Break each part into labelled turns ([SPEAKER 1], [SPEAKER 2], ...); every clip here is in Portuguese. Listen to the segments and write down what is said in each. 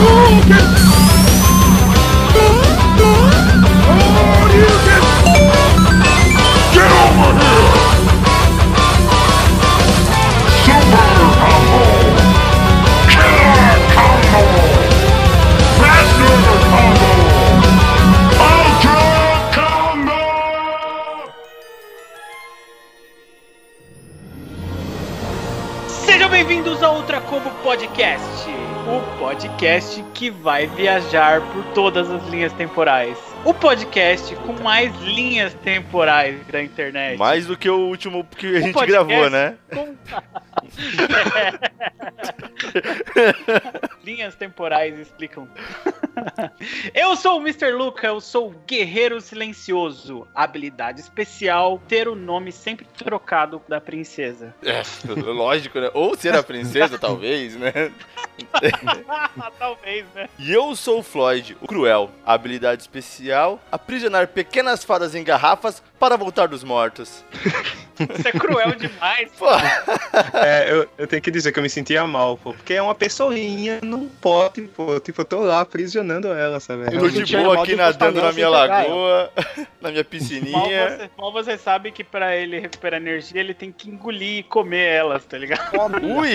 [SPEAKER 1] broken podcast que vai viajar por todas as linhas temporais. O podcast com mais linhas temporais da internet.
[SPEAKER 2] Mais do que o último que a
[SPEAKER 1] O
[SPEAKER 2] gente
[SPEAKER 1] podcast
[SPEAKER 2] gravou, né?
[SPEAKER 1] com- linhas temporais explicam. eu sou o Mr. Luca, eu sou o Guerreiro Silencioso. Habilidade especial, ter o nome sempre trocado da princesa.
[SPEAKER 2] É, lógico, né? Ou ser a princesa, talvez, né?
[SPEAKER 1] Talvez, né?
[SPEAKER 2] E eu sou o Floyd, o Cruel. Habilidade especial: aprisionar pequenas fadas em garrafas para voltar dos mortos.
[SPEAKER 1] Isso é cruel demais.
[SPEAKER 2] Pô,
[SPEAKER 3] É, eu, eu tenho que dizer que eu me sentia mal, pô, porque é uma pessoinha num pote, pô. Tipo, eu tô lá aprisionando ela, sabe?
[SPEAKER 2] eu de boa
[SPEAKER 4] mal
[SPEAKER 2] aqui nadando na minha lagoa, na minha
[SPEAKER 1] Mal
[SPEAKER 2] piscininha.
[SPEAKER 1] você, mal você sabe que pra ele recuperar energia, ele tem que engolir e comer elas, tá ligado?
[SPEAKER 2] Ui!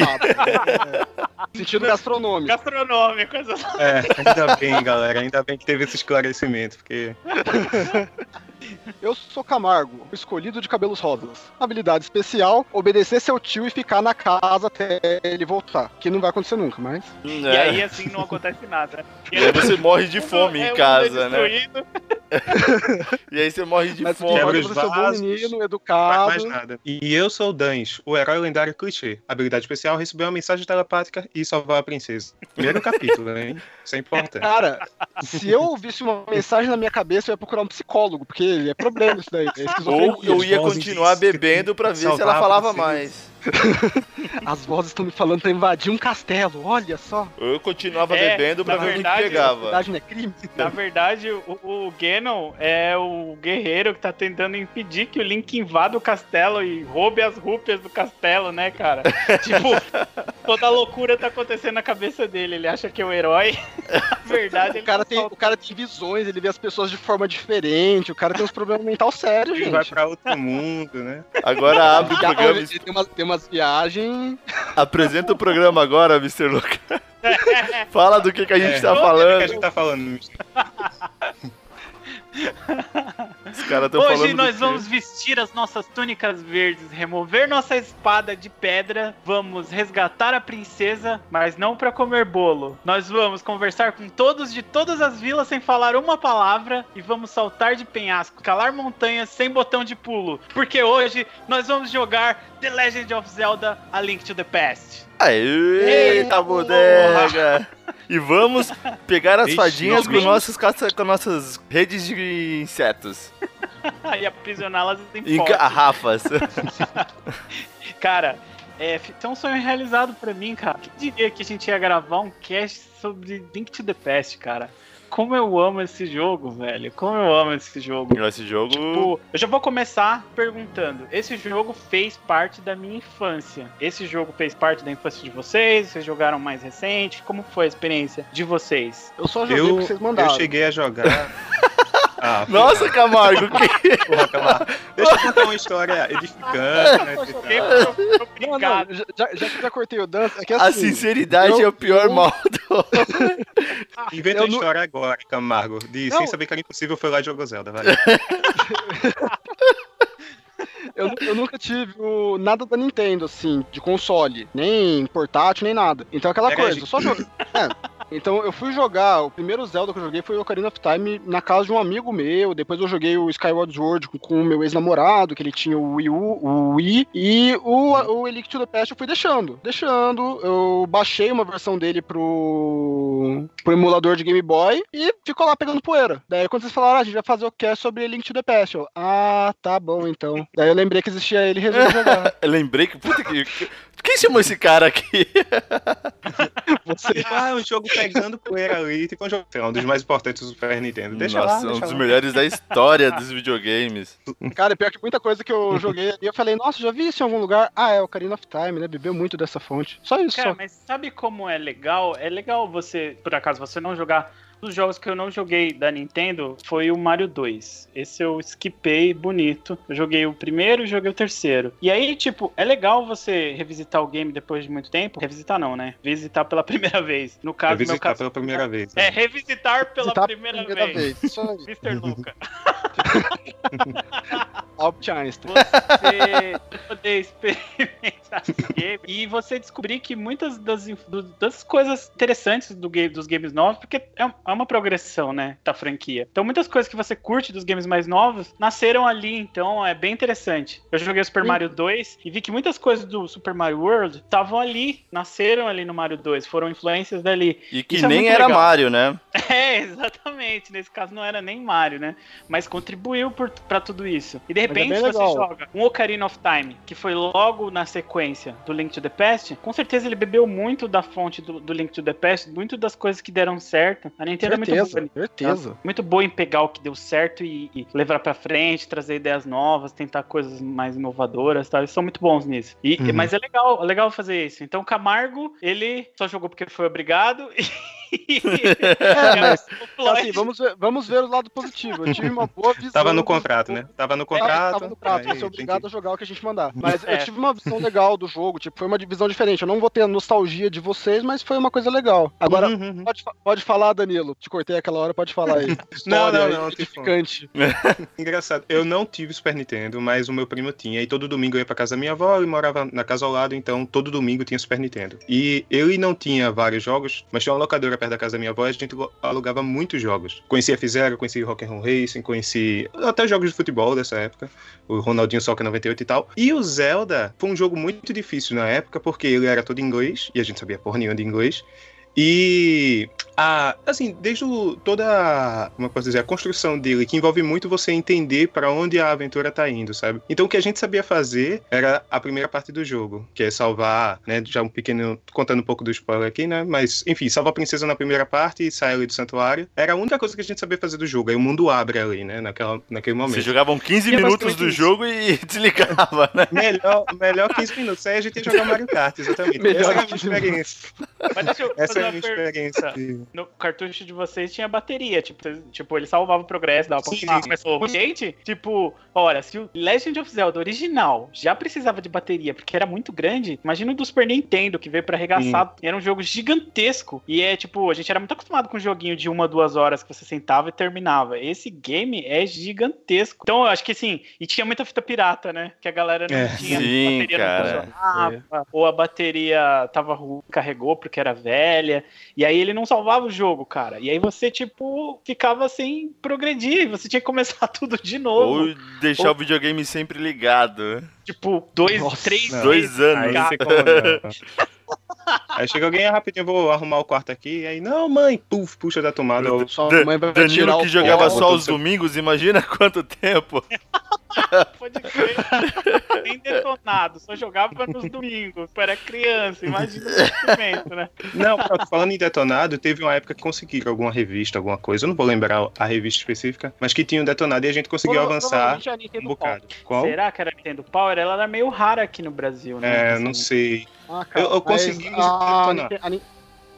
[SPEAKER 4] Sentido gastronômico.
[SPEAKER 1] Gastronômico, essa-
[SPEAKER 3] É, ainda bem, galera, ainda bem que teve esse esclarecimento, porque
[SPEAKER 4] Eu sou Camargo, escolhido de cabelos rosas. Habilidade especial, obedecer seu tio e ficar na casa até ele voltar. Que não vai acontecer nunca, mas.
[SPEAKER 1] E
[SPEAKER 2] É.
[SPEAKER 1] aí, assim, não acontece nada. E
[SPEAKER 2] E aí você morre de fome
[SPEAKER 1] é,
[SPEAKER 2] em
[SPEAKER 1] o
[SPEAKER 2] casa,
[SPEAKER 1] é
[SPEAKER 2] né? E aí você morre de
[SPEAKER 4] Mas
[SPEAKER 2] fome.
[SPEAKER 3] Quebra os
[SPEAKER 4] você ser um bom
[SPEAKER 3] vasos.
[SPEAKER 4] menino,
[SPEAKER 3] não faz
[SPEAKER 4] educado.
[SPEAKER 3] mais nada. E eu sou o Dans, o herói lendário clichê. Habilidade especial, receber uma mensagem telepática e salvar a princesa. Primeiro capítulo, hein? Isso é importante.
[SPEAKER 4] Cara, se eu ouvisse uma mensagem na minha cabeça, eu ia procurar um psicólogo, porque é problema isso daí. É.
[SPEAKER 2] Ou eu ia continuar bebendo pra ver se ela
[SPEAKER 3] salvar a
[SPEAKER 2] falava
[SPEAKER 3] princesa.
[SPEAKER 2] mais.
[SPEAKER 4] As vozes estão me falando pra invadir um castelo, olha só.
[SPEAKER 2] Eu continuava
[SPEAKER 1] É,
[SPEAKER 2] bebendo pra
[SPEAKER 1] na
[SPEAKER 2] ver o que
[SPEAKER 1] verdade,
[SPEAKER 2] pegava.
[SPEAKER 4] Verdade não é crime.
[SPEAKER 1] Na verdade, o, o Ganon é o guerreiro que tá tentando impedir que o Link invada o castelo e roube as rúpias do castelo, né, cara? tipo, toda a loucura tá acontecendo na cabeça dele. Ele acha que é o herói. Na verdade,
[SPEAKER 4] O
[SPEAKER 1] ele
[SPEAKER 4] cara, tem,
[SPEAKER 1] só-
[SPEAKER 4] o cara tem visões, ele vê as pessoas de forma diferente, o cara tem uns problemas mentais sérios,
[SPEAKER 3] Ele
[SPEAKER 4] gente.
[SPEAKER 3] vai pra outro mundo, né?
[SPEAKER 2] Agora abre o
[SPEAKER 4] Ele,
[SPEAKER 2] programa.
[SPEAKER 4] ele tem, umas, tem umas viagens.
[SPEAKER 2] Apresenta o programa agora, Mr. Luca. Fala do que, que a gente
[SPEAKER 3] É.
[SPEAKER 2] tá
[SPEAKER 3] O que a
[SPEAKER 2] falando.
[SPEAKER 3] gente tá falando?
[SPEAKER 2] Os caras falando.
[SPEAKER 1] Hoje nós vamos vestir as nossas túnicas verdes, remover nossa espada de pedra, vamos resgatar a princesa, mas não pra comer bolo. Nós vamos conversar com todos de todas as vilas sem falar uma palavra e vamos saltar de penhasco, calar montanhas sem botão de pulo, porque hoje nós vamos jogar The Legend of Zelda: A Link to the Past.
[SPEAKER 2] Aê, Eita, bodega! E vamos pegar as
[SPEAKER 3] Ixi,
[SPEAKER 2] fadinhas com, nossos caça, com nossas redes de insetos.
[SPEAKER 1] e aprisioná-las em
[SPEAKER 2] Em garrafas.
[SPEAKER 1] Cara, é, é um sonho realizado pra mim, cara. Quem diria que a gente ia gravar um cast sobre Link to the Past, cara? Como eu amo esse jogo, velho. Como eu amo esse jogo.
[SPEAKER 2] Esse jogo.
[SPEAKER 1] Tipo, eu já vou começar perguntando. Esse jogo fez parte da minha infância. Esse jogo fez parte da infância de vocês? Vocês jogaram mais recente? Como foi a experiência de vocês?
[SPEAKER 4] Eu só joguei
[SPEAKER 3] Eu,
[SPEAKER 4] porque vocês mandaram.
[SPEAKER 3] eu cheguei a jogar. Ah,
[SPEAKER 2] Nossa, Camargo, que...
[SPEAKER 3] porra, Camargo. Deixa eu contar uma história edificante, né?
[SPEAKER 4] Não, não, já, já- que eu já cortei o dança, é que
[SPEAKER 2] a
[SPEAKER 4] assim.
[SPEAKER 2] sinceridade
[SPEAKER 4] eu-
[SPEAKER 2] é o pior
[SPEAKER 4] eu-
[SPEAKER 2] mal do...
[SPEAKER 3] Inventa
[SPEAKER 4] nu-
[SPEAKER 3] história agora, Camargo. De sem saber que era impossível foi lá e jogou Zelda, vai.
[SPEAKER 4] Eu, eu nunca tive o- nada da Nintendo, assim, de console, nem portátil, nem nada. Então aquela
[SPEAKER 3] Era
[SPEAKER 4] coisa, eu só joguei. É. Então eu fui jogar, o primeiro Zelda que eu joguei foi o Ocarina of Time na casa de um amigo meu. Depois eu joguei o Skyward Sword com, com o meu ex-namorado, que ele tinha o Wii U, o Wii. E o, o Elite to the Past eu fui deixando. Deixando. Eu baixei uma versão dele pro, pro emulador de Game Boy e ficou lá pegando poeira. Daí quando vocês falaram, ah, a gente vai fazer o cast sobre Link to the Past. Eu, ah, tá bom então. Daí eu lembrei que existia ele e resolvi jogar.
[SPEAKER 2] Lembrei que... Puta que... Quem chamou esse cara aqui?
[SPEAKER 3] Tipo, ah, um jogo pegando poeira ali, tipo um jogo, lá, um dos mais importantes do Super Nintendo. Deixa lá,
[SPEAKER 2] Nossa, um
[SPEAKER 3] deixa
[SPEAKER 2] dos
[SPEAKER 3] lá.
[SPEAKER 2] melhores da história dos videogames.
[SPEAKER 4] Cara, pior que muita coisa que eu joguei ali, eu falei, nossa, já vi isso em algum lugar. Ah, é o Ocarina of Time, né? Bebeu muito dessa fonte. Só isso,
[SPEAKER 1] Cara,
[SPEAKER 4] só.
[SPEAKER 1] mas sabe como é legal? É legal você, por acaso, você não jogar. Os jogos que eu não joguei da Nintendo foi o Mario 2. Esse eu skipei bonito. Eu joguei o primeiro e joguei o terceiro. E aí, tipo, é legal você revisitar o game depois de muito tempo. Revisitar não, né? Visitar pela primeira vez. No caso,
[SPEAKER 3] Vai
[SPEAKER 1] no meu
[SPEAKER 3] visitar
[SPEAKER 1] caso.
[SPEAKER 3] pela primeira vez.
[SPEAKER 1] É, revisitar pela
[SPEAKER 4] Visitar
[SPEAKER 1] primeira,
[SPEAKER 4] primeira
[SPEAKER 1] vez.
[SPEAKER 4] Isso aí.
[SPEAKER 1] Mr. Luca.
[SPEAKER 4] Albert Einstein.
[SPEAKER 1] você poder experimentar esse game e você descobrir que muitas das, das coisas interessantes do game, dos games novos, porque é, é uma progressão, né, da franquia. Então muitas coisas que você curte dos games mais novos nasceram ali, então é bem interessante. Eu joguei o Super
[SPEAKER 4] Sim.
[SPEAKER 1] Mario 2 e vi que muitas coisas do Super Mario World estavam ali, nasceram ali no Mario 2, foram influências dali.
[SPEAKER 2] E que
[SPEAKER 1] Isso é
[SPEAKER 2] nem
[SPEAKER 1] muito
[SPEAKER 2] era
[SPEAKER 1] legal.
[SPEAKER 2] Mario, né?
[SPEAKER 1] É, exatamente. Nesse caso não era nem Mario, né? Mas contribuiu por, pra tudo isso. E de
[SPEAKER 4] é
[SPEAKER 1] repente, se você joga um Ocarina of Time, que foi logo na sequência do Link to the Past, com certeza ele bebeu muito da fonte do, do Link to the Past, muito das coisas que deram certo. A Nintendo é muito
[SPEAKER 4] Certeza,
[SPEAKER 1] boa.
[SPEAKER 4] certeza.
[SPEAKER 1] Muito boa em pegar o que deu certo e, e levar pra frente, trazer ideias novas, tentar coisas mais inovadoras, tá? Eles são muito bons nisso. E,
[SPEAKER 3] Uhum.
[SPEAKER 1] Mas é legal, é legal fazer isso. Então, Camargo, ele só jogou porque foi obrigado. E...
[SPEAKER 4] É, mas, assim, vamos ver, vamos ver o lado positivo. Eu tive uma boa visão.
[SPEAKER 3] Tava no contrato, né? Tava no
[SPEAKER 4] É,
[SPEAKER 3] contrato.
[SPEAKER 4] tava no contrato,
[SPEAKER 3] aí
[SPEAKER 4] você é obrigado
[SPEAKER 3] que-
[SPEAKER 4] a jogar o que a gente mandar. Mas
[SPEAKER 1] É.
[SPEAKER 4] eu tive uma visão legal do jogo, tipo, foi uma divisão diferente. Eu não vou ter a nostalgia de vocês, mas foi uma coisa legal. Agora,
[SPEAKER 3] Uhum, uhum.
[SPEAKER 4] pode, pode falar, Danilo. Te cortei aquela hora, pode falar aí.
[SPEAKER 3] Não,
[SPEAKER 4] História
[SPEAKER 3] não, não, tipo-
[SPEAKER 4] edificante.
[SPEAKER 3] Engraçado. Eu não tive Super Nintendo, mas o meu primo tinha. E todo domingo eu ia pra casa da minha avó e morava na casa ao lado, então todo domingo tinha Super Nintendo. E ele não tinha vários jogos, mas tinha uma locadora perto da casa da minha avó a gente alugava muitos jogos. Conheci F-Zero, conheci Rock'n'Roll Racing, conheci até jogos de futebol dessa época, o Ronaldinho Soccer 98 e tal. E o Zelda foi um jogo muito difícil na época, porque ele era todo em inglês, e a gente sabia porra nenhuma de inglês. E a, assim, desde o, toda a, como eu posso dizer, a construção dele, que envolve muito você entender pra onde a aventura tá indo, sabe? Então o que a gente sabia fazer era a primeira parte do jogo, que é salvar, né, já um pequeno, contando um pouco do spoiler aqui, né, mas enfim, salvar a princesa na primeira parte e sair ali do santuário. Era a única coisa que a gente sabia fazer do jogo, aí o mundo abre ali, né, naquela, naquele momento.
[SPEAKER 2] Vocês jogavam 15
[SPEAKER 3] E
[SPEAKER 2] minutos do
[SPEAKER 3] isso.
[SPEAKER 2] jogo e desligava, né?
[SPEAKER 3] Melhor, melhor 15 minutos. Aí a gente ia jogar Mario Kart, exatamente.
[SPEAKER 4] Melhor
[SPEAKER 3] Essa é a minha
[SPEAKER 4] 15 minutos.
[SPEAKER 3] experiência.
[SPEAKER 1] Mas deixa eu
[SPEAKER 3] Essa
[SPEAKER 1] fazer
[SPEAKER 3] a
[SPEAKER 1] pergunta. No cartucho de vocês tinha bateria, tipo, vocês- tipo ele salvava o progresso, dava pra
[SPEAKER 3] Sim,
[SPEAKER 1] continuar.
[SPEAKER 3] sim,
[SPEAKER 1] o gente, tipo, olha, se o Legend of Zelda original já precisava de bateria porque era muito grande, imagina o do Super Nintendo que veio pra arregaçar. Era um jogo gigantesco. E é tipo, a gente era muito acostumado com um joguinho de uma, duas horas que você sentava e terminava. Esse game é gigantesco. Então eu acho que assim, e tinha muita fita pirata, né? Que a galera não
[SPEAKER 3] É.
[SPEAKER 1] tinha.
[SPEAKER 2] Sim,
[SPEAKER 1] a bateria
[SPEAKER 2] cara.
[SPEAKER 1] não funcionava, ou a bateria tava ruim, carregou porque era velha. E aí ele não salvava o jogo, cara. E aí você, tipo, ficava sem progredir. Você tinha que começar tudo de novo.
[SPEAKER 2] Ou deixar o videogame sempre ligado.
[SPEAKER 1] Tipo, dois,
[SPEAKER 4] Nossa,
[SPEAKER 1] três
[SPEAKER 3] não.
[SPEAKER 2] Dois anos.
[SPEAKER 3] Aí você comanda. Aí chega alguém, "Ah, rapidinho, eu vou arrumar o quarto aqui. Aí, não, mãe, puf, puxa da tomada. ou-
[SPEAKER 4] Sua
[SPEAKER 2] Dan-
[SPEAKER 4] mãe vai tirar
[SPEAKER 2] Danilo
[SPEAKER 4] o
[SPEAKER 2] que jogava
[SPEAKER 4] pó.
[SPEAKER 2] só os domingos, imagina quanto tempo.
[SPEAKER 1] Pode crer. Nem detonado. Só jogava nos domingos. Eu era criança. Imagina o sentimento, né?
[SPEAKER 3] Não, falando em detonado, teve uma época que conseguiram alguma revista, alguma coisa. Eu não vou lembrar a revista específica, mas que tinha um detonado e a gente conseguiu avançar
[SPEAKER 4] a
[SPEAKER 3] um bocado. Qual?
[SPEAKER 1] Será que era Nintendo Power? Ela era meio rara aqui no Brasil, né?
[SPEAKER 3] É, não sei.
[SPEAKER 4] Ah,
[SPEAKER 3] Eu- eu consegui me
[SPEAKER 4] a, a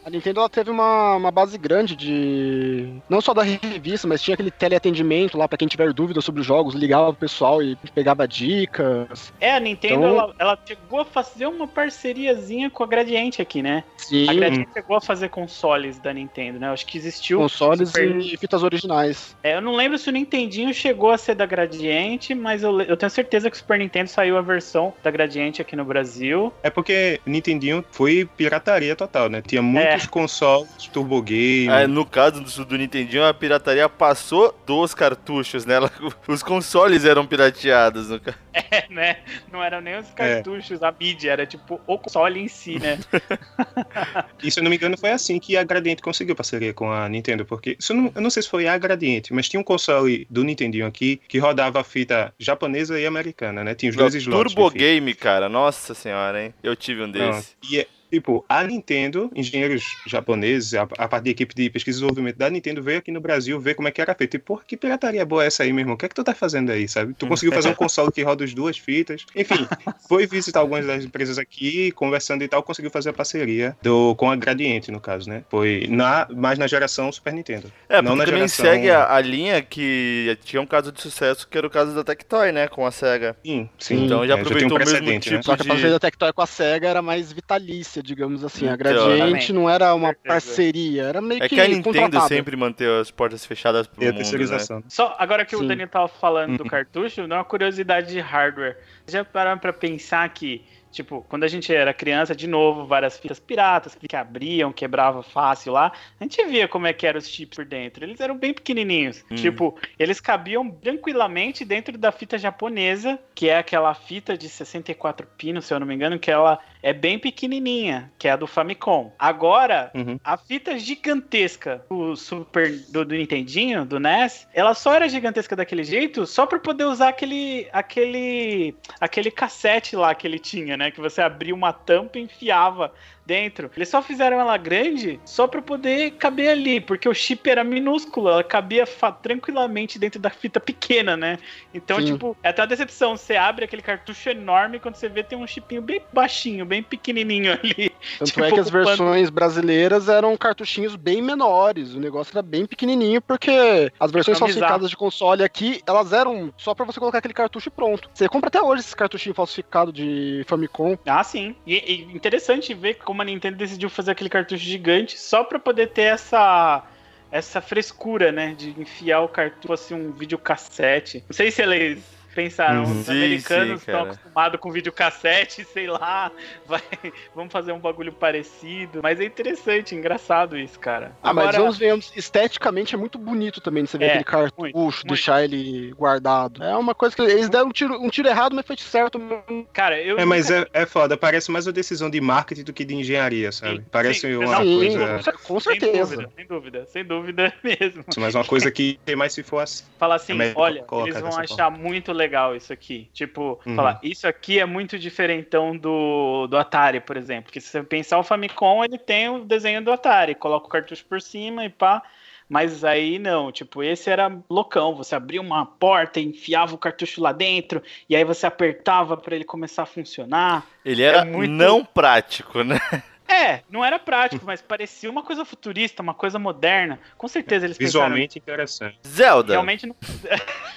[SPEAKER 4] a Nintendo ela teve uma, uma base grande de. Não só da revista, mas tinha aquele teleatendimento lá pra quem tiver dúvidas sobre os jogos, ligava pro pessoal e pegava dicas.
[SPEAKER 1] É, a Nintendo,
[SPEAKER 4] Então-
[SPEAKER 1] ela, ela chegou a fazer uma parceriazinha com a Gradiente aqui, né?
[SPEAKER 4] Sim,
[SPEAKER 1] A Gradiente chegou a fazer consoles da Nintendo, né? Eu acho que existiu.
[SPEAKER 4] consoles
[SPEAKER 1] Super-
[SPEAKER 4] e fitas originais.
[SPEAKER 1] É, eu não lembro se o Nintendinho chegou a ser da Gradiente, mas eu, eu tenho certeza que o Super Nintendo saiu a versão da Gradiente aqui no Brasil.
[SPEAKER 3] É porque Nintendinho foi pirataria total, né? Tinha muitos consoles, Turbo Game.
[SPEAKER 2] Ah, no caso do, do Nintendinho, a pirataria passou dos cartuchos, né? Ela- os consoles eram pirateados. No,
[SPEAKER 1] É, né? Não eram nem os cartuchos, a mídia, era tipo o console em si, né?
[SPEAKER 3] E se eu não me engano, foi assim que a Gradiente conseguiu parceria com a Nintendo, porque se eu, não, eu não sei se foi a Gradiente, mas tinha um console do Nintendinho aqui que rodava a fita japonesa e americana, né? Tinha os dois slots.
[SPEAKER 2] Turbo. Game, cara. Nossa senhora, hein? Eu tive um desse.
[SPEAKER 3] E, é- Tipo, a Nintendo, engenheiros japoneses, a, a parte da equipe de pesquisa e desenvolvimento da Nintendo veio aqui no Brasil ver como é que era feito. E, porra, que pirataria boa é essa aí, meu irmão? O que é que tu tá fazendo aí, sabe? Tu conseguiu fazer um console que roda as duas fitas. Enfim, foi visitar algumas das empresas aqui, conversando e tal, conseguiu fazer a parceria do, com a Gradiente, no caso, né? Foi na, mais na geração Super Nintendo.
[SPEAKER 2] É,
[SPEAKER 3] Não na
[SPEAKER 2] também
[SPEAKER 3] geração-
[SPEAKER 2] segue a, a linha que tinha um caso de sucesso, que era o caso da Tectoy, né, com a SEGA.
[SPEAKER 3] Sim, sim.
[SPEAKER 2] Então já
[SPEAKER 3] É,
[SPEAKER 2] aproveitou
[SPEAKER 3] um
[SPEAKER 2] o mesmo
[SPEAKER 3] precedente, né?
[SPEAKER 2] tipo
[SPEAKER 4] Só que a
[SPEAKER 2] de-
[SPEAKER 4] parceria da Tectoy com a SEGA era mais vitalícia, digamos assim. A
[SPEAKER 2] Então,
[SPEAKER 4] Gradiente
[SPEAKER 1] exatamente.
[SPEAKER 4] não era uma parceria, era meio
[SPEAKER 2] É
[SPEAKER 4] que
[SPEAKER 2] que a Nintendo sempre manteve as portas fechadas pro
[SPEAKER 3] E a
[SPEAKER 2] mundo, né?
[SPEAKER 1] Só agora que o
[SPEAKER 4] Sim.
[SPEAKER 1] Daniel tava falando do
[SPEAKER 3] Uhum.
[SPEAKER 1] cartucho, dá uma curiosidade de hardware. Já pararam pra pensar que, tipo, quando a gente era criança, de novo, várias fitas piratas que abriam, quebrava fácil lá, a gente via como é que eram os chips por dentro. Eles eram bem pequenininhos.
[SPEAKER 2] Hum.
[SPEAKER 1] Tipo, eles cabiam tranquilamente dentro da fita japonesa, que é aquela fita de 64 pinos, se eu não me engano, que ela é bem pequenininha, que é a do Famicom. Agora,
[SPEAKER 3] Uhum.
[SPEAKER 1] a fita gigantesca do Super do, do Nintendinho, do NES, ela só era gigantesca daquele jeito só pra poder usar aquele aquele aquele cassete lá que ele tinha, né, que você abria uma tampa e enfiava dentro. Eles só fizeram ela grande só pra poder caber ali, porque o chip era minúsculo, ela cabia tranquilamente dentro da fita pequena, né? Então,
[SPEAKER 4] Sim.
[SPEAKER 1] tipo, é até uma decepção, você abre aquele cartucho enorme quando você vê tem um chipinho bem baixinho, bem pequenininho ali.
[SPEAKER 4] Tanto
[SPEAKER 1] Tipo,
[SPEAKER 4] é que as
[SPEAKER 1] ocupando-
[SPEAKER 4] versões brasileiras eram cartuchinhos bem menores. O negócio era bem pequenininho, porque as versões falsificadas de console aqui, elas eram só pra você colocar aquele cartucho pronto. Você compra até hoje esse cartuchinho falsificado de Famicom.
[SPEAKER 1] Ah, sim. E, e interessante ver como a Nintendo decidiu fazer aquele cartucho gigante só pra poder ter essa essa frescura, né, de enfiar o cartucho fosse um videocassete. Não sei se eles pensaram,
[SPEAKER 3] Uhum.
[SPEAKER 1] os
[SPEAKER 2] Sim,
[SPEAKER 1] americanos
[SPEAKER 2] sim,
[SPEAKER 1] estão acostumados com videocassete, sei lá, vai, vamos fazer um bagulho parecido. Mas é interessante, engraçado isso, cara.
[SPEAKER 4] Ah, mas
[SPEAKER 1] Agora-
[SPEAKER 4] vamos ver, esteticamente é muito bonito também de você ver
[SPEAKER 1] É,
[SPEAKER 4] aquele cartucho,
[SPEAKER 1] muito,
[SPEAKER 4] deixar ele guardado. É uma coisa que eles deram um tiro, um tiro errado, mas foi certo.
[SPEAKER 1] cara, eu
[SPEAKER 3] É, mas é, é foda, parece mais uma decisão de marketing do que de engenharia, sabe?
[SPEAKER 1] Sim,
[SPEAKER 3] parece
[SPEAKER 1] sim,
[SPEAKER 3] uma coisa.
[SPEAKER 4] com
[SPEAKER 1] sem
[SPEAKER 4] certeza.
[SPEAKER 1] dúvida, sem dúvida, sem dúvida mesmo.
[SPEAKER 3] Mas uma coisa que tem mais se for assim.
[SPEAKER 1] Fala assim,
[SPEAKER 3] É
[SPEAKER 1] olha, eles vão achar muito legal isso aqui. Tipo,
[SPEAKER 3] Uhum.
[SPEAKER 1] falar, isso aqui é muito diferentão do, do Atari, por exemplo. Porque se você pensar o Famicom, ele tem o desenho do Atari, coloca o cartucho por cima e pá. Mas aí não, tipo, esse era loucão. Você abria uma porta, enfiava o cartucho lá dentro, e aí você apertava pra ele começar a funcionar.
[SPEAKER 2] Ele era
[SPEAKER 1] É muito-
[SPEAKER 2] não prático, né?
[SPEAKER 1] É, não era prático, mas parecia uma coisa futurista, uma coisa moderna. Com certeza eles pensaram.
[SPEAKER 3] Visualmente interessante.
[SPEAKER 2] Zelda.
[SPEAKER 1] Realmente não.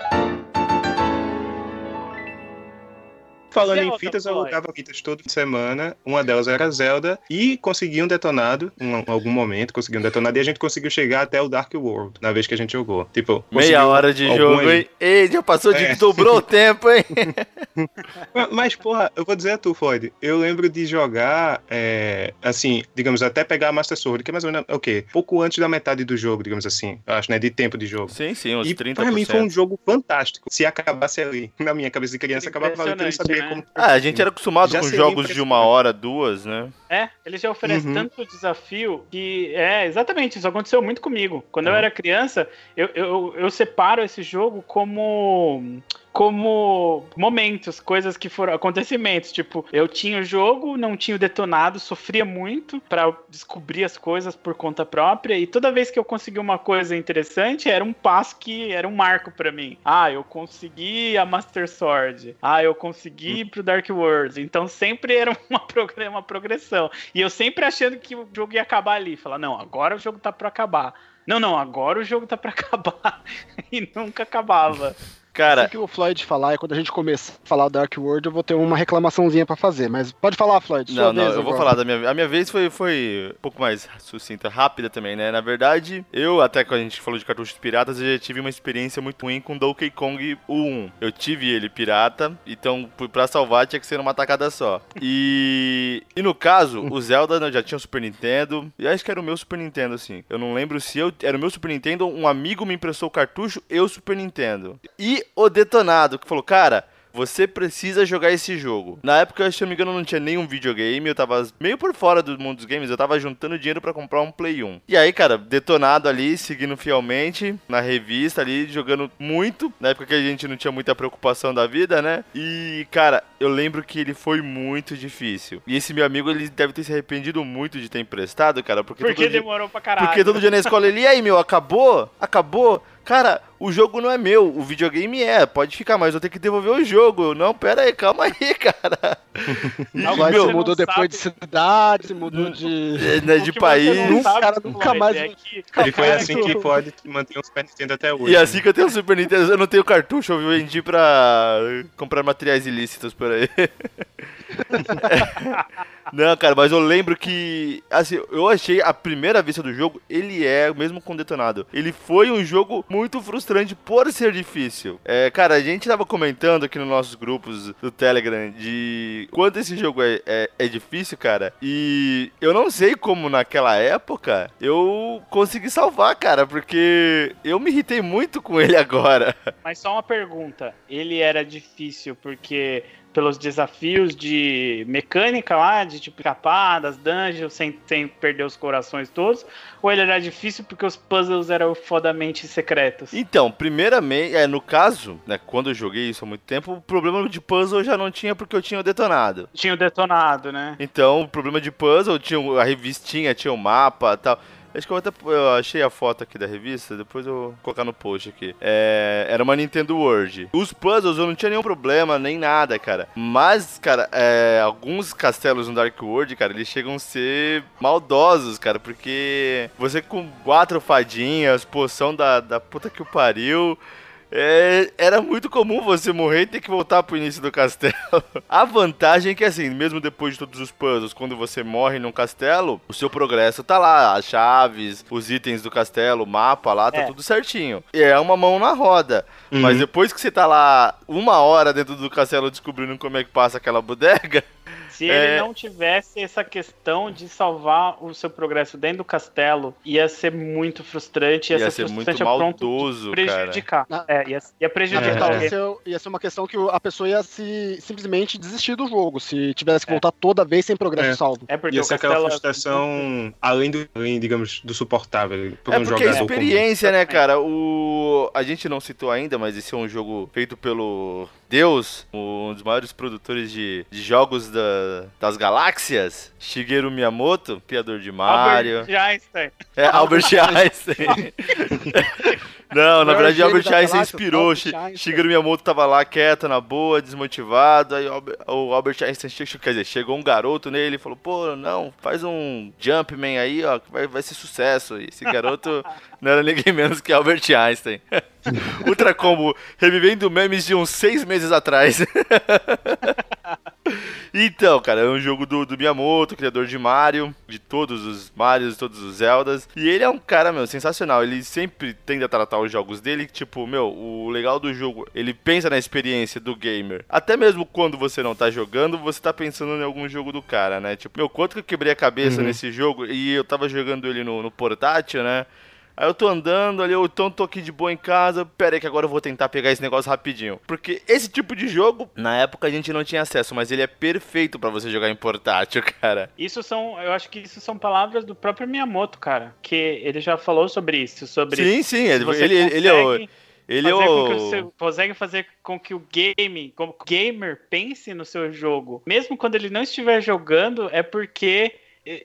[SPEAKER 3] Falando em
[SPEAKER 1] Zelda,
[SPEAKER 3] fitas, eu alugava fitas toda semana. Uma delas era Zelda. E consegui um detonado, em algum momento, consegui um detonado. E a gente conseguiu chegar até o Dark World, na vez que a gente jogou. Tipo,
[SPEAKER 2] Meia hora de jogo, hein? Ei, já passou de.
[SPEAKER 3] É.
[SPEAKER 2] dobrou o tempo, hein?
[SPEAKER 3] Mas, porra, eu vou dizer a tu, Floyd. Eu lembro de jogar, é, assim, digamos, até pegar a Master Sword, que é mais ou menos, o quê? Pouco antes da metade do jogo, digamos assim. Eu acho, né? De tempo de jogo.
[SPEAKER 2] Sim, sim, uns
[SPEAKER 3] E
[SPEAKER 2] 30%.
[SPEAKER 3] pra mim foi um jogo fantástico. Se acabasse ali, na minha cabeça de criança, acabava ali, eu queria
[SPEAKER 1] Impressionante,
[SPEAKER 3] como.
[SPEAKER 2] Ah, a gente era acostumado
[SPEAKER 3] Já
[SPEAKER 2] com jogos de uma hora, duas, né?
[SPEAKER 1] É, ele já oferece
[SPEAKER 3] Uhum.
[SPEAKER 1] tanto desafio que. É, exatamente, isso aconteceu muito comigo. Quando eu
[SPEAKER 3] Uhum.
[SPEAKER 1] era criança, eu, eu, eu separo esse jogo como. Como momentos, coisas que foram acontecimentos. Tipo, eu tinha o jogo, não tinha o detonado, sofria muito pra descobrir as coisas por conta própria. E toda vez que eu conseguia uma coisa interessante, era um passo que era um marco pra mim. Ah, eu consegui a Master Sword. Ah, eu consegui ir pro Dark World. Então sempre era uma, progr- uma progressão. E eu sempre achando que o jogo ia acabar ali. Falar, não, agora o jogo tá pra acabar. Não, não, agora o jogo tá pra acabar. e nunca acabava.
[SPEAKER 2] Cara,
[SPEAKER 4] O que o Floyd falar é quando a gente começar a falar Dark World, eu vou ter uma reclamaçãozinha pra fazer. Mas pode falar, Floyd.
[SPEAKER 2] Não, não, eu vou
[SPEAKER 4] agora.
[SPEAKER 2] falar da minha A minha vez foi, foi um pouco mais sucinta, rápida também, né? Na verdade, eu, até quando a gente falou de cartuchos piratas, eu já tive uma experiência muito ruim com Donkey Kong 1. Eu tive ele pirata, então pra salvar tinha que ser numa tacada só. E. E no caso, o Zelda né, já tinha o Super Nintendo, e acho que era o meu Super Nintendo, assim. Eu não lembro se eu. Era o meu Super Nintendo, um amigo me emprestou o cartucho e o Super Nintendo. E o detonado, que falou, cara. você precisa jogar esse jogo. Na época, se eu não me engano, não tinha nenhum videogame, eu tava meio por fora do mundo dos games, eu tava juntando dinheiro para comprar um Play 1. E aí, cara, detonado ali, seguindo fielmente na revista ali, jogando muito, na época que a gente não tinha muita preocupação da vida, né? E, cara, eu lembro que ele foi muito difícil. E esse meu amigo, ele deve ter se arrependido muito de ter emprestado, cara, porque,
[SPEAKER 1] Porque
[SPEAKER 2] todo dia-
[SPEAKER 1] demorou pra caralho.
[SPEAKER 2] porque todo dia na escola ele, e aí, meu, acabou? Acabou? Cara, o jogo não é meu, o videogame é, pode ficar, mas eu tenho que devolver o jogo. Não, pera aí, calma aí, cara.
[SPEAKER 4] Agora
[SPEAKER 1] que
[SPEAKER 4] você mudou
[SPEAKER 1] não
[SPEAKER 4] depois de cidade, mudou de.
[SPEAKER 2] é, né, de país.
[SPEAKER 1] não sabe,
[SPEAKER 4] cara nunca mais-
[SPEAKER 1] é que-
[SPEAKER 3] Ele foi assim que pode manter o Super Nintendo até hoje.
[SPEAKER 2] E assim que eu tenho o Super Nintendo, eu não tenho cartucho, eu vendi pra comprar materiais ilícitos por aí. Não, cara, mas eu lembro que, assim, eu achei a primeira vista do jogo, ele é, mesmo com detonado, ele foi um jogo muito frustrante por ser difícil. É, cara, a gente tava comentando aqui nos nossos grupos do Telegram de quanto esse jogo é, é, é difícil, cara, e eu não sei como naquela época eu consegui salvar, cara, porque eu me irritei muito com ele agora.
[SPEAKER 1] Mas só uma pergunta. Ele era difícil porque pelos desafios de mecânica lá, de tipo escapar das dungeons sem, sem perder os corações todos, ou ele era difícil porque os puzzles eram fodamente secretos?
[SPEAKER 2] Então, primeiramente, é, no caso, né, quando eu joguei isso há muito tempo, o problema de puzzle eu já não tinha porque eu tinha o detonado.
[SPEAKER 1] Tinha o detonado, né?
[SPEAKER 2] Então, o problema de puzzle, tinha a revistinha, tinha o mapa e tal. Acho que eu até eu achei a foto aqui da revista, depois eu vou colocar no post aqui. É, era uma Nintendo World. Os puzzles eu não tinha nenhum problema, nem nada, cara. Mas, cara, é, alguns castelos no Dark World, cara, eles chegam a ser maldosos, cara, porque você com quatro fadinhas, poção da, da puta que o pariu. É, era muito comum você morrer e ter que voltar pro início do castelo. A vantagem é que, assim, mesmo depois de todos os puzzles, quando você morre num castelo, o seu progresso tá lá. As chaves, os itens do castelo, o mapa lá, tá
[SPEAKER 1] É.
[SPEAKER 2] tudo certinho. E é uma mão na roda. Mas
[SPEAKER 3] Uhum.
[SPEAKER 2] depois que você tá lá uma hora dentro do castelo descobrindo como é que passa aquela bodega,
[SPEAKER 1] Se
[SPEAKER 2] É.
[SPEAKER 1] ele não tivesse essa questão de salvar o seu progresso dentro do castelo, ia ser muito frustrante, ia,
[SPEAKER 2] Ia
[SPEAKER 1] ser,
[SPEAKER 2] ser muito
[SPEAKER 1] frustrante de
[SPEAKER 2] maldoso,
[SPEAKER 1] prejudicar.
[SPEAKER 4] cara.
[SPEAKER 1] É, ia, ia prejudicar
[SPEAKER 3] É.
[SPEAKER 4] Ia ser, ia ser uma questão que a pessoa ia se simplesmente desistir do jogo, se tivesse que
[SPEAKER 1] É.
[SPEAKER 4] voltar toda vez sem progresso
[SPEAKER 3] É.
[SPEAKER 4] salvo.
[SPEAKER 1] É porque
[SPEAKER 3] Ia
[SPEAKER 1] o
[SPEAKER 3] ser aquela
[SPEAKER 1] castelo é-
[SPEAKER 3] frustração além do, além, digamos, do suportável. Por
[SPEAKER 2] É
[SPEAKER 3] um
[SPEAKER 2] porque a
[SPEAKER 3] jogador comum.
[SPEAKER 2] experiência, né, cara? O... A gente não citou ainda, mas esse é um jogo feito pelo Deus, um dos maiores produtores de, de jogos da- das galáxias, Shigeru Miyamoto, criador de Mario.
[SPEAKER 1] Albert Einstein.
[SPEAKER 2] É, Albert Einstein. Não, na verdade, Albert
[SPEAKER 4] da
[SPEAKER 2] Einstein inspirou. Shigeru Miyamoto tava lá quieto, na boa, desmotivado. Aí o Albert- Einstein, quer dizer, chegou um garoto nele e falou: pô, não, faz um Jumpman aí, ó, que vai, vai ser sucesso. E esse garoto não era ninguém menos que Albert Einstein. Ultra Combo, revivendo memes de uns seis meses atrás. Então, cara, é um jogo do, do Miyamoto, criador de Mario, de todos os Marios, todos os Zeldas. E ele é um cara, meu, sensacional. Ele sempre tende a tratar os jogos dele, tipo, meu, o legal do jogo, ele pensa na experiência do gamer. Até mesmo quando você não tá jogando, você tá pensando em algum jogo do cara, né? Tipo, meu, quanto que eu quebrei a cabeça
[SPEAKER 3] Uhum.
[SPEAKER 2] nesse jogo e eu tava jogando ele no, no portátil, né? Aí eu tô andando ali, eu então tô aqui de boa em casa. Pera aí que agora eu vou tentar pegar esse negócio rapidinho. Porque esse tipo de jogo, na época a gente não tinha acesso, mas ele é perfeito pra você jogar em portátil, cara.
[SPEAKER 1] Isso são, eu acho que isso são palavras do próprio Miyamoto, cara. Que ele já falou sobre isso, sobre
[SPEAKER 2] Sim, sim, ele,
[SPEAKER 1] você
[SPEAKER 2] ele, ele é o.
[SPEAKER 1] consegue
[SPEAKER 2] Ele é
[SPEAKER 1] fazer com que o
[SPEAKER 2] o.
[SPEAKER 1] seu- consegue fazer com que o game, como o gamer pense no seu jogo, mesmo quando ele não estiver jogando, é porque o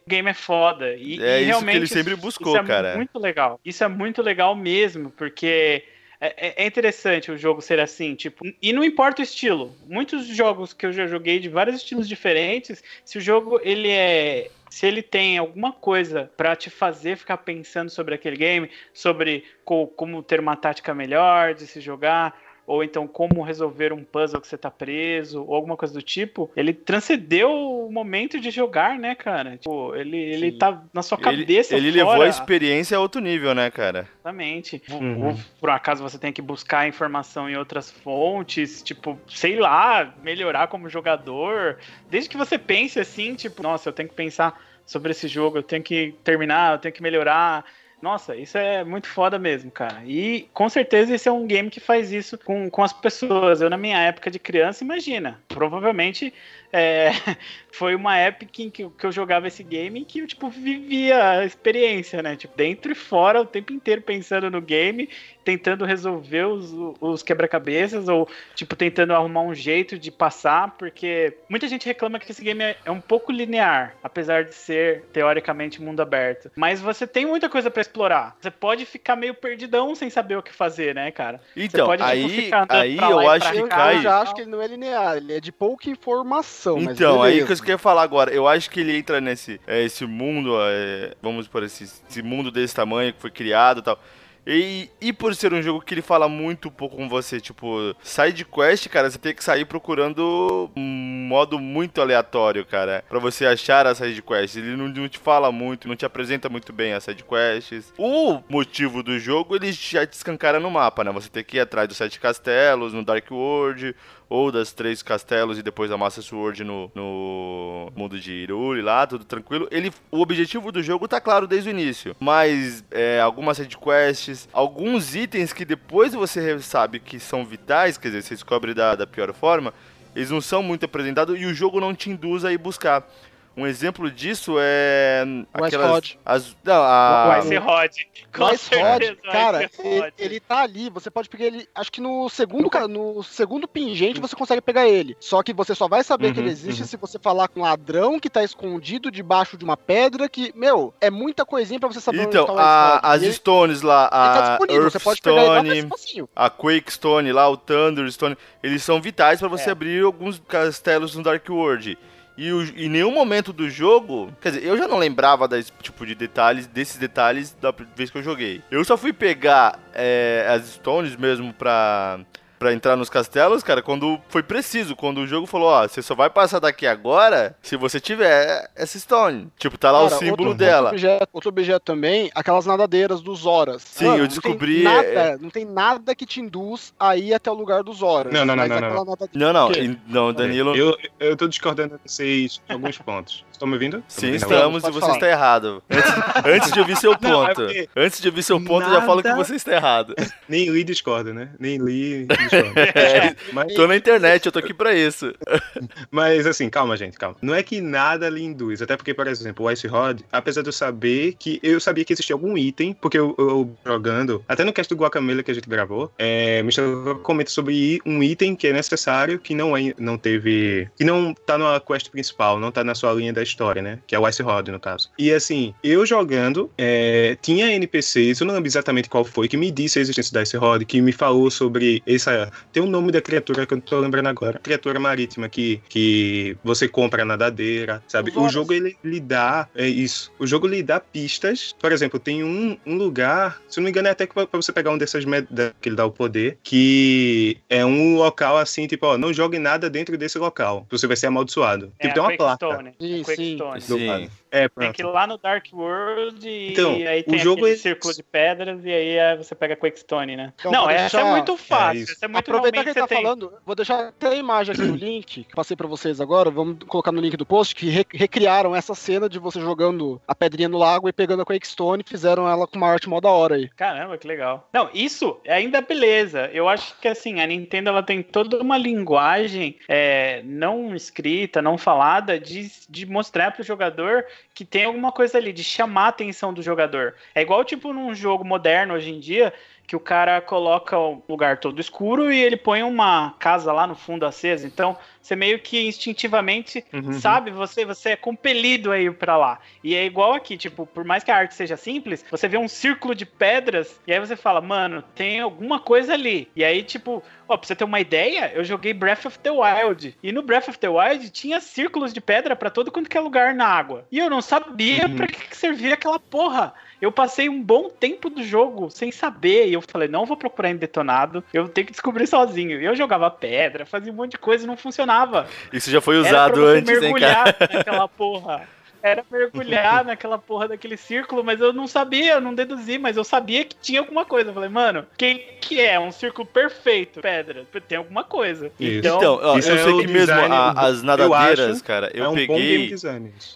[SPEAKER 1] game é foda. E,
[SPEAKER 2] É
[SPEAKER 1] e
[SPEAKER 2] isso que
[SPEAKER 1] realmente
[SPEAKER 2] ele sempre buscou,
[SPEAKER 1] isso é
[SPEAKER 2] cara.
[SPEAKER 1] muito legal. Isso é muito legal mesmo, porque é, é- é interessante o jogo ser assim, tipo, e não importa o estilo. Muitos jogos que eu já joguei de vários estilos diferentes, se o jogo ele é se ele tem alguma coisa pra te fazer ficar pensando sobre aquele game, sobre co- como ter uma tática melhor de se jogar, ou então como resolver um puzzle que você tá preso, ou alguma coisa do tipo, ele transcendeu o momento de jogar, né, cara? Tipo, ele, ele tá na sua
[SPEAKER 2] Ele,
[SPEAKER 1] cabeça
[SPEAKER 2] ele
[SPEAKER 1] fora,
[SPEAKER 2] levou a experiência a outro nível, né, cara?
[SPEAKER 1] Exatamente.
[SPEAKER 3] Uhum.
[SPEAKER 1] Ou por um acaso você tem que buscar informação em outras fontes, tipo, sei lá, melhorar como jogador. Desde que você pense assim, tipo, nossa, eu tenho que pensar sobre esse jogo, eu tenho que terminar, eu tenho que melhorar. Nossa, isso é muito foda mesmo, cara. E com certeza esse é um game que faz isso com, com as pessoas. Eu, na minha época de criança, imagina. Provavelmente é, foi uma época em que, que, eu jogava esse game que eu, tipo, vivia a experiência, né? Tipo, dentro e fora, o tempo inteiro pensando no game, tentando resolver os, os quebra-cabeças, ou, tipo, tentando arrumar um jeito de passar, porque muita gente reclama que esse game é, é um pouco linear, apesar de ser, teoricamente, mundo aberto. Mas você tem muita coisa para explorar. Você pode ficar meio perdidão sem saber o que fazer, né, cara?
[SPEAKER 2] Então,
[SPEAKER 1] pode,
[SPEAKER 2] aí, tipo, aí eu acho que cai...
[SPEAKER 4] Eu já acho que ele não é linear, ele é de pouca informação
[SPEAKER 2] Então, aí que eu queria falar agora. Eu acho que ele entra nesse é, esse mundo, é, vamos por esse, esse mundo desse tamanho que foi criado e tal. E, e por ser um jogo que ele fala muito pouco com você, tipo, side quest, cara, você tem que sair procurando um modo muito aleatório, cara, para você achar as side quests. Ele não, não, te fala muito, não te apresenta muito bem as side quests. O motivo do jogo, ele já te escancara no mapa, né? Você tem que ir atrás dos sete castelos, no Dark World, ou das três castelos e depois a Master Sword no, no mundo de Iruli lá, tudo tranquilo. Ele, o objetivo do jogo tá claro desde o início, mas é, algumas sidequests, alguns itens que depois você sabe que são vitais, quer dizer, você descobre da, da pior forma, eles não são muito apresentados e o jogo não te induz a ir buscar. Um exemplo disso é.
[SPEAKER 4] Aquelas, Rod.
[SPEAKER 2] As, não, a...
[SPEAKER 1] O Ice Rod.
[SPEAKER 4] o Ice Rod, cara, ele, ele, tá ali. Você pode pegar ele. Acho que no segundo, no segundo pingente você consegue pegar ele. Só que você só vai saber uhum, que ele uhum, existe uhum. se você falar com um ladrão que tá escondido debaixo de uma pedra. Que, meu, é muita coisinha pra você saber
[SPEAKER 2] então, onde tá o a, As ele, Stones lá, a tá Earth você pode Stone,
[SPEAKER 4] ele
[SPEAKER 2] a Quake Stone lá, o Thunder Stone, eles são vitais para você é. abrir alguns castelos no Dark World. E o, em nenhum momento do jogo, quer dizer, eu já não lembrava desse tipo de detalhes, desses detalhes da vez que eu joguei. Eu só fui pegar é, as Stones mesmo pra para entrar nos castelos, cara, quando foi preciso, quando o jogo falou, ó, você só vai passar daqui agora se você tiver essa stone. Tipo, tá lá cara, o símbolo
[SPEAKER 4] outro,
[SPEAKER 2] dela.
[SPEAKER 4] Outro objeto, outro objeto, também, aquelas nadadeiras dos horas.
[SPEAKER 2] Sim, Mano, eu descobri.
[SPEAKER 4] Não tem, nada, não tem nada que te induz a ir até o lugar dos horas.
[SPEAKER 3] Não, não, não, não. Não,
[SPEAKER 2] não, não, não, Danilo.
[SPEAKER 3] Eu, eu tô discordando de vocês em alguns pontos. Estão me ouvindo?
[SPEAKER 2] Sim, estamos e você falar. está errado. Antes, antes, de ouvir seu ponto. Não, é. Antes de ouvir seu ponto, Nada... já falo que você está errado.
[SPEAKER 3] Nem li discorda, né? Nem li discorda.
[SPEAKER 2] É, mas... Tô na internet, eu tô aqui pra isso.
[SPEAKER 3] Mas assim, calma, gente, calma. Não é que nada lhe induz. Até porque, por exemplo, o Ice Rod, apesar de eu saber que. Eu sabia que existia algum item, porque eu, eu jogando. Até no cast do Guacamele que a gente gravou, é, Mr. comenta sobre um item que é necessário, que não, é, não teve. que não tá na quest principal, não tá na sua linha da história, né? Que é o Ice Rod, no caso. E assim, eu jogando, é, tinha NPCs, eu não lembro exatamente qual foi, que me disse a existência da Ice Rod, que me falou sobre essa. Tem um nome da criatura que eu não tô lembrando agora. Criatura marítima que, que você compra nadadeira, sabe? O jogo ele lhe dá. É isso. O jogo lhe dá pistas. Por exemplo, tem um, um lugar, se não me engano, é até pra, pra você pegar um dessas que ele dá o poder, que é um local assim, tipo, ó, não jogue nada dentro desse local. Você vai ser amaldiçoado.
[SPEAKER 1] É
[SPEAKER 3] tipo, tem uma placa.
[SPEAKER 1] Stone. Sim, sim.
[SPEAKER 2] sim.
[SPEAKER 3] É,
[SPEAKER 1] tem que ir lá no Dark World e então, aí tem o jogo é... círculo de pedras e aí você pega Quakestone, né? Então, não, essa deixar... é muito fácil. É essa é muito
[SPEAKER 4] Aproveitar que ele tá tem... falando, vou deixar até a imagem aqui no link, que passei pra vocês agora, vamos colocar no link do post, que re recriaram essa cena de você jogando a pedrinha no lago e pegando a Quakestone e fizeram ela com uma arte mó da hora aí.
[SPEAKER 1] Caramba, que legal. Não, isso é ainda beleza. Eu acho que assim, a Nintendo ela tem toda uma linguagem é, não escrita, não falada, de, de mostrar pro jogador que tem alguma coisa ali, de chamar a atenção do jogador. É igual, tipo, num jogo moderno hoje em dia, que o cara coloca o lugar todo escuro e ele põe uma casa lá no fundo acesa. Então, você meio que instintivamente uhum. sabe, você você é compelido a ir para lá. E é igual aqui, tipo, por mais que a arte seja simples, você vê um círculo de pedras e aí você fala, mano, tem alguma coisa ali. E aí, tipo, ó, pra você ter uma ideia, eu joguei Breath of the Wild. E no Breath of the Wild tinha círculos de pedra para todo quanto que é lugar na água. E eu não sabia uhum. para que, que servia aquela porra. Eu passei um bom tempo do jogo sem saber. E eu falei, não vou procurar em detonado, eu tenho que descobrir sozinho. E eu jogava pedra, fazia um monte de coisa e não funcionava.
[SPEAKER 2] Isso já foi usado antes, hein, cara?
[SPEAKER 1] naquela porra. Era mergulhar naquela porra daquele círculo, mas eu não sabia, eu não deduzi, mas eu sabia que tinha alguma coisa. Eu falei, mano, quem que é? Um círculo perfeito, pedra. Tem alguma coisa.
[SPEAKER 3] Isso.
[SPEAKER 1] Então,
[SPEAKER 2] Então, ó,
[SPEAKER 3] Isso
[SPEAKER 2] eu
[SPEAKER 3] é
[SPEAKER 2] sei
[SPEAKER 3] o
[SPEAKER 2] que mesmo a- as nadadeiras,
[SPEAKER 3] acho,
[SPEAKER 2] cara, eu
[SPEAKER 3] é um bom game
[SPEAKER 2] peguei.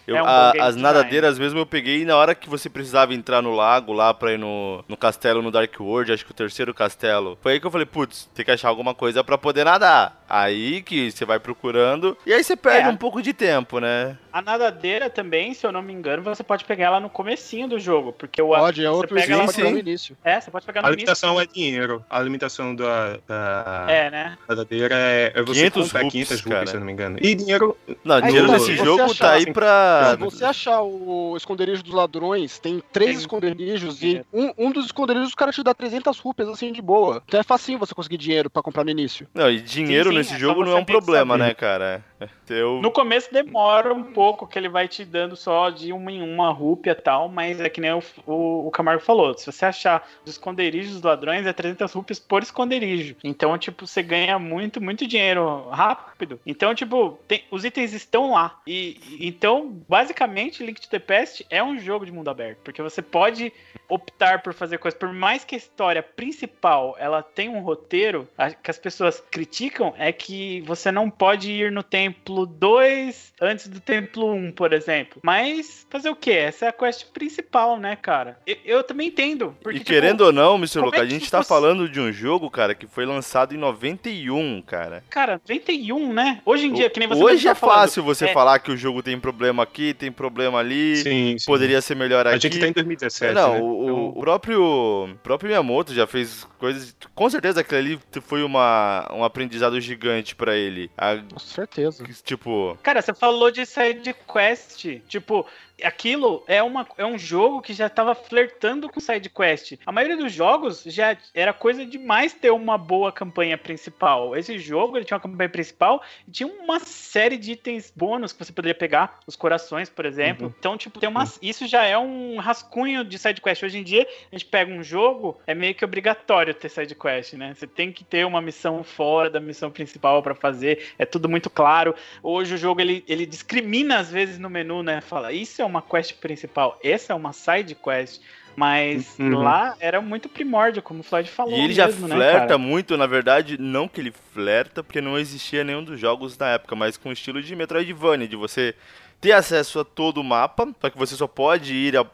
[SPEAKER 2] eu-
[SPEAKER 1] É um
[SPEAKER 2] a-
[SPEAKER 1] bom game
[SPEAKER 2] as nadadeiras mesmo eu peguei na hora que você precisava entrar no lago lá pra ir no, no castelo no Dark World, acho que o terceiro castelo. Foi aí que eu falei, putz, tem que achar alguma coisa pra poder nadar. Aí que você vai procurando. E aí você perde
[SPEAKER 1] É.
[SPEAKER 2] um pouco de tempo, né?
[SPEAKER 1] A nadadeira também, se eu não me engano, você pode pegar ela no comecinho do jogo, porque o
[SPEAKER 4] Pode, é
[SPEAKER 1] você
[SPEAKER 4] outro
[SPEAKER 1] pega ela
[SPEAKER 2] sim.
[SPEAKER 4] no início.
[SPEAKER 1] É, você pode pegar no
[SPEAKER 3] A
[SPEAKER 1] início.
[SPEAKER 3] limitação é dinheiro. A limitação da, da
[SPEAKER 1] É, né?
[SPEAKER 3] nadadeira é, é você
[SPEAKER 2] 500
[SPEAKER 3] comprar
[SPEAKER 2] rupees,
[SPEAKER 3] 500
[SPEAKER 2] cara.
[SPEAKER 3] rupees, se eu não me engano. E dinheiro
[SPEAKER 2] Não,
[SPEAKER 4] Aí
[SPEAKER 2] dinheiro nesse
[SPEAKER 3] se
[SPEAKER 4] você
[SPEAKER 2] jogo
[SPEAKER 4] achar,
[SPEAKER 2] tá aí pra.
[SPEAKER 4] Se você achar o esconderijo dos ladrões, tem três
[SPEAKER 1] Tem.
[SPEAKER 4] esconderijos e um, um dos esconderijos o cara te dá 300 rupias assim de boa. Então é facinho você conseguir dinheiro pra comprar no início.
[SPEAKER 2] Não, e dinheiro
[SPEAKER 1] Sim, sim,
[SPEAKER 2] nesse
[SPEAKER 1] é
[SPEAKER 2] jogo não é um problema,
[SPEAKER 1] saber.
[SPEAKER 2] né, cara? Eu...
[SPEAKER 1] No começo demora um pouco, que ele vai te dando só de uma em uma rúpia tal, mas é que nem o, o, o Camargo falou, se você achar os esconderijos dos ladrões, é 300 rúpias por esconderijo. Então, tipo, você ganha muito, muito dinheiro rápido. Então, tipo, tem- os itens estão lá. E então, basicamente, Link to the Past é um jogo de mundo aberto, porque você pode optar por fazer coisas, por mais que a história principal ela tenha um roteiro, a- que as pessoas criticam é que você não pode ir no templo 2 antes do templo 1, por exemplo. Mas fazer o quê? Essa é a quest principal, né, cara? Eu, eu também entendo. Porque,
[SPEAKER 2] E
[SPEAKER 1] tipo,
[SPEAKER 2] querendo ou não, Mr. Luca,
[SPEAKER 1] é
[SPEAKER 2] a gente tá
[SPEAKER 1] você-
[SPEAKER 2] falando de um jogo, cara, que foi lançado em 91, cara.
[SPEAKER 1] Cara, 91, né? Hoje em dia, que nem você
[SPEAKER 2] Hoje é
[SPEAKER 1] tá falando,
[SPEAKER 2] fácil você
[SPEAKER 1] é-
[SPEAKER 2] falar que o jogo tem problema aqui, tem problema ali,
[SPEAKER 3] sim, sim.
[SPEAKER 2] poderia ser melhor aqui.
[SPEAKER 3] A gente tá em 2017,
[SPEAKER 2] Não,
[SPEAKER 3] né?
[SPEAKER 2] o,
[SPEAKER 3] Então,
[SPEAKER 2] o próprio, o próprio Miyamoto já fez coisas. Com certeza aquilo ali foi uma, um aprendizado gigante pra ele. A-
[SPEAKER 4] Com certeza.
[SPEAKER 2] Tipo,
[SPEAKER 1] Cara, você falou de side quest. Tipo, aquilo é, uma, é um jogo que já tava flertando com side quest. A maioria dos jogos já era coisa demais ter uma boa campanha principal. Esse jogo ele tinha uma campanha principal e tinha uma série de itens bônus que você poderia pegar, os corações, por exemplo.
[SPEAKER 3] Uhum.
[SPEAKER 1] Então, tipo, tem uma, isso já é um rascunho de side quest. Hoje em dia, a gente pega um jogo, é meio que obrigatório ter side quest, né? Você tem que ter uma missão fora da missão principal pra fazer. É tudo muito claro. Hoje o jogo ele, ele discrimina às vezes no menu, né? Fala, isso é uma quest principal, essa é uma side quest. Mas
[SPEAKER 3] Uhum.
[SPEAKER 1] lá era muito primórdio, como o Floyd falou.
[SPEAKER 2] e ele já
[SPEAKER 1] mesmo, né,
[SPEAKER 2] flerta
[SPEAKER 1] cara?
[SPEAKER 2] muito, na verdade, não que ele flerta, porque não existia nenhum dos jogos na época, mas com o estilo de Metroidvania, de você ter acesso a todo o mapa, só que você só pode ir a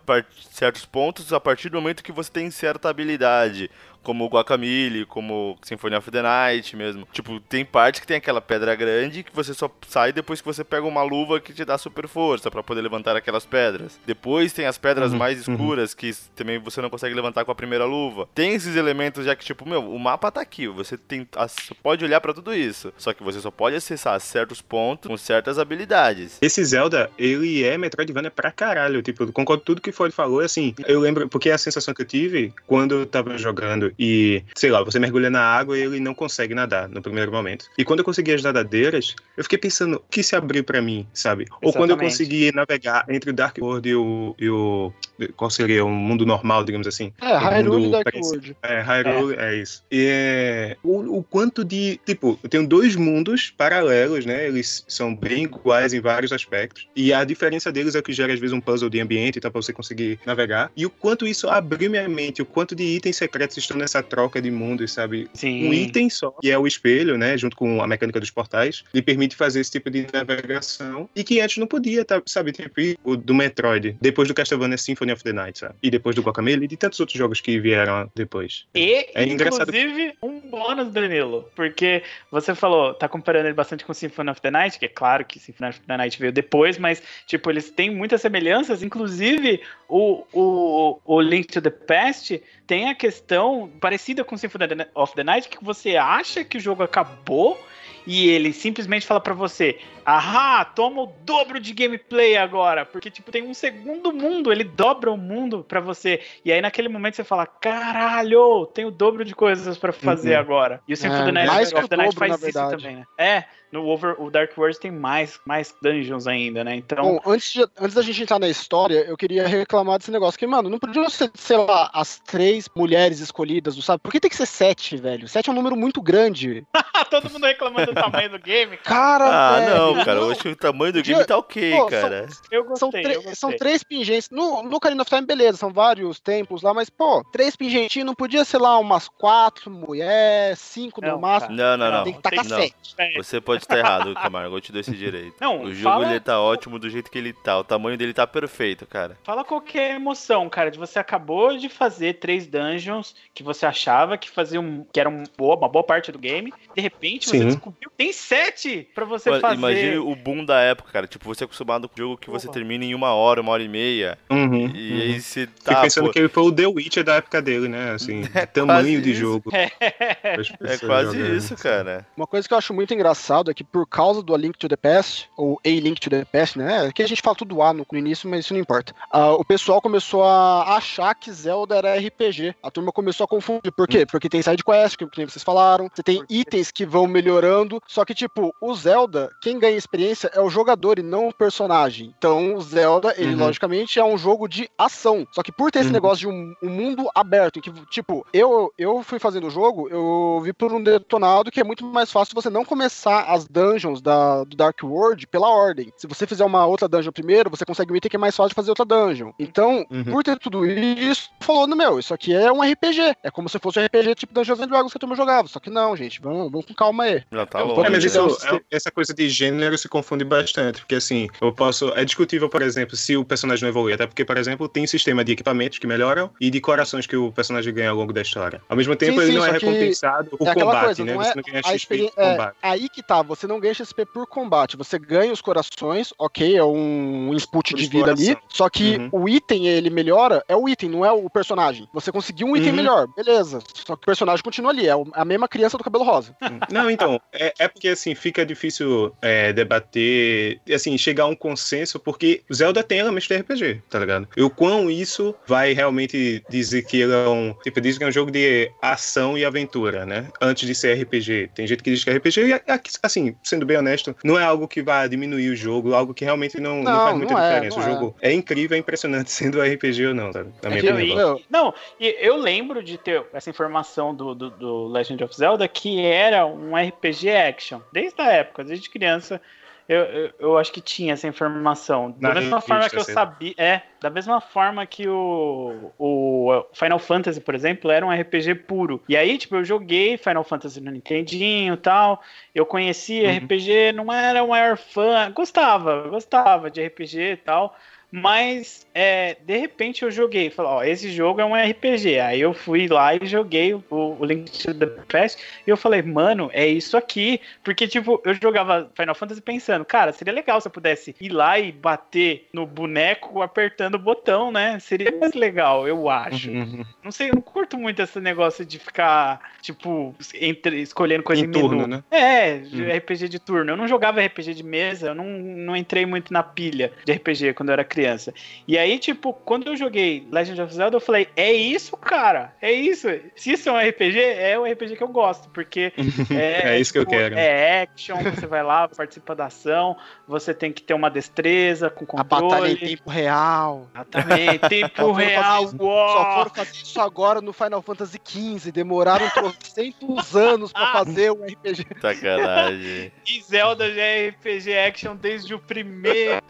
[SPEAKER 2] certos pontos a partir do momento que você tem certa habilidade. Como o Guacamole, como Symphony of the Night mesmo. Tipo, tem parte que tem aquela pedra grande que você só sai depois que você pega uma luva que te dá super força pra poder levantar aquelas pedras. Depois tem as pedras
[SPEAKER 3] Uhum,
[SPEAKER 2] mais
[SPEAKER 3] uhum.
[SPEAKER 2] escuras que também você não consegue levantar com a primeira luva. Tem esses elementos já que, tipo, meu, o mapa tá aqui. Você tem, você pode olhar pra tudo isso. Só que você só pode acessar certos pontos com certas habilidades.
[SPEAKER 3] Esse Zelda, ele é Metroidvania pra caralho. Tipo, eu concordo com tudo que foi falou. Assim, eu lembro, porque a sensação que eu tive quando eu tava jogando e, sei lá, você mergulha na água e ele não consegue nadar no primeiro momento. E quando eu consegui as nadadeiras, eu fiquei pensando, o que se abriu pra mim, sabe? Ou quando eu
[SPEAKER 1] Exatamente.
[SPEAKER 3] consegui navegar entre o Dark World e o, e o. Qual seria? Um mundo normal, digamos assim.
[SPEAKER 4] É, Hyrule e
[SPEAKER 3] mundo
[SPEAKER 4] Dark World.
[SPEAKER 3] É, Hyrule, é, isso. E é, o, o quanto de. Tipo, eu tenho dois mundos paralelos, né? Eles são bem iguais em vários aspectos. E a diferença deles é que gera, às vezes, um puzzle de ambiente, tá? Pra você conseguir navegar. E o quanto isso abriu minha mente, o quanto de itens secretos estão nessa troca de mundos, sabe?
[SPEAKER 1] Sim.
[SPEAKER 3] Um item só, que é o espelho, né? Junto com a mecânica dos portais, lhe permite fazer esse tipo de navegação. E que antes não podia, tá, sabe? Tipo, o do Metroid, depois do Castlevania Symphony of the Night, sabe? E depois do Guacamelee e de tantos outros jogos que vieram depois.
[SPEAKER 1] E,
[SPEAKER 3] É engraçado.
[SPEAKER 1] inclusive, um bônus, Danilo. Porque você falou, tá comparando ele bastante com Symphony of the Night, que é claro que Symphony of the Night veio depois, mas, tipo, eles têm muitas semelhanças. Inclusive, o, o, o Link to the Past tem a questão parecida com Symphony of the Night, que você acha que o jogo acabou e ele simplesmente fala pra você: "Ahá, toma o dobro de gameplay agora", porque tipo tem um segundo mundo, ele dobra o mundo pra você. E aí naquele momento você fala: "Caralho, tem o dobro de coisas pra fazer
[SPEAKER 3] Uhum.
[SPEAKER 1] agora". E o Symphony
[SPEAKER 4] É,
[SPEAKER 1] of the Night, of the
[SPEAKER 4] dobro,
[SPEAKER 1] faz isso também, né? É, no Over, o Dark World tem mais, mais dungeons ainda, né? Então.
[SPEAKER 4] Bom, antes, de, antes da gente entrar na história, eu queria reclamar desse negócio. Que, mano, não podia ser, sei lá, as três mulheres escolhidas, sabe? Por que tem que ser sete, velho? Sete é um número muito grande.
[SPEAKER 1] Todo mundo reclamando do tamanho do game.
[SPEAKER 4] Cara,
[SPEAKER 2] Ah,
[SPEAKER 4] velho,
[SPEAKER 2] não, cara. Hoje o tamanho do game tá ok,
[SPEAKER 4] Pô,
[SPEAKER 2] cara.
[SPEAKER 1] Eu
[SPEAKER 4] São,
[SPEAKER 1] gostei,
[SPEAKER 4] tre-
[SPEAKER 1] eu gostei.
[SPEAKER 4] são três pingentes. No, no Ocarina of Time, beleza, são vários templos lá, mas, pô, três pingentinhos não podia ser lá umas quatro mulheres, cinco no
[SPEAKER 1] Não,
[SPEAKER 4] máximo.
[SPEAKER 2] Não, não, não.
[SPEAKER 4] Tem que tacar sete.
[SPEAKER 1] É,
[SPEAKER 2] Você pode estar errado, Camargo. Eu te dou esse direito.
[SPEAKER 1] Não,
[SPEAKER 2] O jogo
[SPEAKER 1] fala,
[SPEAKER 2] ele tá ótimo do jeito que ele tá. O tamanho dele tá perfeito, cara.
[SPEAKER 1] fala qualquer emoção, cara. De você acabou de fazer três dungeons que você achava que faziam que eram boa, uma boa parte do game. De repente você
[SPEAKER 3] Sim.
[SPEAKER 1] descobriu tem sete pra você
[SPEAKER 2] Mano,
[SPEAKER 1] fazer.
[SPEAKER 2] Imagine o boom da época, cara. Tipo, você é acostumado com um jogo que você
[SPEAKER 1] Porra.
[SPEAKER 2] termina em uma hora, uma hora e meia.
[SPEAKER 3] Uhum,
[SPEAKER 2] E
[SPEAKER 3] uhum.
[SPEAKER 2] aí você
[SPEAKER 3] Fiquei
[SPEAKER 2] tá.
[SPEAKER 3] pensando
[SPEAKER 2] pô,
[SPEAKER 3] que ele foi o The Witcher da época dele, né? Assim, de tamanho de
[SPEAKER 2] isso.
[SPEAKER 3] jogo.
[SPEAKER 2] É
[SPEAKER 3] pessoas
[SPEAKER 2] quase
[SPEAKER 3] jogando.
[SPEAKER 2] isso, cara.
[SPEAKER 4] Uma coisa que eu acho muito engraçado é que por causa do A Link to the Past, ou A Link to the Past, né? Que a gente fala tudo A no, no início, mas isso não importa. Ah, o pessoal começou a achar que Zelda era RPG. A turma começou a confundir. Por quê? Porque tem side quest, que, que nem vocês falaram. Você tem itens que vão melhorando. Só que, tipo, o Zelda, quem ganha experiência é o jogador e não o personagem. Então, o Zelda, ele
[SPEAKER 3] Uhum.
[SPEAKER 4] logicamente é um jogo de ação. Só que por ter esse
[SPEAKER 3] Uhum.
[SPEAKER 4] negócio de um, um mundo aberto, em que, tipo, eu, eu fui fazendo o jogo, eu vi por um detonado que é muito mais fácil você não começar as dungeons da, do Dark World pela ordem. Se você fizer uma outra dungeon primeiro, você consegue um item que é mais fácil de fazer outra dungeon. Então,
[SPEAKER 3] Uhum.
[SPEAKER 4] por ter tudo isso, falou, no meu, isso aqui é um RPG. É como se fosse um RPG tipo Dungeons and Dragons que a turma jogava. Só que não, gente, vamos, vamos com calma aí.
[SPEAKER 2] Já tá
[SPEAKER 1] Eu vou-
[SPEAKER 3] É, mas
[SPEAKER 4] Então,
[SPEAKER 3] isso,
[SPEAKER 4] se-
[SPEAKER 3] é- essa coisa de gênero se confunde bastante, porque assim, eu posso. É discutível, por exemplo, se o personagem não evolui, até porque, por exemplo, tem sistema de equipamentos que melhoram e de corações que o personagem ganha ao longo da história. Ao mesmo tempo,
[SPEAKER 4] Sim,
[SPEAKER 3] ele
[SPEAKER 4] sim,
[SPEAKER 3] não é recompensado por
[SPEAKER 4] é
[SPEAKER 3] combate,
[SPEAKER 4] coisa,
[SPEAKER 3] né?
[SPEAKER 4] não
[SPEAKER 3] Você
[SPEAKER 4] é
[SPEAKER 3] não ganha
[SPEAKER 4] a
[SPEAKER 3] XP combate.
[SPEAKER 4] É, aí que tá, você não ganha XP por combate, você ganha os corações, ok, é um input
[SPEAKER 3] Por
[SPEAKER 4] de vida ali, só que
[SPEAKER 3] Uhum.
[SPEAKER 4] o item ele melhora, é o item, não é o personagem. Você conseguiu um item
[SPEAKER 3] Uhum.
[SPEAKER 4] melhor, beleza, só que o personagem continua ali, é a mesma criança do cabelo rosa.
[SPEAKER 3] Não, então, é, é porque assim, fica difícil é, debater, assim, chegar a um consenso, porque Zelda tem elementos de RPG, tá ligado? E o quão isso vai realmente dizer que ele é um. Tipo, diz que é um jogo de ação e aventura, né? Antes de ser RPG. Tem gente que diz que é RPG, e assim, sendo bem honesto, não é algo que vai diminuir o jogo, algo que realmente não, não,
[SPEAKER 4] Não,
[SPEAKER 3] faz muita
[SPEAKER 4] não é,
[SPEAKER 3] diferença.
[SPEAKER 4] não
[SPEAKER 3] o
[SPEAKER 4] é.
[SPEAKER 3] jogo é. incrível, é impressionante sendo RPG ou não, tá? Na minha
[SPEAKER 4] É que,
[SPEAKER 3] opinião.
[SPEAKER 1] Não, e eu lembro de ter essa informação do, do, do Legend of Zelda que era um RPG action. Desde a época, desde criança, eu, eu, eu acho que tinha essa informação. Da
[SPEAKER 3] Na
[SPEAKER 1] mesma
[SPEAKER 3] revista,
[SPEAKER 1] forma que eu
[SPEAKER 3] sei.
[SPEAKER 1] sabia. É, da mesma forma que o, o Final Fantasy, por exemplo, era um RPG puro. E aí, tipo, eu joguei Final Fantasy no Nintendinho e tal. Eu conhecia
[SPEAKER 3] Uhum.
[SPEAKER 1] RPG, não era o maior fã. Gostava, gostava de RPG e tal. Mas, é, de repente eu joguei, falei, ó, esse jogo é um RPG. Aí eu fui lá e joguei o, o Link to the Past e eu falei, mano, é isso aqui. Porque, tipo, eu jogava Final Fantasy pensando, cara, seria legal se eu pudesse ir lá e bater no boneco apertando o botão, né? Seria mais legal, eu acho.
[SPEAKER 3] Uhum.
[SPEAKER 1] Não sei, eu não curto muito esse negócio de ficar, tipo, entre, escolhendo coisa em,
[SPEAKER 3] Em turno,
[SPEAKER 1] menu.
[SPEAKER 3] né?
[SPEAKER 1] É,
[SPEAKER 3] Hum.
[SPEAKER 1] RPG de turno. Eu não jogava RPG de mesa, eu não, não entrei muito na pilha de RPG quando eu era criança. E aí, tipo, quando eu joguei Legend of Zelda, eu falei, é isso, cara, é isso. Se isso é um RPG, é o RPG que eu gosto, porque é,
[SPEAKER 3] É isso que eu
[SPEAKER 1] tipo,
[SPEAKER 3] quero.
[SPEAKER 1] É action, você vai lá, participa da ação, você tem que ter uma destreza com
[SPEAKER 4] a batalha em
[SPEAKER 1] controle.
[SPEAKER 4] tempo real.
[SPEAKER 1] Exatamente, tempo real,
[SPEAKER 4] Só foram fazer isso agora no Final Fantasy XV, demoraram trocentos anos pra fazer um RPG.
[SPEAKER 2] Sacanagem.
[SPEAKER 1] E Zelda já é RPG action desde o primeiro.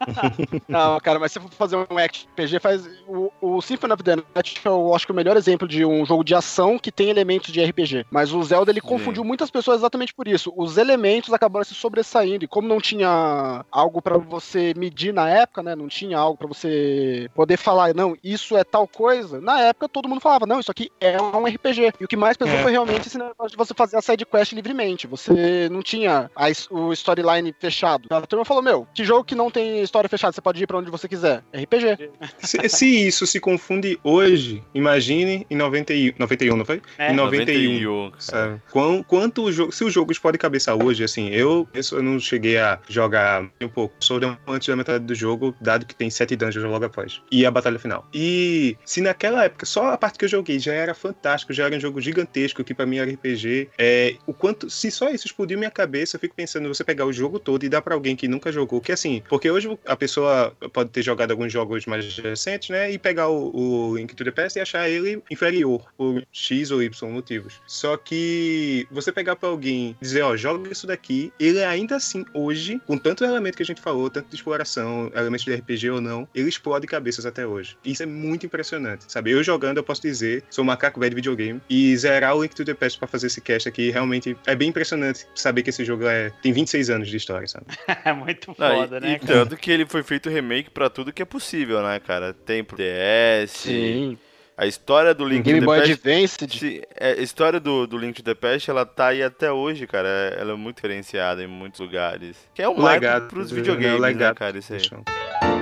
[SPEAKER 4] Não, cara, mas se for fazer um RPG, faz. O, o Symphony of the Night eu acho que é o melhor exemplo de um jogo de ação que tem elementos de RPG. Mas o Zelda ele confundiu muitas pessoas exatamente por isso. Os elementos acabaram se sobressaindo. E como não tinha algo pra você medir na época, né? Não tinha algo pra você poder falar, não, isso é tal coisa. Na época todo mundo falava, não, isso aqui é um RPG. E o que mais pesou
[SPEAKER 3] É.
[SPEAKER 4] foi realmente esse negócio de você fazer a side quest livremente. Você não tinha a o storyline fechado. A turma falou, meu, que jogo que não tem história fechada, você pode ir pra onde você quiser. RPG.
[SPEAKER 3] Se, se isso se confunde hoje, imagine em 91, 91 não foi?
[SPEAKER 1] É.
[SPEAKER 3] Em 91.
[SPEAKER 2] 91, cara.
[SPEAKER 3] Sabe? Quão- quanto o jogo, se o jogo pode cabeça hoje, assim, eu, eu não cheguei a jogar um pouco, sou de- antes da metade do jogo, dado que tem sete dungeons logo após, e a batalha final. E se naquela época, só a parte que eu joguei já era fantástico, já era um jogo gigantesco, que pra mim era RPG, é, o quanto, se só isso explodiu minha cabeça, eu fico pensando, você pegar o jogo todo e dar pra alguém que nunca jogou, que assim, porque hoje a pessoa pode ter jogado alguns jogos mais recentes, né, e pegar o, o Link to the Past e achar ele inferior por X ou Y motivos. Só que você pegar pra alguém e dizer, ó, joga isso daqui, ele ainda assim, hoje, com tanto elemento que a gente falou, tanto de exploração, elementos de RPG ou não, ele explode cabeças até hoje. Isso é muito impressionante, sabe? Eu jogando, eu posso dizer, sou um macaco velho de videogame, e zerar o Link to the Past pra fazer esse cast aqui, realmente é bem impressionante saber que esse jogo é, tem 26 anos de história, sabe?
[SPEAKER 1] É muito foda,
[SPEAKER 2] e,
[SPEAKER 1] né,
[SPEAKER 2] e
[SPEAKER 1] cara?
[SPEAKER 2] tanto que ele foi feito remake pra tudo que é possível, né, cara? Tem pro DS.
[SPEAKER 4] Sim.
[SPEAKER 2] A história do Link
[SPEAKER 4] Game
[SPEAKER 2] to
[SPEAKER 4] Boy
[SPEAKER 2] the Past.
[SPEAKER 4] Advanced.
[SPEAKER 2] Sim, é, a história do, do Link to the Past, ela tá aí até hoje, cara. É- Ela é muito diferenciada em muitos lugares. Que é um
[SPEAKER 3] O
[SPEAKER 2] marco
[SPEAKER 3] legado,
[SPEAKER 2] pros
[SPEAKER 3] né,
[SPEAKER 2] videogames, né,
[SPEAKER 3] legado.
[SPEAKER 2] cara? Isso aí.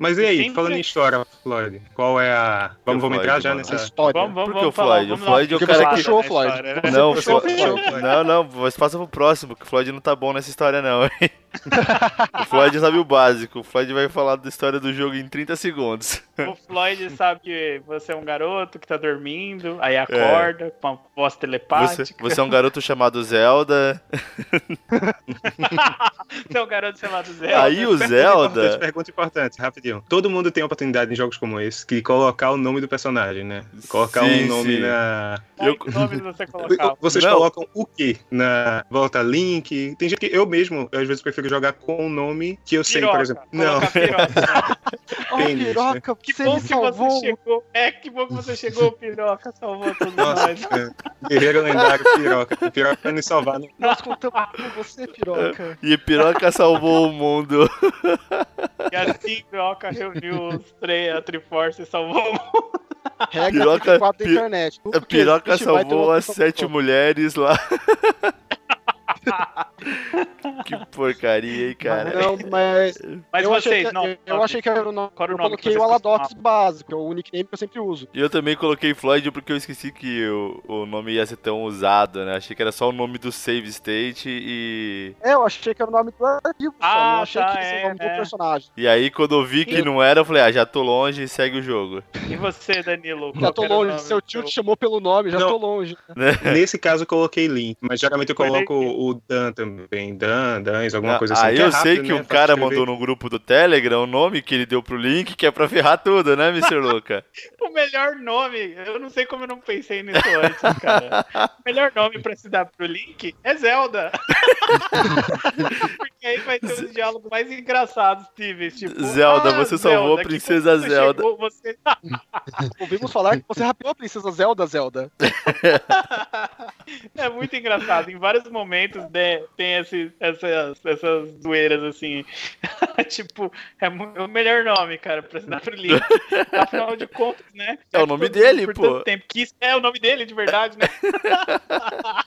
[SPEAKER 3] Mas e aí,
[SPEAKER 1] Sempre-
[SPEAKER 3] falando em história, Floyd, qual é a. Vamos, vamos entrar já nessa.
[SPEAKER 4] História.
[SPEAKER 1] Vamos, vamos,
[SPEAKER 2] Por que
[SPEAKER 1] vamos
[SPEAKER 2] o Floyd? O Floyd é o cara que-
[SPEAKER 4] Puxou o Floyd.
[SPEAKER 1] história, né?
[SPEAKER 2] Não, não, não, mas passa pro próximo, que o Floyd não tá bom nessa história, não. hein? O Floyd sabe o básico. O Floyd vai falar da história do jogo em 30 segundos.
[SPEAKER 1] O Floyd sabe que você é um garoto que tá dormindo, aí acorda com uma voz
[SPEAKER 2] Você,
[SPEAKER 1] telepática.
[SPEAKER 2] você é um garoto chamado Zelda.
[SPEAKER 1] Você é um garoto chamado Zelda.
[SPEAKER 2] Aí o
[SPEAKER 3] Pergunta
[SPEAKER 2] Zelda.
[SPEAKER 3] importante, Pergunta importante, rapidinho. Todo mundo tem a oportunidade em jogos como esse de colocar o nome do personagem, né? Colocar
[SPEAKER 2] Sim,
[SPEAKER 3] um nome
[SPEAKER 2] sim.
[SPEAKER 3] na.
[SPEAKER 1] Qual nome você colocar?
[SPEAKER 3] Vocês
[SPEAKER 2] Não.
[SPEAKER 3] colocam o quê? Na volta link? Tem gente que eu mesmo, eu, às vezes, prefiro jogar com um nome que eu sei,
[SPEAKER 1] Piroca.
[SPEAKER 3] por exemplo. Não,
[SPEAKER 1] piroca.
[SPEAKER 3] Pênis,
[SPEAKER 4] piroca,
[SPEAKER 1] Que
[SPEAKER 4] você
[SPEAKER 1] bom que
[SPEAKER 4] salvou.
[SPEAKER 1] você chegou. É, que bom que você chegou, piroca. Salvou todos
[SPEAKER 3] nossa,
[SPEAKER 1] nós.
[SPEAKER 3] é. guerreiro lendário, piroca. Piroca vai nos salvar. né?
[SPEAKER 4] Nós contamos com você, piroca.
[SPEAKER 2] E Piroca salvou o mundo.
[SPEAKER 1] E assim, piroca reuniu os três, a Triforce e salvou o mundo.
[SPEAKER 4] Regra
[SPEAKER 2] Piroca-
[SPEAKER 4] 34 da internet. Tudo
[SPEAKER 2] Piroca salvou as sete mulheres lá. que porcaria, hein, cara.
[SPEAKER 4] Não, mas
[SPEAKER 1] Mas
[SPEAKER 4] eu, achei
[SPEAKER 1] vocês,
[SPEAKER 4] que,
[SPEAKER 1] não.
[SPEAKER 4] eu, eu achei que era o nome.
[SPEAKER 1] Qual era o
[SPEAKER 4] Eu
[SPEAKER 1] nome que
[SPEAKER 4] coloquei o Aladox básico, é o nickname que eu sempre uso.
[SPEAKER 2] E eu também coloquei Floyd porque eu esqueci que o, o nome ia ser tão usado, né? Achei que era só o nome do save state e.
[SPEAKER 4] É, eu achei que era o nome do arquivo, só,
[SPEAKER 1] Ah,
[SPEAKER 4] não achei
[SPEAKER 1] tá,
[SPEAKER 4] que ia ser
[SPEAKER 1] é,
[SPEAKER 4] o nome do
[SPEAKER 1] é.
[SPEAKER 4] personagem.
[SPEAKER 2] E aí, quando eu vi que não era, eu falei, ah, já tô longe, segue o jogo.
[SPEAKER 1] E você, Danilo?
[SPEAKER 4] Já tô
[SPEAKER 1] era
[SPEAKER 4] longe, seu
[SPEAKER 1] do
[SPEAKER 4] tio te chamou pelo nome, já
[SPEAKER 3] Não.
[SPEAKER 4] tô longe.
[SPEAKER 3] Nesse caso eu coloquei link, mas geralmente eu coloco o Dan também. Dan, Dans, alguma
[SPEAKER 2] Ah,
[SPEAKER 3] coisa assim.
[SPEAKER 2] aí
[SPEAKER 3] que é
[SPEAKER 2] eu sei
[SPEAKER 3] rápido,
[SPEAKER 2] que
[SPEAKER 3] né?
[SPEAKER 2] um
[SPEAKER 3] Fácil
[SPEAKER 2] cara mandou no grupo do Telegram o nome que ele deu pro link, que é pra ferrar tudo, né, Mr. Luca?
[SPEAKER 1] O melhor nome, eu não sei como eu não pensei nisso antes, cara. O melhor nome pra se dar pro Link é Zelda. Porque aí vai ter os diálogos mais engraçados possíveis. Tipo,
[SPEAKER 2] Zelda,
[SPEAKER 1] ah,
[SPEAKER 2] você salvou a
[SPEAKER 1] que
[SPEAKER 2] princesa Zelda.
[SPEAKER 1] chegou, você-
[SPEAKER 4] Ouvimos falar que você rapeou a princesa Zelda, Zelda.
[SPEAKER 1] É muito engraçado. Em vários momentos né, tem esse, essas, essas zoeiras assim. tipo, é é o melhor nome, cara, pra dar pro Link. Afinal de contas, né?
[SPEAKER 2] É o
[SPEAKER 1] que
[SPEAKER 2] nome dele,
[SPEAKER 1] por
[SPEAKER 2] pô.
[SPEAKER 1] tempo quis- é o nome dele, de verdade, né?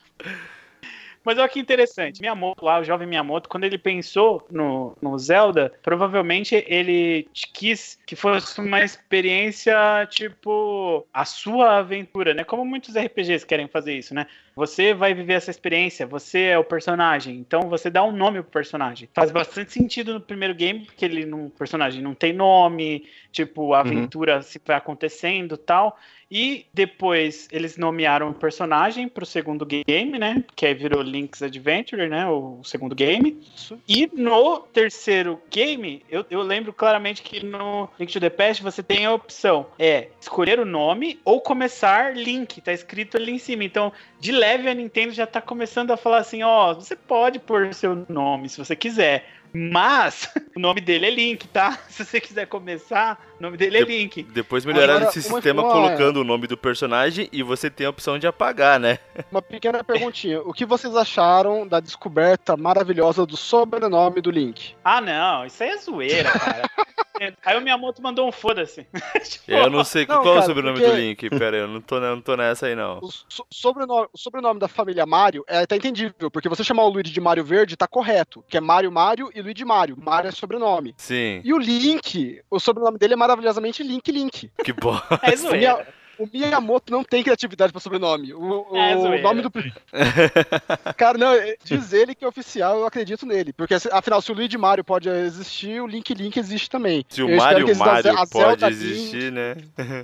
[SPEAKER 1] Mas olha que interessante. Miyamoto lá, o jovem Miyamoto, quando ele pensou no, no Zelda, provavelmente ele quis que fosse uma experiência, tipo, a sua aventura, né? Como muitos RPGs querem fazer isso, né? Você vai viver essa experiência, você é o personagem, então você dá um nome pro personagem. Faz bastante sentido no primeiro game, porque ele não, o personagem não tem nome, tipo, a aventura se vai acontecendo tal. E depois eles nomearam o personagem pro segundo game, né? Que aí virou Link's Adventure, né? O segundo game. E no terceiro game, eu, eu lembro claramente que no Link to the Past você tem a opção: é escolher o nome ou começar Link. Tá escrito ali em cima. Então, de leve a Nintendo já tá começando a falar assim: ó, você pode pôr seu nome se você quiser. Mas o nome dele é Link, tá? Se você quiser começar, o nome dele é
[SPEAKER 2] De-
[SPEAKER 1] Link.
[SPEAKER 2] Depois melhoraram
[SPEAKER 4] Agora,
[SPEAKER 2] esse sistema
[SPEAKER 4] uma-
[SPEAKER 2] colocando o nome do personagem e você tem a opção de apagar, né?
[SPEAKER 4] Uma pequena perguntinha. O que vocês acharam da descoberta maravilhosa do sobrenome do Link?
[SPEAKER 1] Ah, não, isso aí é zoeira, cara. Aí o Miyamoto mandou um foda-se. tipo,
[SPEAKER 2] Eu não sei
[SPEAKER 4] Não,
[SPEAKER 2] qual é o
[SPEAKER 4] cara,
[SPEAKER 2] sobrenome
[SPEAKER 4] porque-
[SPEAKER 2] do Link. Pera aí, eu não tô, não tô nessa aí, não.
[SPEAKER 4] O, so- sobrenome, o sobrenome da família Mario é até entendível, porque você chamar o Luigi de Mario Verde tá correto, que é Mario Mario e Luigi Mario. Mario é sobrenome.
[SPEAKER 2] Sim,
[SPEAKER 4] E o Link, o sobrenome dele é maravilhosamente Link Link.
[SPEAKER 2] que bom.
[SPEAKER 1] É zoeira.
[SPEAKER 4] O Miyamoto não tem criatividade pra sobrenome. O, o
[SPEAKER 1] É
[SPEAKER 4] nome do. Cara, não, é- diz ele que é oficial, eu acredito nele. Porque afinal, se o Luigi Mario pode existir, o Link Link existe também.
[SPEAKER 2] Se o
[SPEAKER 4] Eu
[SPEAKER 2] Mario Mario
[SPEAKER 4] a Zelda
[SPEAKER 2] pode
[SPEAKER 4] Link.
[SPEAKER 2] existir, né?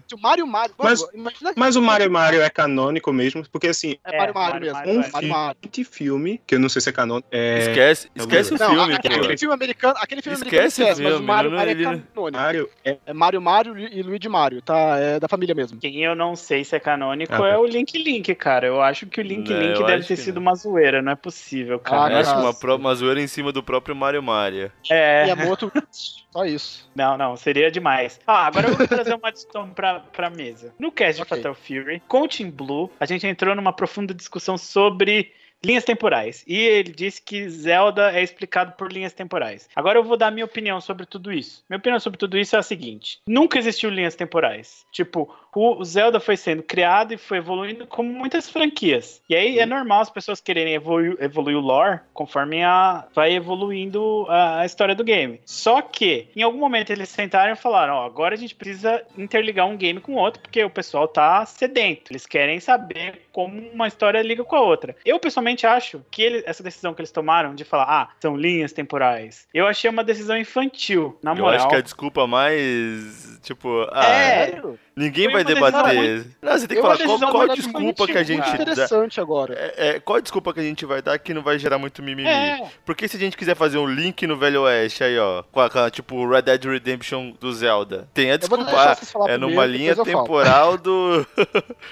[SPEAKER 4] Se o Mario Mario.
[SPEAKER 3] Mas-
[SPEAKER 4] imagina
[SPEAKER 3] Mas o Mario Mario é canônico mesmo, porque assim,
[SPEAKER 4] É Mario
[SPEAKER 1] É,
[SPEAKER 4] Mario
[SPEAKER 1] Mario
[SPEAKER 4] mesmo.
[SPEAKER 1] Mario,
[SPEAKER 3] um
[SPEAKER 4] é Mario Mario.
[SPEAKER 3] filme, filme, que eu não sei se é canônico, é...
[SPEAKER 2] Esquece, esquece o
[SPEAKER 3] Não,
[SPEAKER 2] filme,
[SPEAKER 4] aquele, aquele filme americano, aquele filme
[SPEAKER 2] Esquece
[SPEAKER 4] americano
[SPEAKER 2] o
[SPEAKER 4] mas o
[SPEAKER 2] filme,
[SPEAKER 4] Mario Mario é canônico.
[SPEAKER 3] Mario é
[SPEAKER 4] É Mario Mario e Luigi Mario, tá? É da família mesmo.
[SPEAKER 1] Quem eu não sei se é canônico
[SPEAKER 3] Ah, tá.
[SPEAKER 1] é o Link Link, cara. Eu acho que o Link
[SPEAKER 2] Não,
[SPEAKER 1] Link
[SPEAKER 2] eu
[SPEAKER 1] deve ter sido
[SPEAKER 2] não.
[SPEAKER 1] uma zoeira, não é possível,
[SPEAKER 4] Ah,
[SPEAKER 1] cara.
[SPEAKER 2] Eu acho uma, pro- uma zoeira em cima do próprio Mario Mario.
[SPEAKER 1] É,
[SPEAKER 4] Miyamoto, só isso.
[SPEAKER 1] não, não, seria demais. Ah, agora eu vou trazer uma discussão pra, pra mesa. No cast de
[SPEAKER 4] Ok.
[SPEAKER 1] Fatal Fury, com o Team Blue, a gente entrou numa profunda discussão sobre linhas temporais. E ele disse que Zelda é explicado por linhas temporais. Agora eu vou dar minha opinião sobre tudo isso. Minha opinião sobre tudo isso é a seguinte: nunca existiu linhas temporais. Tipo, o Zelda foi sendo criado e foi evoluindo como muitas franquias. E aí é normal as pessoas quererem evoluir, evoluir o lore conforme a, vai evoluindo a, a história do game. Só que, em algum momento, eles sentaram e falaram: Ó, agora a gente precisa interligar um game com o outro, porque o pessoal tá sedento. Eles querem saber como uma história liga com a outra. Eu, pessoalmente, acho que ele- essa decisão que eles tomaram de falar, ah, são linhas temporais, eu achei uma decisão infantil, na
[SPEAKER 2] Eu
[SPEAKER 1] moral.
[SPEAKER 2] acho que a desculpa mais. Tipo, ah,
[SPEAKER 1] É,
[SPEAKER 2] ninguém vai debater. Não, você tem que
[SPEAKER 1] Eu
[SPEAKER 2] falar qual, qual a
[SPEAKER 1] muito
[SPEAKER 2] desculpa que a gente
[SPEAKER 1] cara.
[SPEAKER 2] dá.
[SPEAKER 4] Interessante agora.
[SPEAKER 2] É, é, qual a desculpa que a gente vai dar que não vai gerar muito mimimi?
[SPEAKER 1] é.
[SPEAKER 2] Porque se a gente quiser fazer um link no Velho Oeste aí, ó, com a, com a, tipo Red Dead Redemption do Zelda, tem a
[SPEAKER 4] Eu vou
[SPEAKER 2] desculpa. ah,
[SPEAKER 4] vocês falar
[SPEAKER 2] É
[SPEAKER 4] primeiro,
[SPEAKER 2] numa linha
[SPEAKER 4] eu falo.
[SPEAKER 2] temporal do.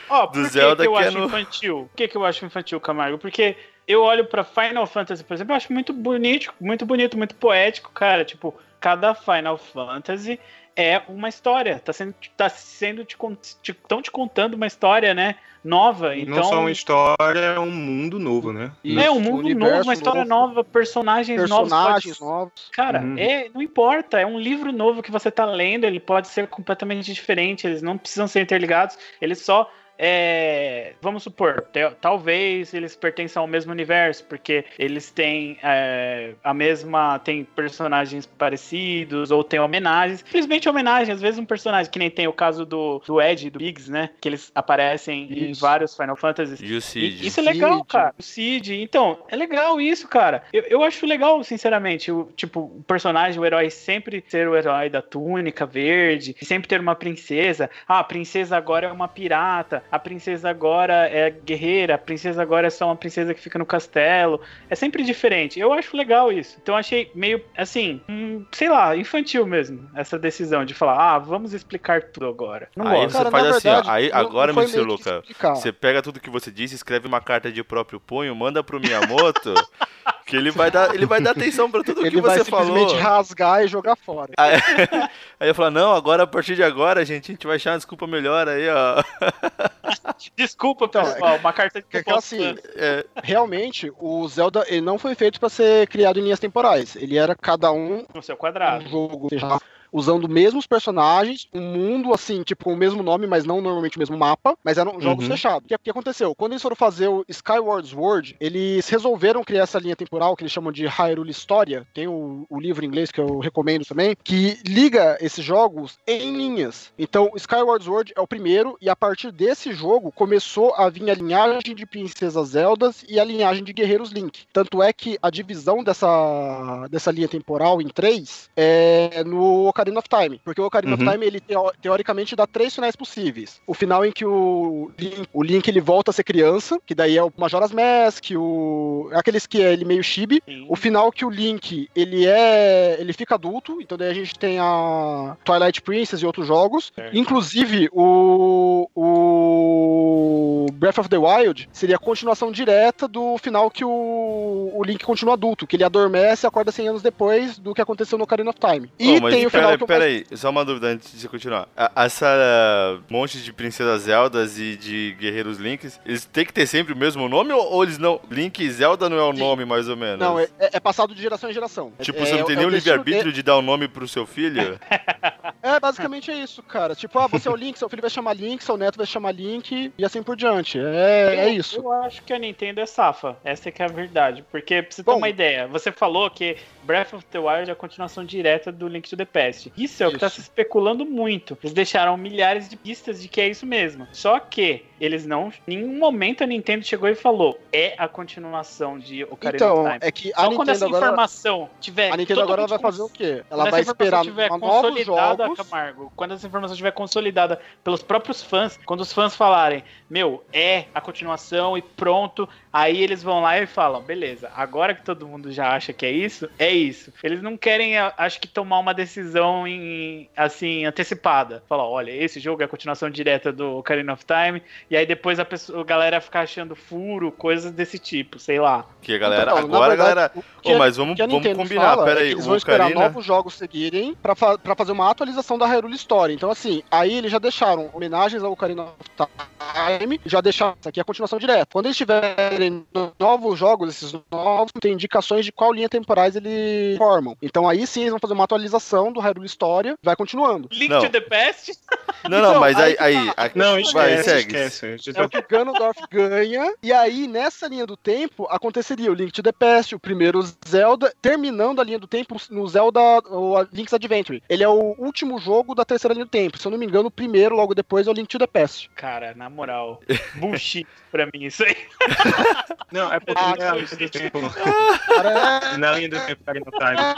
[SPEAKER 1] Ó,
[SPEAKER 2] do Zelda
[SPEAKER 1] que eu
[SPEAKER 2] que é
[SPEAKER 1] acho
[SPEAKER 2] no-
[SPEAKER 1] infantil? Por que, que eu acho infantil, Camargo? Porque eu olho pra Final Fantasy, por exemplo, eu acho muito bonito, muito bonito, muito poético, cara. Tipo, cada Final Fantasy é uma história. Tá sendo, tá sendo te, te, tão te contando uma história, né? Nova. Então,
[SPEAKER 3] não só uma história, é um mundo novo, né?
[SPEAKER 1] é um mundo novo, uma história
[SPEAKER 4] novo,
[SPEAKER 1] nova, personagens,
[SPEAKER 4] Personagens
[SPEAKER 1] novos.
[SPEAKER 4] novos.
[SPEAKER 1] pode- Cara,
[SPEAKER 3] Uhum.
[SPEAKER 1] é, não importa, é um livro novo que você tá lendo, ele pode ser completamente diferente, eles não precisam ser interligados, eles só. É, vamos supor, te- talvez eles pertençam ao mesmo universo, porque eles têm é, a mesma. tem personagens parecidos, ou tem homenagens. Simplesmente homenagem, às vezes um personagem, que nem tem o caso do, do Ed e do Biggs, né? Que eles aparecem em
[SPEAKER 4] Isso.
[SPEAKER 1] vários Final Fantasies.
[SPEAKER 2] E o Cid.
[SPEAKER 1] E- Isso é legal,
[SPEAKER 4] Cid.
[SPEAKER 1] cara. O Cid. Então, é legal isso, cara. Eu, eu acho legal, sinceramente. O, tipo, o personagem, o herói, sempre ser o herói da túnica verde. E sempre ter uma princesa. Ah, a princesa agora é uma pirata. A princesa agora é guerreira. A princesa agora é só uma princesa que fica no castelo. É sempre diferente. Eu acho legal isso. Então, eu achei meio, assim, hum, sei lá, infantil mesmo. Essa decisão de falar, ah, vamos explicar tudo agora. Não
[SPEAKER 2] Aí
[SPEAKER 1] gosto.
[SPEAKER 2] você
[SPEAKER 4] Cara,
[SPEAKER 2] faz assim, ó,
[SPEAKER 4] verdade,
[SPEAKER 2] aí-
[SPEAKER 4] não-
[SPEAKER 2] agora,
[SPEAKER 4] não foi
[SPEAKER 2] Mr.
[SPEAKER 4] meio que
[SPEAKER 2] Luca. Você pega tudo que você disse, escreve uma carta de próprio punho, manda pro Miyamoto, que ele vai dar, ele vai dar atenção pra tudo
[SPEAKER 4] Ele
[SPEAKER 2] que
[SPEAKER 4] vai
[SPEAKER 2] você
[SPEAKER 4] simplesmente
[SPEAKER 2] falou.
[SPEAKER 4] rasgar e jogar fora.
[SPEAKER 2] Aí, aí eu falo, não, agora a partir de agora, gente, a gente vai achar uma desculpa melhor aí, ó.
[SPEAKER 1] Desculpa,
[SPEAKER 4] Então,
[SPEAKER 1] pessoal. Uma carta de
[SPEAKER 4] que- que
[SPEAKER 1] propósito.
[SPEAKER 4] assim,
[SPEAKER 2] É,
[SPEAKER 4] Realmente, o Zelda ele não foi feito pra ser criado em linhas temporais. Ele era cada um
[SPEAKER 1] no seu
[SPEAKER 4] um
[SPEAKER 1] quadrado.
[SPEAKER 4] jogo fechado, usando os mesmos personagens, um mundo assim, tipo, com o mesmo nome, mas não normalmente o mesmo mapa, mas eram jogos
[SPEAKER 3] Uhum.
[SPEAKER 4] fechados. O que, que aconteceu? Quando eles foram fazer o Skyward Sword, eles resolveram criar essa linha temporal que eles chamam de Hyrule História. Tem o, o livro em inglês que eu recomendo também, que liga esses jogos em linhas. Então, o Skyward Sword é o primeiro, e a partir desse jogo começou a vir a linhagem de princesas Zeldas e a linhagem de guerreiros Link. Tanto é que a divisão dessa, dessa linha temporal em três é no Ocarina of Time. Porque o Ocarina of
[SPEAKER 3] Uhum.
[SPEAKER 4] Time, ele teo- teoricamente dá três finais possíveis. O final em que o Link, o Link ele volta a ser criança, que daí é o Majora's Mask, o aqueles que é ele meio chibi.
[SPEAKER 1] Sim.
[SPEAKER 4] O final que o Link, ele é. ele fica adulto, então daí a gente tem a Twilight Princess e outros jogos.
[SPEAKER 1] Certo.
[SPEAKER 4] Inclusive, o. Breath of the Wild seria a continuação direta do final que o, o Link continua adulto, que ele adormece e acorda 100 anos depois do que aconteceu no Ocarina of Time. E
[SPEAKER 2] Oh,
[SPEAKER 4] tem o
[SPEAKER 2] pera,
[SPEAKER 4] final que eu
[SPEAKER 2] pera aí, só uma dúvida antes de você continuar. A- essa uh, monte de princesas Zeldas e de guerreiros Links, eles têm que ter sempre o mesmo nome ou, eles não? Link e Zelda não é o
[SPEAKER 4] Sim.
[SPEAKER 2] nome, mais ou menos?
[SPEAKER 4] Não, é, é passado de geração em geração.
[SPEAKER 2] Tipo,
[SPEAKER 4] é,
[SPEAKER 2] você não tem
[SPEAKER 4] é
[SPEAKER 2] nem
[SPEAKER 4] o
[SPEAKER 2] o
[SPEAKER 4] destino
[SPEAKER 2] livre-arbítrio de dar o nome pro seu filho?
[SPEAKER 4] É, basicamente é isso, cara. Tipo, ah, você é o Link, seu filho vai chamar Link, seu neto vai chamar Link e assim por diante. É, é
[SPEAKER 1] Eu-
[SPEAKER 4] isso.
[SPEAKER 1] Eu acho que a Nintendo é safa. Essa é que é a verdade. Porque, pra você ter
[SPEAKER 4] Bom.
[SPEAKER 1] uma ideia, você falou que Breath of the Wild é a continuação direta do Link to the Past. Isso é o que tá se especulando muito. Eles deixaram milhares de pistas de que é isso mesmo. Só que eles não. Em nenhum momento a Nintendo chegou e falou: é a continuação de Ocarina
[SPEAKER 4] Então,
[SPEAKER 1] of Time.
[SPEAKER 4] é que a
[SPEAKER 1] Só quando essa
[SPEAKER 4] Nintendo agora.
[SPEAKER 1] informação tiver.
[SPEAKER 4] A Nintendo agora vai fazer o quê? Ela vai esperar
[SPEAKER 1] informação tiver
[SPEAKER 4] novos
[SPEAKER 1] consolidada,
[SPEAKER 4] jogos.
[SPEAKER 1] Camargo, quando essa informação estiver consolidada pelos próprios fãs, quando os fãs falarem, meu, é a continuação e pronto, aí eles vão lá e falam, beleza, agora que todo mundo já acha que é isso, é isso. Eles não querem, acho que, tomar uma decisão em, assim, antecipada. Falar, olha, esse jogo é a continuação direta do Ocarina of Time, e aí depois a, pessoa, a galera ficar achando furo, coisas desse tipo, sei lá.
[SPEAKER 2] Que a galera.
[SPEAKER 4] Então,
[SPEAKER 2] agora a
[SPEAKER 4] verdade,
[SPEAKER 2] galera.
[SPEAKER 4] que
[SPEAKER 2] Ô,
[SPEAKER 4] a-
[SPEAKER 2] mas vamos,
[SPEAKER 4] que a
[SPEAKER 2] vamos combinar,
[SPEAKER 4] fala é
[SPEAKER 2] aí.
[SPEAKER 4] que eles
[SPEAKER 2] O
[SPEAKER 4] vão esperar
[SPEAKER 2] Ocarina.
[SPEAKER 4] novos jogos seguirem pra, fa pra fazer uma atualização da Hyrule Story. Então, assim, aí eles já deixaram homenagens ao Ocarina of Time, já deixaram. Isso aqui é a continuação direta. Quando eles tiverem no- novos jogos, esses novos, tem indicações de qual linha temporais eles formam. Então, aí sim, eles vão fazer uma atualização do Hyrule Story, vai continuando.
[SPEAKER 1] Link
[SPEAKER 2] Não.
[SPEAKER 1] to the Past?
[SPEAKER 2] Não, não,
[SPEAKER 4] Então,
[SPEAKER 2] mas aí.
[SPEAKER 4] aí
[SPEAKER 2] aí
[SPEAKER 4] tá.
[SPEAKER 2] a-
[SPEAKER 3] Não,
[SPEAKER 2] vai,
[SPEAKER 3] esquece,
[SPEAKER 2] segue.
[SPEAKER 3] esquece.
[SPEAKER 4] É o que o Ganondorf ganha. E aí, nessa linha do tempo, aconteceria o Link to the Past, o primeiro Zelda, terminando a linha do tempo no Zelda o Link's Adventure. Ele é o último jogo da terceira linha do tempo. Se eu não me engano, o primeiro, logo depois, é o Link to the Past.
[SPEAKER 1] Cara, na moral, bullshit pra mim isso aí.
[SPEAKER 3] Não, é porque
[SPEAKER 4] Ah,
[SPEAKER 3] na linha do tempo.
[SPEAKER 4] Cara,
[SPEAKER 3] Na linha do tempo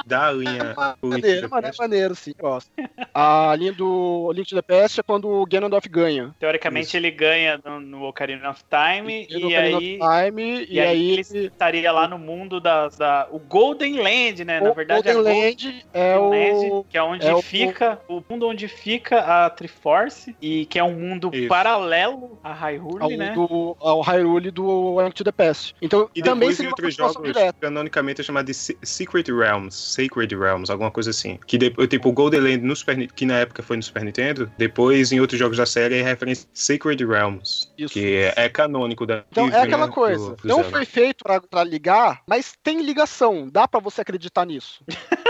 [SPEAKER 3] da linha.
[SPEAKER 4] é maneiro,
[SPEAKER 3] the
[SPEAKER 4] maneiro,
[SPEAKER 3] Past.
[SPEAKER 4] maneiro, sim, gosto. A linha do Link to the Past é quando o Ganondorf ganha.
[SPEAKER 1] Teoricamente
[SPEAKER 3] Isso.
[SPEAKER 1] ele ganha no, no Ocarina of Time e
[SPEAKER 4] Ocarina
[SPEAKER 1] aí,
[SPEAKER 4] of Time,
[SPEAKER 1] e aí ele
[SPEAKER 4] ele...
[SPEAKER 1] estaria lá no mundo das, da o Golden Land, né? Na
[SPEAKER 4] o
[SPEAKER 1] verdade
[SPEAKER 4] Golden
[SPEAKER 1] Golden
[SPEAKER 4] Land é
[SPEAKER 1] Land,
[SPEAKER 4] o...
[SPEAKER 1] que é onde
[SPEAKER 4] é o-
[SPEAKER 1] fica o mundo onde fica a Triforce e que é um mundo
[SPEAKER 3] Isso.
[SPEAKER 1] paralelo a Hyrule,
[SPEAKER 4] Ao,
[SPEAKER 1] né?
[SPEAKER 4] do, ao Hyrule do Link to the Past. Então,
[SPEAKER 3] E
[SPEAKER 4] também
[SPEAKER 3] depois em
[SPEAKER 4] seria uma
[SPEAKER 3] outros jogos,
[SPEAKER 4] direta.
[SPEAKER 3] canonicamente é chamado de Se- Secret Realms, Sacred Realms, alguma coisa assim. Que depois, tipo, o Golden Land no Super, que na época foi no Super Nintendo, depois em outros jogos da série é referência a Sacred
[SPEAKER 4] Isso.
[SPEAKER 3] que é, canônico da
[SPEAKER 4] Então é
[SPEAKER 3] vem
[SPEAKER 4] aquela
[SPEAKER 3] do-
[SPEAKER 4] coisa. não foi feito pra ligar, mas tem ligação. Dá pra você acreditar nisso.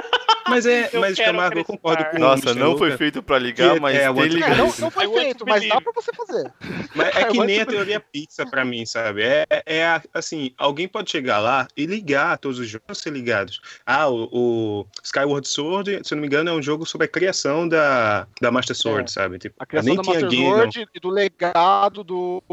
[SPEAKER 3] Mas é,
[SPEAKER 1] Eu
[SPEAKER 3] mas
[SPEAKER 1] quero
[SPEAKER 3] Camargo, eu concordo com o
[SPEAKER 2] Nossa, não
[SPEAKER 3] Luca,
[SPEAKER 2] foi feito pra ligar,
[SPEAKER 3] Que
[SPEAKER 2] mas
[SPEAKER 3] é,
[SPEAKER 2] tem
[SPEAKER 3] o outro-
[SPEAKER 4] É, não, não foi feito,
[SPEAKER 1] to
[SPEAKER 4] mas dá pra você fazer.
[SPEAKER 3] Mas é
[SPEAKER 4] Eu
[SPEAKER 3] que nem a
[SPEAKER 4] te-
[SPEAKER 3] teoria pizza pra mim, sabe? É, é a- assim, alguém pode chegar lá e ligar todos os jogos ser ligados. Ah, o, o Skyward Sword, se eu não me engano, é um jogo sobre a criação da, da Master Sword,
[SPEAKER 4] É.
[SPEAKER 3] sabe? Tipo,
[SPEAKER 4] A criação
[SPEAKER 3] nem
[SPEAKER 4] da Master. Sword e do legado do,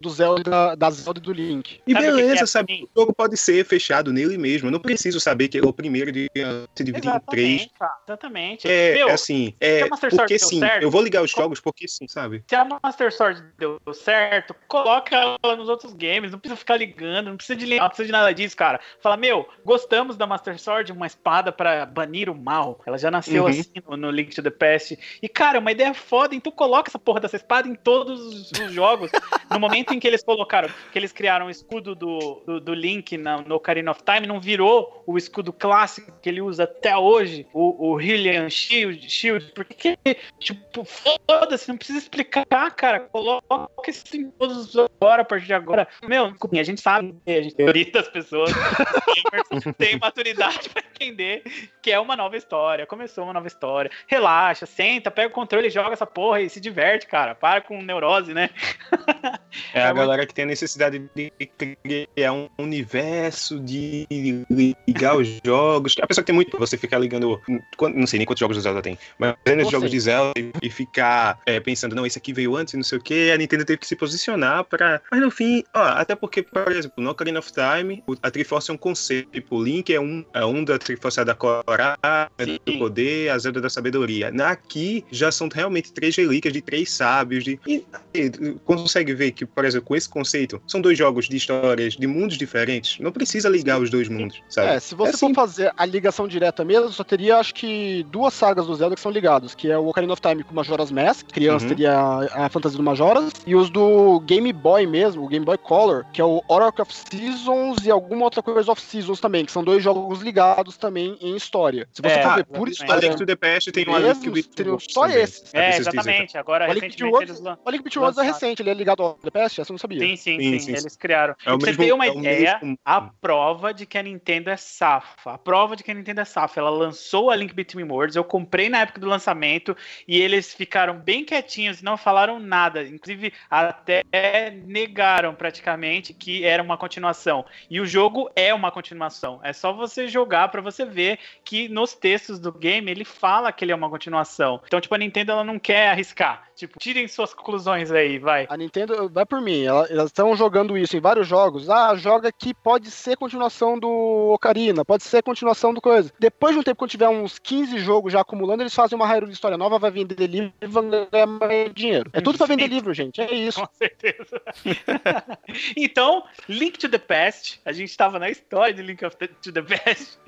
[SPEAKER 4] do Zelda, da, da Zelda e do Link.
[SPEAKER 3] E
[SPEAKER 1] Sabe o que que
[SPEAKER 3] beleza,
[SPEAKER 1] é
[SPEAKER 3] sabe?
[SPEAKER 1] assim?
[SPEAKER 3] O jogo pode ser fechado nele mesmo. Eu não preciso saber que é o primeiro de se dividir em três.
[SPEAKER 1] Exatamente.
[SPEAKER 3] É,
[SPEAKER 1] Meu,
[SPEAKER 3] assim,
[SPEAKER 1] se
[SPEAKER 3] é
[SPEAKER 1] a Master Sword
[SPEAKER 3] porque
[SPEAKER 1] deu
[SPEAKER 3] sim.
[SPEAKER 1] certo,
[SPEAKER 3] eu vou ligar os jogos porque sim, sabe?
[SPEAKER 1] Se a Master Sword deu certo, coloca ela nos outros games. Não precisa ficar ligando, não precisa de ligar, não precisa de nada disso, cara. Fala, meu, gostamos da Master Sword, uma espada pra banir o mal. Ela já nasceu
[SPEAKER 3] Uhum.
[SPEAKER 1] assim no, no Link to the Past. E, cara, é uma ideia foda, então coloca essa porra dessa espada em todos os, os jogos. momento em que eles colocaram, que eles criaram o escudo do, do, do Link na- no Ocarina of Time, não virou o escudo clássico que ele usa até hoje, o, o Hylian Shield, Shield, porque Tipo, foda-se, não precisa explicar, cara. Coloca isso em todos os agora, a partir de agora. Meu, a gente sabe, a gente tem a maioria das pessoas tem maturidade pra entender que é uma nova história. Começou uma nova história. Relaxa, senta, pega o controle, joga essa porra e se diverte, cara. Para com neurose, né?
[SPEAKER 3] É a galera que tem a necessidade de criar um universo, de ligar os jogos. A pessoa que tem muito, você ficar ligando. Não sei nem quantos jogos do Zelda tem, mas os jogos de Zelda e, ficar é, pensando, não, esse aqui veio antes e não sei o que, a Nintendo teve que se posicionar pra. Mas no fim, ó, até porque, por exemplo, no Ocarina of Time, a Triforce é um conceito. Tipo, o Link é um, é um da Triforce é da coragem, do poder, a Zelda da sabedoria. Aqui já são realmente três relíquias de três sábios. De, e, e consegue ver que por exemplo, com esse conceito, são dois jogos de histórias de mundos diferentes, não precisa ligar os dois mundos, sabe?
[SPEAKER 4] É, se você
[SPEAKER 3] É
[SPEAKER 4] for
[SPEAKER 3] sim.
[SPEAKER 4] fazer a ligação direta mesmo, só teria acho que duas sagas do Zelda que são ligados, que é o Ocarina of Time com Majora's Mask, criança
[SPEAKER 3] Uhum.
[SPEAKER 4] teria a, a fantasia do Majora's, e os do Game Boy mesmo, o Game Boy Color, que é o Oracle of Seasons e alguma outra coisa of Seasons também, que são dois jogos ligados também em história. Se você
[SPEAKER 1] É,
[SPEAKER 4] for ver por
[SPEAKER 1] exatamente.
[SPEAKER 3] A
[SPEAKER 4] história
[SPEAKER 3] Link to the Past tem
[SPEAKER 4] mesmo,
[SPEAKER 3] Link to the Past
[SPEAKER 4] só esses.
[SPEAKER 3] É
[SPEAKER 1] É, exatamente. Agora,
[SPEAKER 4] O Link
[SPEAKER 1] recentemente,
[SPEAKER 4] Between
[SPEAKER 1] eles
[SPEAKER 4] O Link Between Worlds é
[SPEAKER 1] lançaram.
[SPEAKER 4] recente, ele é ligado ao Past? Essa eu não sabia.
[SPEAKER 1] Sim, sim,
[SPEAKER 3] Sim,
[SPEAKER 1] sim,
[SPEAKER 3] sim,
[SPEAKER 1] Eles criaram.
[SPEAKER 3] É o
[SPEAKER 1] pra você
[SPEAKER 3] mesmo-
[SPEAKER 1] ter uma
[SPEAKER 3] é
[SPEAKER 1] ideia,
[SPEAKER 3] mesmo-
[SPEAKER 1] a prova de que a Nintendo é safa. A prova de que a Nintendo é safa. Ela lançou a Link Between Worlds, eu comprei na época do lançamento e eles ficaram bem quietinhos e não falaram nada. Inclusive, até negaram praticamente que era uma continuação. E o jogo é uma continuação. É só você jogar pra você ver que nos textos do game ele fala que ele é uma continuação. Então, tipo, a Nintendo ela não quer arriscar. Tipo, tirem suas conclusões aí, vai.
[SPEAKER 4] A Nintendo vai por mim, ela- elas estão jogando isso em vários jogos. Ah, joga que pode ser continuação do Ocarina, pode ser continuação do coisa. Depois de um tempo, quando tiver uns 15 jogos já acumulando, eles fazem uma Hyrule história nova, vai vender livro e vão ganhar mais dinheiro. É tudo pra vender livro, gente. É isso.
[SPEAKER 1] Com certeza. então, Link to the Past, a gente estava na história de Link to the Past,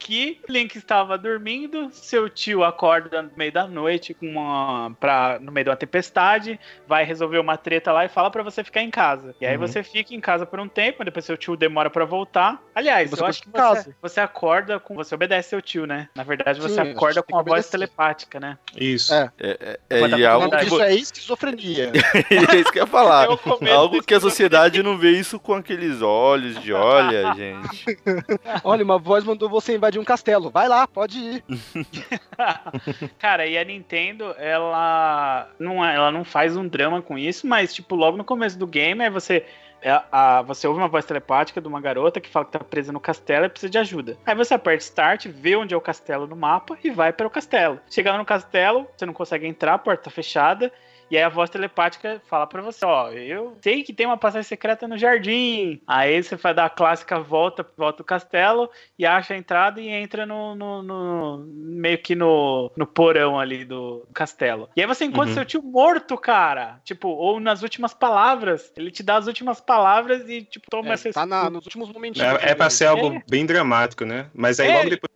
[SPEAKER 1] que Link estava dormindo, seu tio acorda no meio da noite com uma pra, no meio de uma tempestade, vai resolver uma treta lá e fala pra você ficar em casa. E aí
[SPEAKER 3] Uhum.
[SPEAKER 1] você fica em casa por um tempo, depois seu tio demora pra voltar. Aliás,
[SPEAKER 4] Você
[SPEAKER 1] eu acho que você, você acorda com você obedece seu tio, né? Na verdade, você
[SPEAKER 4] Sim,
[SPEAKER 1] acorda com a
[SPEAKER 4] que
[SPEAKER 1] voz telepática, né?
[SPEAKER 3] Isso.
[SPEAKER 4] É.
[SPEAKER 2] É, é, e é
[SPEAKER 4] O
[SPEAKER 2] algo
[SPEAKER 4] nome
[SPEAKER 2] que,
[SPEAKER 4] disso
[SPEAKER 2] vo-
[SPEAKER 4] é esquizofrenia.
[SPEAKER 2] é isso que eu ia falar.
[SPEAKER 1] É começo
[SPEAKER 2] Algo que a sociedade não vê isso com aqueles olhos de olha, gente.
[SPEAKER 4] Olha, uma voz mandou você invadir um castelo. Vai lá, pode ir.
[SPEAKER 1] Cara, e a Nintendo, ela não, é- ela não faz um drama com isso, mas, tipo, logo no começo do game, aí você. é, a- você ouve uma voz telepática de uma garota que fala que tá presa no castelo e precisa de ajuda. Aí você aperta Start, vê onde é o castelo no mapa e vai para o castelo. Chegando no castelo, você não consegue entrar, a porta tá fechada. E aí a voz telepática fala pra você, ó, eu sei que tem uma passagem secreta no jardim. Aí você vai dar a clássica volta, volta o castelo e acha a entrada e entra no, no- no- meio que no, no porão ali do castelo. E aí você encontra
[SPEAKER 3] Uhum.
[SPEAKER 1] seu tio morto, cara. Tipo, ou nas últimas palavras. Ele te dá as últimas palavras e, tipo, toma
[SPEAKER 4] É,
[SPEAKER 1] essa
[SPEAKER 4] tá na- nos últimos momentinhos.
[SPEAKER 3] É, é pra ser algo
[SPEAKER 1] É.
[SPEAKER 3] bem dramático, né? Mas aí
[SPEAKER 1] É.
[SPEAKER 3] logo depois.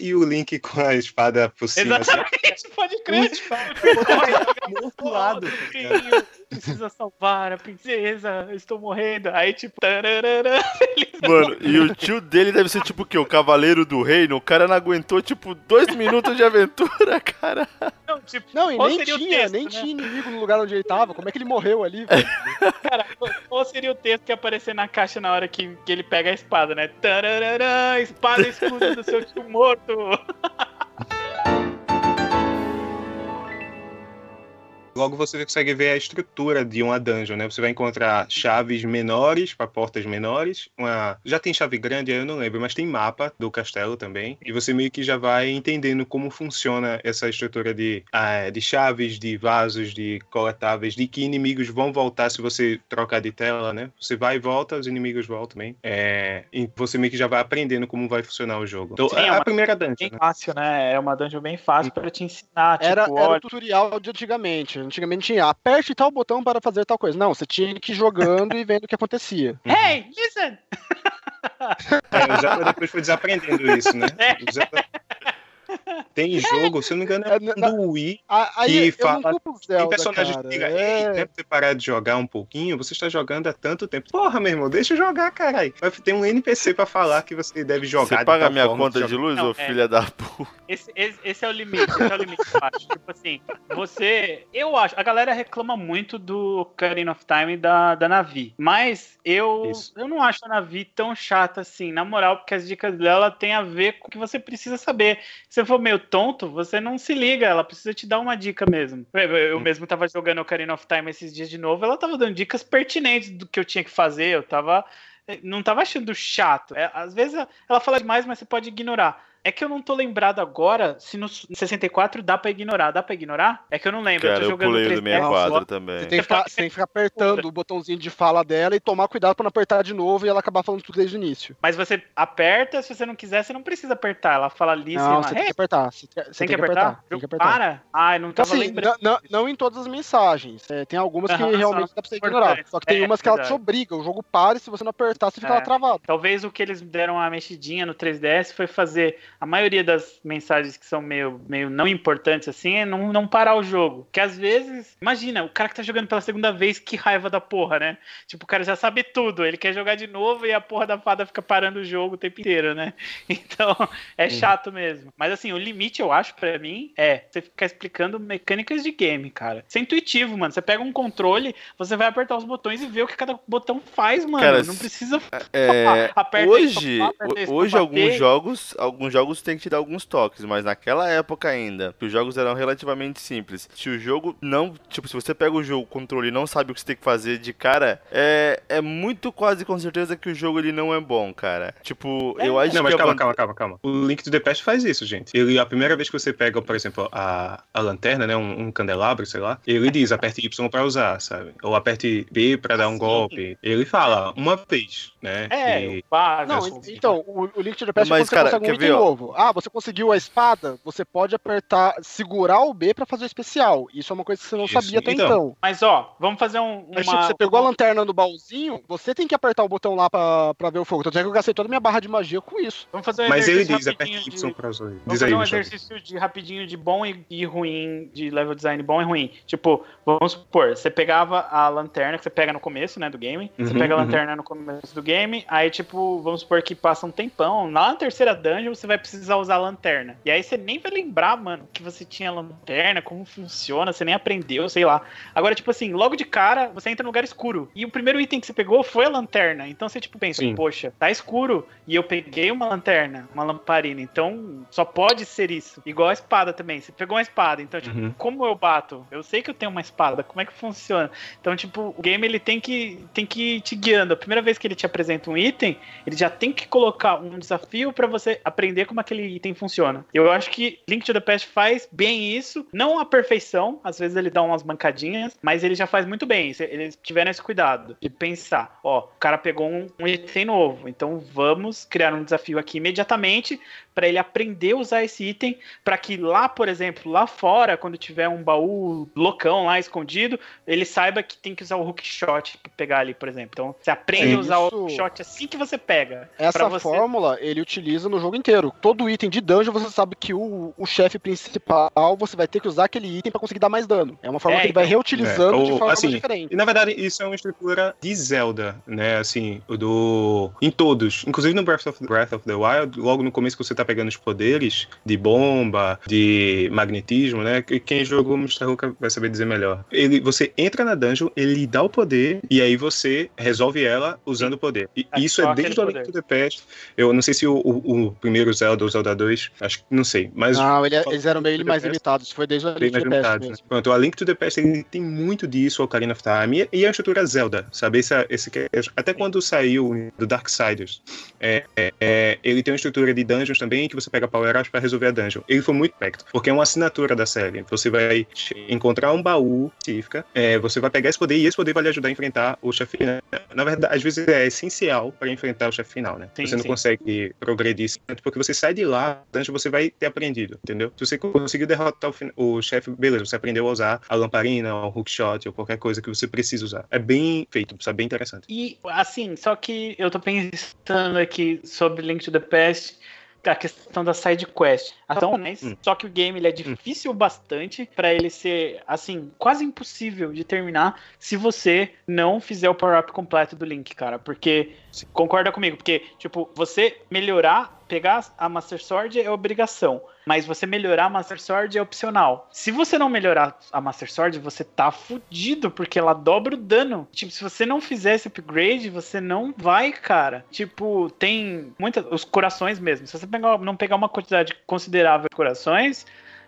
[SPEAKER 3] E o Link com a espada por cima. assim.
[SPEAKER 1] Exatamente, pode crer.
[SPEAKER 3] Mortuado.
[SPEAKER 1] Filho, Precisa salvar a princesa, eu estou morrendo. Aí, tipo, tararara,
[SPEAKER 2] Mano, e o tio dele deve ser tipo o quê? O cavaleiro do reino? O cara não aguentou, tipo, dois minutos de aventura, cara.
[SPEAKER 1] não, tipo,
[SPEAKER 4] Não, e nem tinha,
[SPEAKER 1] texto,
[SPEAKER 4] nem
[SPEAKER 1] né?
[SPEAKER 4] tinha inimigo no lugar onde ele tava. Como é que ele morreu ali? velho?
[SPEAKER 1] Cara, qual seria o texto que ia aparecer na caixa na hora que, que ele pega a espada, né? Tararara, espada e escudo do seu tio morto.
[SPEAKER 3] Logo você consegue ver a estrutura de uma dungeon, né? Você vai encontrar chaves menores para portas menores. Uma... Já tem chave grande, aí eu não lembro, mas tem mapa do castelo também. E você meio que já vai entendendo como funciona essa estrutura de, ah, de chaves, de vasos, de coletáveis, de que inimigos vão voltar se você trocar de tela, né? Você vai e volta, os inimigos voltam também. É... E você meio que já vai aprendendo como vai funcionar o jogo. Então,
[SPEAKER 1] Sim,
[SPEAKER 3] é
[SPEAKER 1] é
[SPEAKER 3] a
[SPEAKER 1] uma-
[SPEAKER 3] primeira dungeon.
[SPEAKER 1] Bem
[SPEAKER 3] né?
[SPEAKER 1] fácil, né? É uma dungeon bem fácil pra te ensinar. Tipo,
[SPEAKER 4] Era, era o tutorial de antigamente. Antigamente tinha aperte tal botão para fazer tal coisa. Não, você tinha que ir jogando e vendo o que acontecia.
[SPEAKER 1] Hey, listen!
[SPEAKER 3] É, o Zelda depois foi desaprendendo isso, né?
[SPEAKER 1] É.
[SPEAKER 3] Zelda- Tem jogo, se eu não me engano,
[SPEAKER 4] É,
[SPEAKER 3] é do Wii. Que fala-
[SPEAKER 4] o
[SPEAKER 3] Tem
[SPEAKER 4] Zelda,
[SPEAKER 3] personagens
[SPEAKER 4] cara.
[SPEAKER 3] que digam,
[SPEAKER 4] É-
[SPEAKER 3] ei, deve ter parado de jogar um pouquinho, você está jogando há tanto tempo. Porra, meu irmão, deixa eu jogar, caralho. Vai ter um NPC pra falar que você deve jogar.
[SPEAKER 2] Você
[SPEAKER 3] de
[SPEAKER 2] paga minha conta de
[SPEAKER 3] joga.
[SPEAKER 2] luz,
[SPEAKER 1] Não,
[SPEAKER 2] ô
[SPEAKER 1] é.
[SPEAKER 2] filha da puta?
[SPEAKER 1] Esse, esse, esse é o limite, esse é o limite, eu acho. Tipo assim, você. Eu acho. A galera reclama muito do Ocarina of Time da, da Navi. Mas eu,
[SPEAKER 3] Isso.
[SPEAKER 1] eu não acho a Navi tão chata assim, na moral, porque as dicas dela têm a ver com o que você precisa saber. Se você for meio tonto, você não se liga, ela precisa te dar uma dica mesmo. Eu, eu- eu mesmo tava jogando Ocarina of Time esses dias de novo, ela tava dando dicas pertinentes do que eu tinha que fazer, eu tava. Não tava achando chato. É, às vezes ela fala demais, mas você pode ignorar. É que eu não tô lembrado agora se no 64 dá pra ignorar. Dá pra ignorar? É que eu não lembro.
[SPEAKER 2] Cara,
[SPEAKER 1] eu tô
[SPEAKER 2] eu
[SPEAKER 1] jogando
[SPEAKER 2] pulei o do
[SPEAKER 1] 3DS
[SPEAKER 2] 64
[SPEAKER 1] agora.
[SPEAKER 2] também.
[SPEAKER 4] Você tem que ficar, você tem que ficar apertando o botãozinho de fala dela e tomar cuidado pra não apertar de novo e ela acabar falando tudo desde o início.
[SPEAKER 1] Mas você aperta, se você não quiser, você não precisa apertar. Ela fala ali,
[SPEAKER 4] não,
[SPEAKER 1] você
[SPEAKER 4] você tem que apertar. Você, tem- você
[SPEAKER 1] tem que apertar?
[SPEAKER 4] Tem que
[SPEAKER 1] Eu-
[SPEAKER 4] apertar.
[SPEAKER 1] Para? Ah, eu não
[SPEAKER 4] Então,
[SPEAKER 1] tava
[SPEAKER 4] assim,
[SPEAKER 1] lembrando.
[SPEAKER 4] não, não- em todas as mensagens. É, tem algumas que
[SPEAKER 1] só
[SPEAKER 4] realmente dá pra você ignorar. Só que tem
[SPEAKER 1] É,
[SPEAKER 4] umas que ela te obriga. O jogo para e se você não apertar, você fica
[SPEAKER 1] É.
[SPEAKER 4] lá travado.
[SPEAKER 1] Talvez o que eles deram uma mexidinha no 3DS foi fazer a maioria das mensagens que são meio, meio não importantes assim, é não, não parar o jogo. Que às vezes, imagina, o cara que tá jogando pela segunda vez, que raiva da porra, né? Tipo, o cara já sabe tudo, ele quer jogar de novo e a porra da fada fica parando o jogo o tempo inteiro, né? Então, é chato mesmo. Mas assim, o limite, eu acho, pra mim, é você ficar explicando mecânicas de game, cara. Isso é intuitivo, mano. Você pega um controle, você vai apertar os botões e vê o que cada botão faz, mano.
[SPEAKER 2] Cara,
[SPEAKER 1] não precisa
[SPEAKER 2] É,
[SPEAKER 1] Aperta
[SPEAKER 2] hoje,
[SPEAKER 1] aperta
[SPEAKER 2] hoje
[SPEAKER 1] bater.
[SPEAKER 2] alguns jogos, alguns jogos têm que te dar alguns toques, mas naquela época ainda, que os jogos eram relativamente simples. Se o jogo não, tipo, se você pega o jogo, o controle e não sabe o que você tem que fazer de cara, é, é muito quase com certeza que o jogo ele não é bom, cara. Tipo,
[SPEAKER 1] É.
[SPEAKER 2] eu acho
[SPEAKER 3] Não, mas
[SPEAKER 2] que a
[SPEAKER 3] calma,
[SPEAKER 2] van-
[SPEAKER 3] calma, calma, calma. O Link to the Past faz isso, gente. Ele, a primeira vez que você pega, por exemplo, a, a lanterna, né, um, um candelabro, sei lá, ele diz aperte Y pra usar, sabe? Ou aperte B pra dar um
[SPEAKER 1] Sim.
[SPEAKER 3] golpe. Ele fala uma vez, né?
[SPEAKER 1] É,
[SPEAKER 3] E-
[SPEAKER 1] o básico.
[SPEAKER 4] Não, então, o, o Link to the Past
[SPEAKER 2] Mas,
[SPEAKER 4] você
[SPEAKER 2] cara, quer ver, ó?
[SPEAKER 4] Novo. Ah, você conseguiu a espada, você pode apertar, segurar o B pra fazer o especial. Isso é uma coisa que você não
[SPEAKER 3] Isso,
[SPEAKER 4] sabia até
[SPEAKER 3] então.
[SPEAKER 4] então.
[SPEAKER 1] Mas ó, vamos fazer um.
[SPEAKER 4] Mas,
[SPEAKER 1] uma-
[SPEAKER 4] tipo, você pegou a lanterna no baúzinho, você tem que apertar o botão lá pra, pra ver o fogo. Tanto é que eu gastei toda a minha barra de magia com isso.
[SPEAKER 1] Vamos fazer um
[SPEAKER 3] Mas ele
[SPEAKER 1] exercício
[SPEAKER 3] diz aperte
[SPEAKER 1] rapidinho
[SPEAKER 3] Y
[SPEAKER 1] de-
[SPEAKER 3] pra.
[SPEAKER 1] Vamos
[SPEAKER 3] Diz aí,
[SPEAKER 1] fazer um exercício de rapidinho de bom e, e ruim, de level design bom e ruim. Tipo, vamos supor, você pegava a lanterna que você pega no começo, né, do game. Você
[SPEAKER 3] Uhum,
[SPEAKER 1] pega a
[SPEAKER 3] uhum.
[SPEAKER 1] lanterna no começo do game, aí, tipo, vamos supor que passa um tempão. Lá na terceira dungeon, você vai precisar usar a lanterna. E aí você nem vai lembrar, mano, que você tinha lanterna, como funciona, você nem aprendeu, sei lá. Agora, tipo assim, logo de cara, você entra no lugar escuro. E o primeiro item que você pegou foi a lanterna. Então você, tipo, pensa,
[SPEAKER 3] Sim.
[SPEAKER 1] poxa, tá escuro. E eu peguei uma lanterna, uma lamparina. Então só pode ser isso. Igual a espada também. Você pegou uma espada. Então, tipo,
[SPEAKER 3] Uhum.
[SPEAKER 1] como eu bato? Eu sei que eu tenho uma espada. Como é que funciona? Então, tipo, o game ele tem que, tem que ir te guiando. A primeira vez que ele te apresenta um item, ele já tem que colocar um desafio pra você aprender como aquele item funciona. Eu acho que Link to the Past faz bem isso. Não a perfeição. Às vezes ele dá umas mancadinhas. Mas ele já faz muito bem. Eles tiveram esse cuidado de pensar: ó, o cara pegou um item novo. Então vamos criar um desafio aqui imediatamente pra ele aprender a usar esse item para que lá, por exemplo, lá fora, quando tiver um baú loucão lá escondido, ele saiba que tem que usar o hookshot pra pegar ali, por exemplo. Então, você aprende
[SPEAKER 4] Sim,
[SPEAKER 1] a usar
[SPEAKER 4] isso-
[SPEAKER 1] o hookshot assim que você pega.
[SPEAKER 4] Essa
[SPEAKER 1] você-
[SPEAKER 4] fórmula ele utiliza no jogo inteiro. Todo item de dungeon você sabe que o, o chefe principal você vai ter que usar aquele item pra conseguir dar mais dano. É uma forma
[SPEAKER 1] É,
[SPEAKER 4] que ele vai
[SPEAKER 1] então.
[SPEAKER 4] reutilizando
[SPEAKER 3] É,
[SPEAKER 4] de
[SPEAKER 3] ou,
[SPEAKER 4] forma
[SPEAKER 3] assim,
[SPEAKER 4] diferente.
[SPEAKER 3] E na verdade, isso é uma estrutura de Zelda, né? Assim, do. Em todos. Inclusive no Breath of, Breath of the Wild, logo no começo que você tá pegando os poderes de bomba, de magnetismo, né? que Quem jogou Mr. Hulk vai saber dizer melhor. Ele, você entra na dungeon, ele lhe dá o poder, e aí você resolve ela usando o poder. E
[SPEAKER 1] É
[SPEAKER 3] isso é desde o Link to the Past. Eu não sei se o, o, o primeiro Zelda ou o Zelda 2, acho que não sei. Mas
[SPEAKER 4] Não, ele- é, eles eram meio mais limitados. Foi desde o Link to the Past
[SPEAKER 3] né? Pronto, a Link to the Past ele tem muito disso, o Ocarina of Time, e, e a estrutura Zelda, sabe? Esse, esse, que- até quando saiu do Darksiders, é, é, é, ele tem uma estrutura de dungeons também, que você pega power-ups pra resolver a dungeon. Ele foi muito perto, porque é uma assinatura da série. Você vai encontrar um baú específica, é, você vai pegar esse poder, e esse poder vai lhe ajudar a enfrentar o chefe final. Na verdade, às vezes é essencial para enfrentar o chefe final, né?
[SPEAKER 1] Sim,
[SPEAKER 3] você não
[SPEAKER 1] sim.
[SPEAKER 3] consegue progredir tanto porque você sai de lá, dungeon você vai ter aprendido, entendeu? Se você conseguiu derrotar o, o chefe, beleza, você aprendeu a usar a lamparina, o hookshot, ou qualquer coisa que você precisa usar. É bem feito, sabe? Bem interessante.
[SPEAKER 1] E, assim, só que eu tô pensando aqui sobre Link to the Past, a questão da side quest. Ação, né?
[SPEAKER 3] Hum.
[SPEAKER 1] Só que o game ele é difícil bastante pra ele ser, assim, quase impossível de terminar se você não fizer o power-up completo do Link, cara. Porque, concorda comigo? Porque, tipo, você melhorar, pegar a Master Sword é obrigação. Mas você melhorar a Master Sword é opcional. Se você não melhorar a Master Sword, você tá fudido, porque ela dobra o dano. Tipo, se você não fizer esse upgrade, você não vai, cara. Tipo, tem muitas. Os corações mesmo. Se você pegar, não pegar uma quantidade considerável de corações.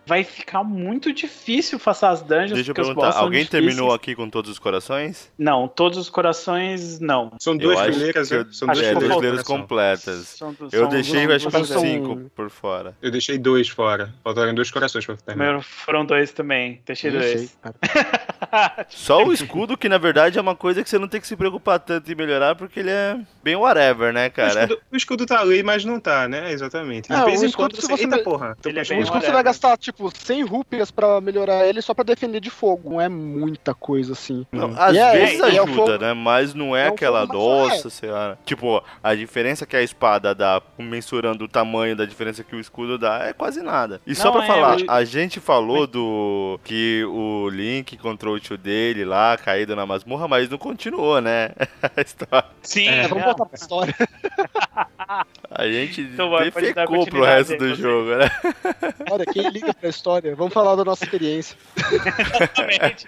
[SPEAKER 1] Vai ficar muito difícil passar as dungeons.
[SPEAKER 2] Deixa eu
[SPEAKER 1] porque os
[SPEAKER 2] perguntar,
[SPEAKER 1] são
[SPEAKER 2] alguém terminou aqui com todos os corações?
[SPEAKER 1] Não, todos os corações não.
[SPEAKER 3] São
[SPEAKER 2] Eu
[SPEAKER 3] duas fileiras,
[SPEAKER 2] eu-
[SPEAKER 3] né? São
[SPEAKER 1] acho
[SPEAKER 2] é, duas fileiras completas.
[SPEAKER 1] São do-
[SPEAKER 2] Eu
[SPEAKER 1] são-
[SPEAKER 2] deixei,
[SPEAKER 1] são
[SPEAKER 2] acho que
[SPEAKER 1] duas
[SPEAKER 2] uns
[SPEAKER 4] são-
[SPEAKER 2] cinco por fora.
[SPEAKER 3] Eu deixei dois fora. Faltaram dois corações pra terminar.
[SPEAKER 1] Primeiro foram dois também. Deixei
[SPEAKER 4] Nem
[SPEAKER 1] dois.
[SPEAKER 2] Só o escudo, que na verdade é uma coisa que você não tem que se preocupar tanto em melhorar, porque ele é bem whatever, né,
[SPEAKER 3] O
[SPEAKER 2] cara?
[SPEAKER 3] escudo, o escudo tá ali, mas não tá, né? Exatamente. De
[SPEAKER 4] É,
[SPEAKER 3] vez
[SPEAKER 4] o
[SPEAKER 3] em quando você.
[SPEAKER 4] você
[SPEAKER 3] Eita porra.
[SPEAKER 1] Ele é
[SPEAKER 4] O escudo você
[SPEAKER 1] whatever.
[SPEAKER 4] vai gastar, tipo, 100 rupias pra melhorar ele só pra defender de fogo. Não é muita coisa assim.
[SPEAKER 2] Não, às
[SPEAKER 4] é-
[SPEAKER 2] vezes
[SPEAKER 4] é o
[SPEAKER 2] ajuda,
[SPEAKER 4] fogo-
[SPEAKER 2] né? Mas não é,
[SPEAKER 4] é
[SPEAKER 2] aquela nossa senhora. Tipo, a diferença que a espada dá, mensurando o tamanho da diferença que o escudo dá, é quase nada. E só
[SPEAKER 1] Não,
[SPEAKER 2] pra
[SPEAKER 1] é,
[SPEAKER 2] falar,
[SPEAKER 1] eu-
[SPEAKER 2] a gente falou do que o Link encontrou o tio dele lá, caído na masmorra, mas não continuou, né? A história.
[SPEAKER 1] Sim,
[SPEAKER 3] É,
[SPEAKER 4] É, vamos voltar pra história.
[SPEAKER 2] A gente
[SPEAKER 1] Então
[SPEAKER 2] defecou pro resto do jogo, né?
[SPEAKER 4] Olha, quem liga pra história? Vamos falar da nossa experiência.
[SPEAKER 1] Exatamente.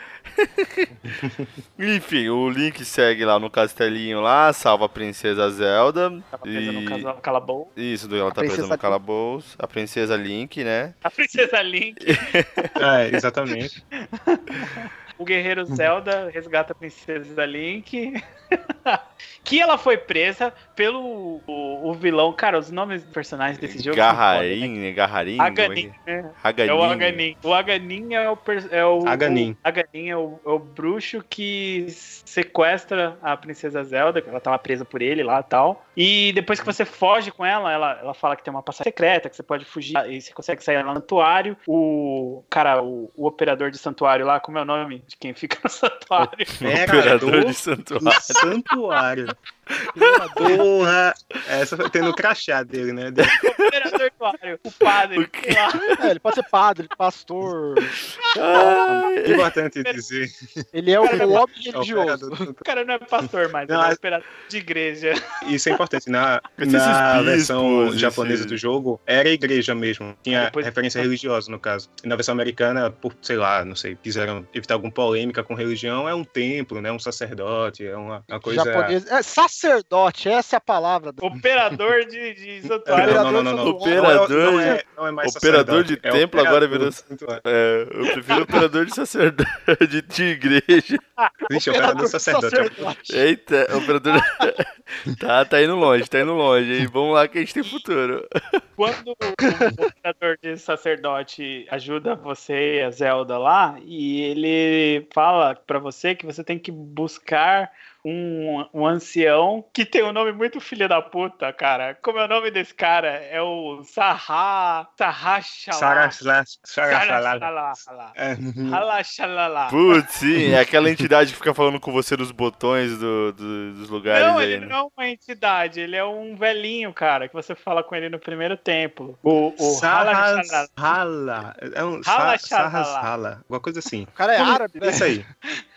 [SPEAKER 2] Enfim, o Link segue lá no castelinho lá, salva a princesa Zelda.
[SPEAKER 1] Tava presa no
[SPEAKER 2] E-
[SPEAKER 1] casal calabouço.
[SPEAKER 2] Isso, ela tá presa no calabouço. A princesa Link, né?
[SPEAKER 1] A princesa Link,
[SPEAKER 3] É, exatamente.
[SPEAKER 1] o guerreiro Zelda resgata a princesa Link. que ela foi presa pelo o, o vilão. Cara, os nomes dos personagens desse jogo. são foda, né?
[SPEAKER 2] Garrarim, né? Garrarim?
[SPEAKER 1] Aganin, né?
[SPEAKER 2] Haganin.
[SPEAKER 1] É o Aganin. O Aganin é o. É o
[SPEAKER 3] Aganin.
[SPEAKER 1] o Aganin é o, é o bruxo que sequestra a princesa Zelda, que ela tava presa por ele lá e tal. E depois que você foge com ela, ela, ela fala que tem uma passagem secreta, que você pode fugir e você consegue sair lá no santuário. O. Cara, o, o operador de santuário lá, como é o nome de quem fica no santuário?
[SPEAKER 2] Operador de santuário.
[SPEAKER 3] do santuário. Porra! Essa foi tendo o crachá dele, né?
[SPEAKER 1] santuário, o padre.
[SPEAKER 2] O.
[SPEAKER 4] É, ele pode ser padre, pastor.
[SPEAKER 3] É importante dizer.
[SPEAKER 4] Ele é o homem
[SPEAKER 3] É o
[SPEAKER 4] religioso.
[SPEAKER 3] operador do santuário.
[SPEAKER 1] O cara não é pastor mais,
[SPEAKER 3] Não,
[SPEAKER 1] ele é operador de igreja.
[SPEAKER 3] Isso é importante. Na, na
[SPEAKER 2] bispos,
[SPEAKER 3] versão japonesa do jogo, era a igreja mesmo. Tinha
[SPEAKER 1] Depois-
[SPEAKER 3] referência religiosa, no caso. E na versão americana, por, sei lá, não sei, quiseram evitar alguma polêmica com religião, é um templo, né? Um sacerdote, é uma, uma coisa...
[SPEAKER 4] Japonês. É, sacerdote, essa é a palavra.
[SPEAKER 1] Operador de, de
[SPEAKER 3] Não,
[SPEAKER 1] santuário.
[SPEAKER 3] não, não, não, não.
[SPEAKER 2] Operador
[SPEAKER 3] não, é, não,
[SPEAKER 2] de-
[SPEAKER 3] é, não é mais
[SPEAKER 2] operador de
[SPEAKER 3] sacerdote, é
[SPEAKER 2] templo, agora virou-. É, eu prefiro operador de sacerdote de, de igreja.
[SPEAKER 3] Vixe, operador de sacerdote.
[SPEAKER 2] Eita, operador. tá, tá indo longe, tá indo longe. hein? Vamos lá que a gente tem futuro.
[SPEAKER 1] Quando o operador de sacerdote ajuda você e a Zelda lá, e ele fala pra você que você tem que buscar um, um ancião que tem um nome muito filho da puta, cara. Como é o nome desse cara? É o Sarra. Sarra
[SPEAKER 3] Sarah,
[SPEAKER 1] Shalá.
[SPEAKER 3] É.
[SPEAKER 1] Halashalala.
[SPEAKER 2] Putz, sim, é aquela entidade que fica falando com você dos botões do- do- dos lugares
[SPEAKER 1] Não,
[SPEAKER 2] aí.
[SPEAKER 1] ele
[SPEAKER 2] né?
[SPEAKER 1] não é uma entidade, ele é um velhinho, cara, que você fala com ele no primeiro templo. O, o.
[SPEAKER 3] Sarras Hala. É um
[SPEAKER 1] Hala
[SPEAKER 3] Sa- Sarras
[SPEAKER 1] Shalala.
[SPEAKER 3] Hala. Alguma coisa assim.
[SPEAKER 4] O cara é árabe, né?
[SPEAKER 3] Isso aí.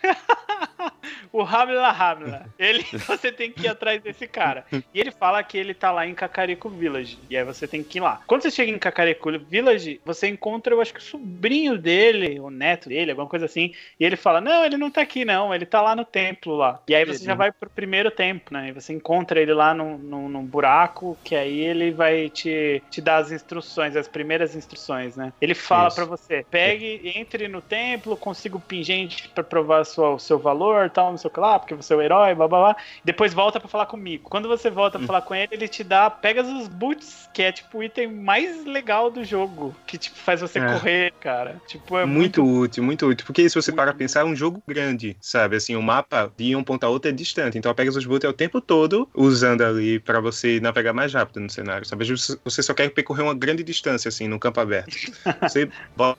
[SPEAKER 1] O Hamla Hamla. Ele, você tem que ir atrás desse cara. E ele fala que ele tá lá em Kakariko Village. E aí você tem que ir lá. Quando você chega em Kakariko Village, você encontra, eu acho que o sobrinho dele, o neto dele, alguma coisa assim. E ele fala: Não, ele não tá aqui, não. Ele tá lá no templo lá. E aí você já vai pro primeiro templo, né? E você encontra ele lá num, num, num buraco, que aí ele vai te, te dar as instruções, as primeiras instruções, né? Ele fala pra você: pegue, entre no templo, consiga o pingente pra provar sua, o seu valor, tal, não sei o que lá, porque você é o herói, blá blá blá. Depois volta pra falar comigo. Quando você volta pra falar com ele, ele te dá Pegasus Boots, que é tipo o item mais legal do jogo, que tipo faz você
[SPEAKER 3] É.
[SPEAKER 1] correr, cara. Tipo, é
[SPEAKER 3] muito,
[SPEAKER 1] muito.
[SPEAKER 3] útil, muito útil. Porque se você
[SPEAKER 1] Muito
[SPEAKER 3] para pensar, é um jogo grande, sabe? Assim, o mapa de um ponto a outro é distante. Então a Pegasus Boot é o tempo todo usando ali pra você navegar mais rápido no cenário, sabe? Você só quer percorrer uma grande distância, assim, num campo aberto. Você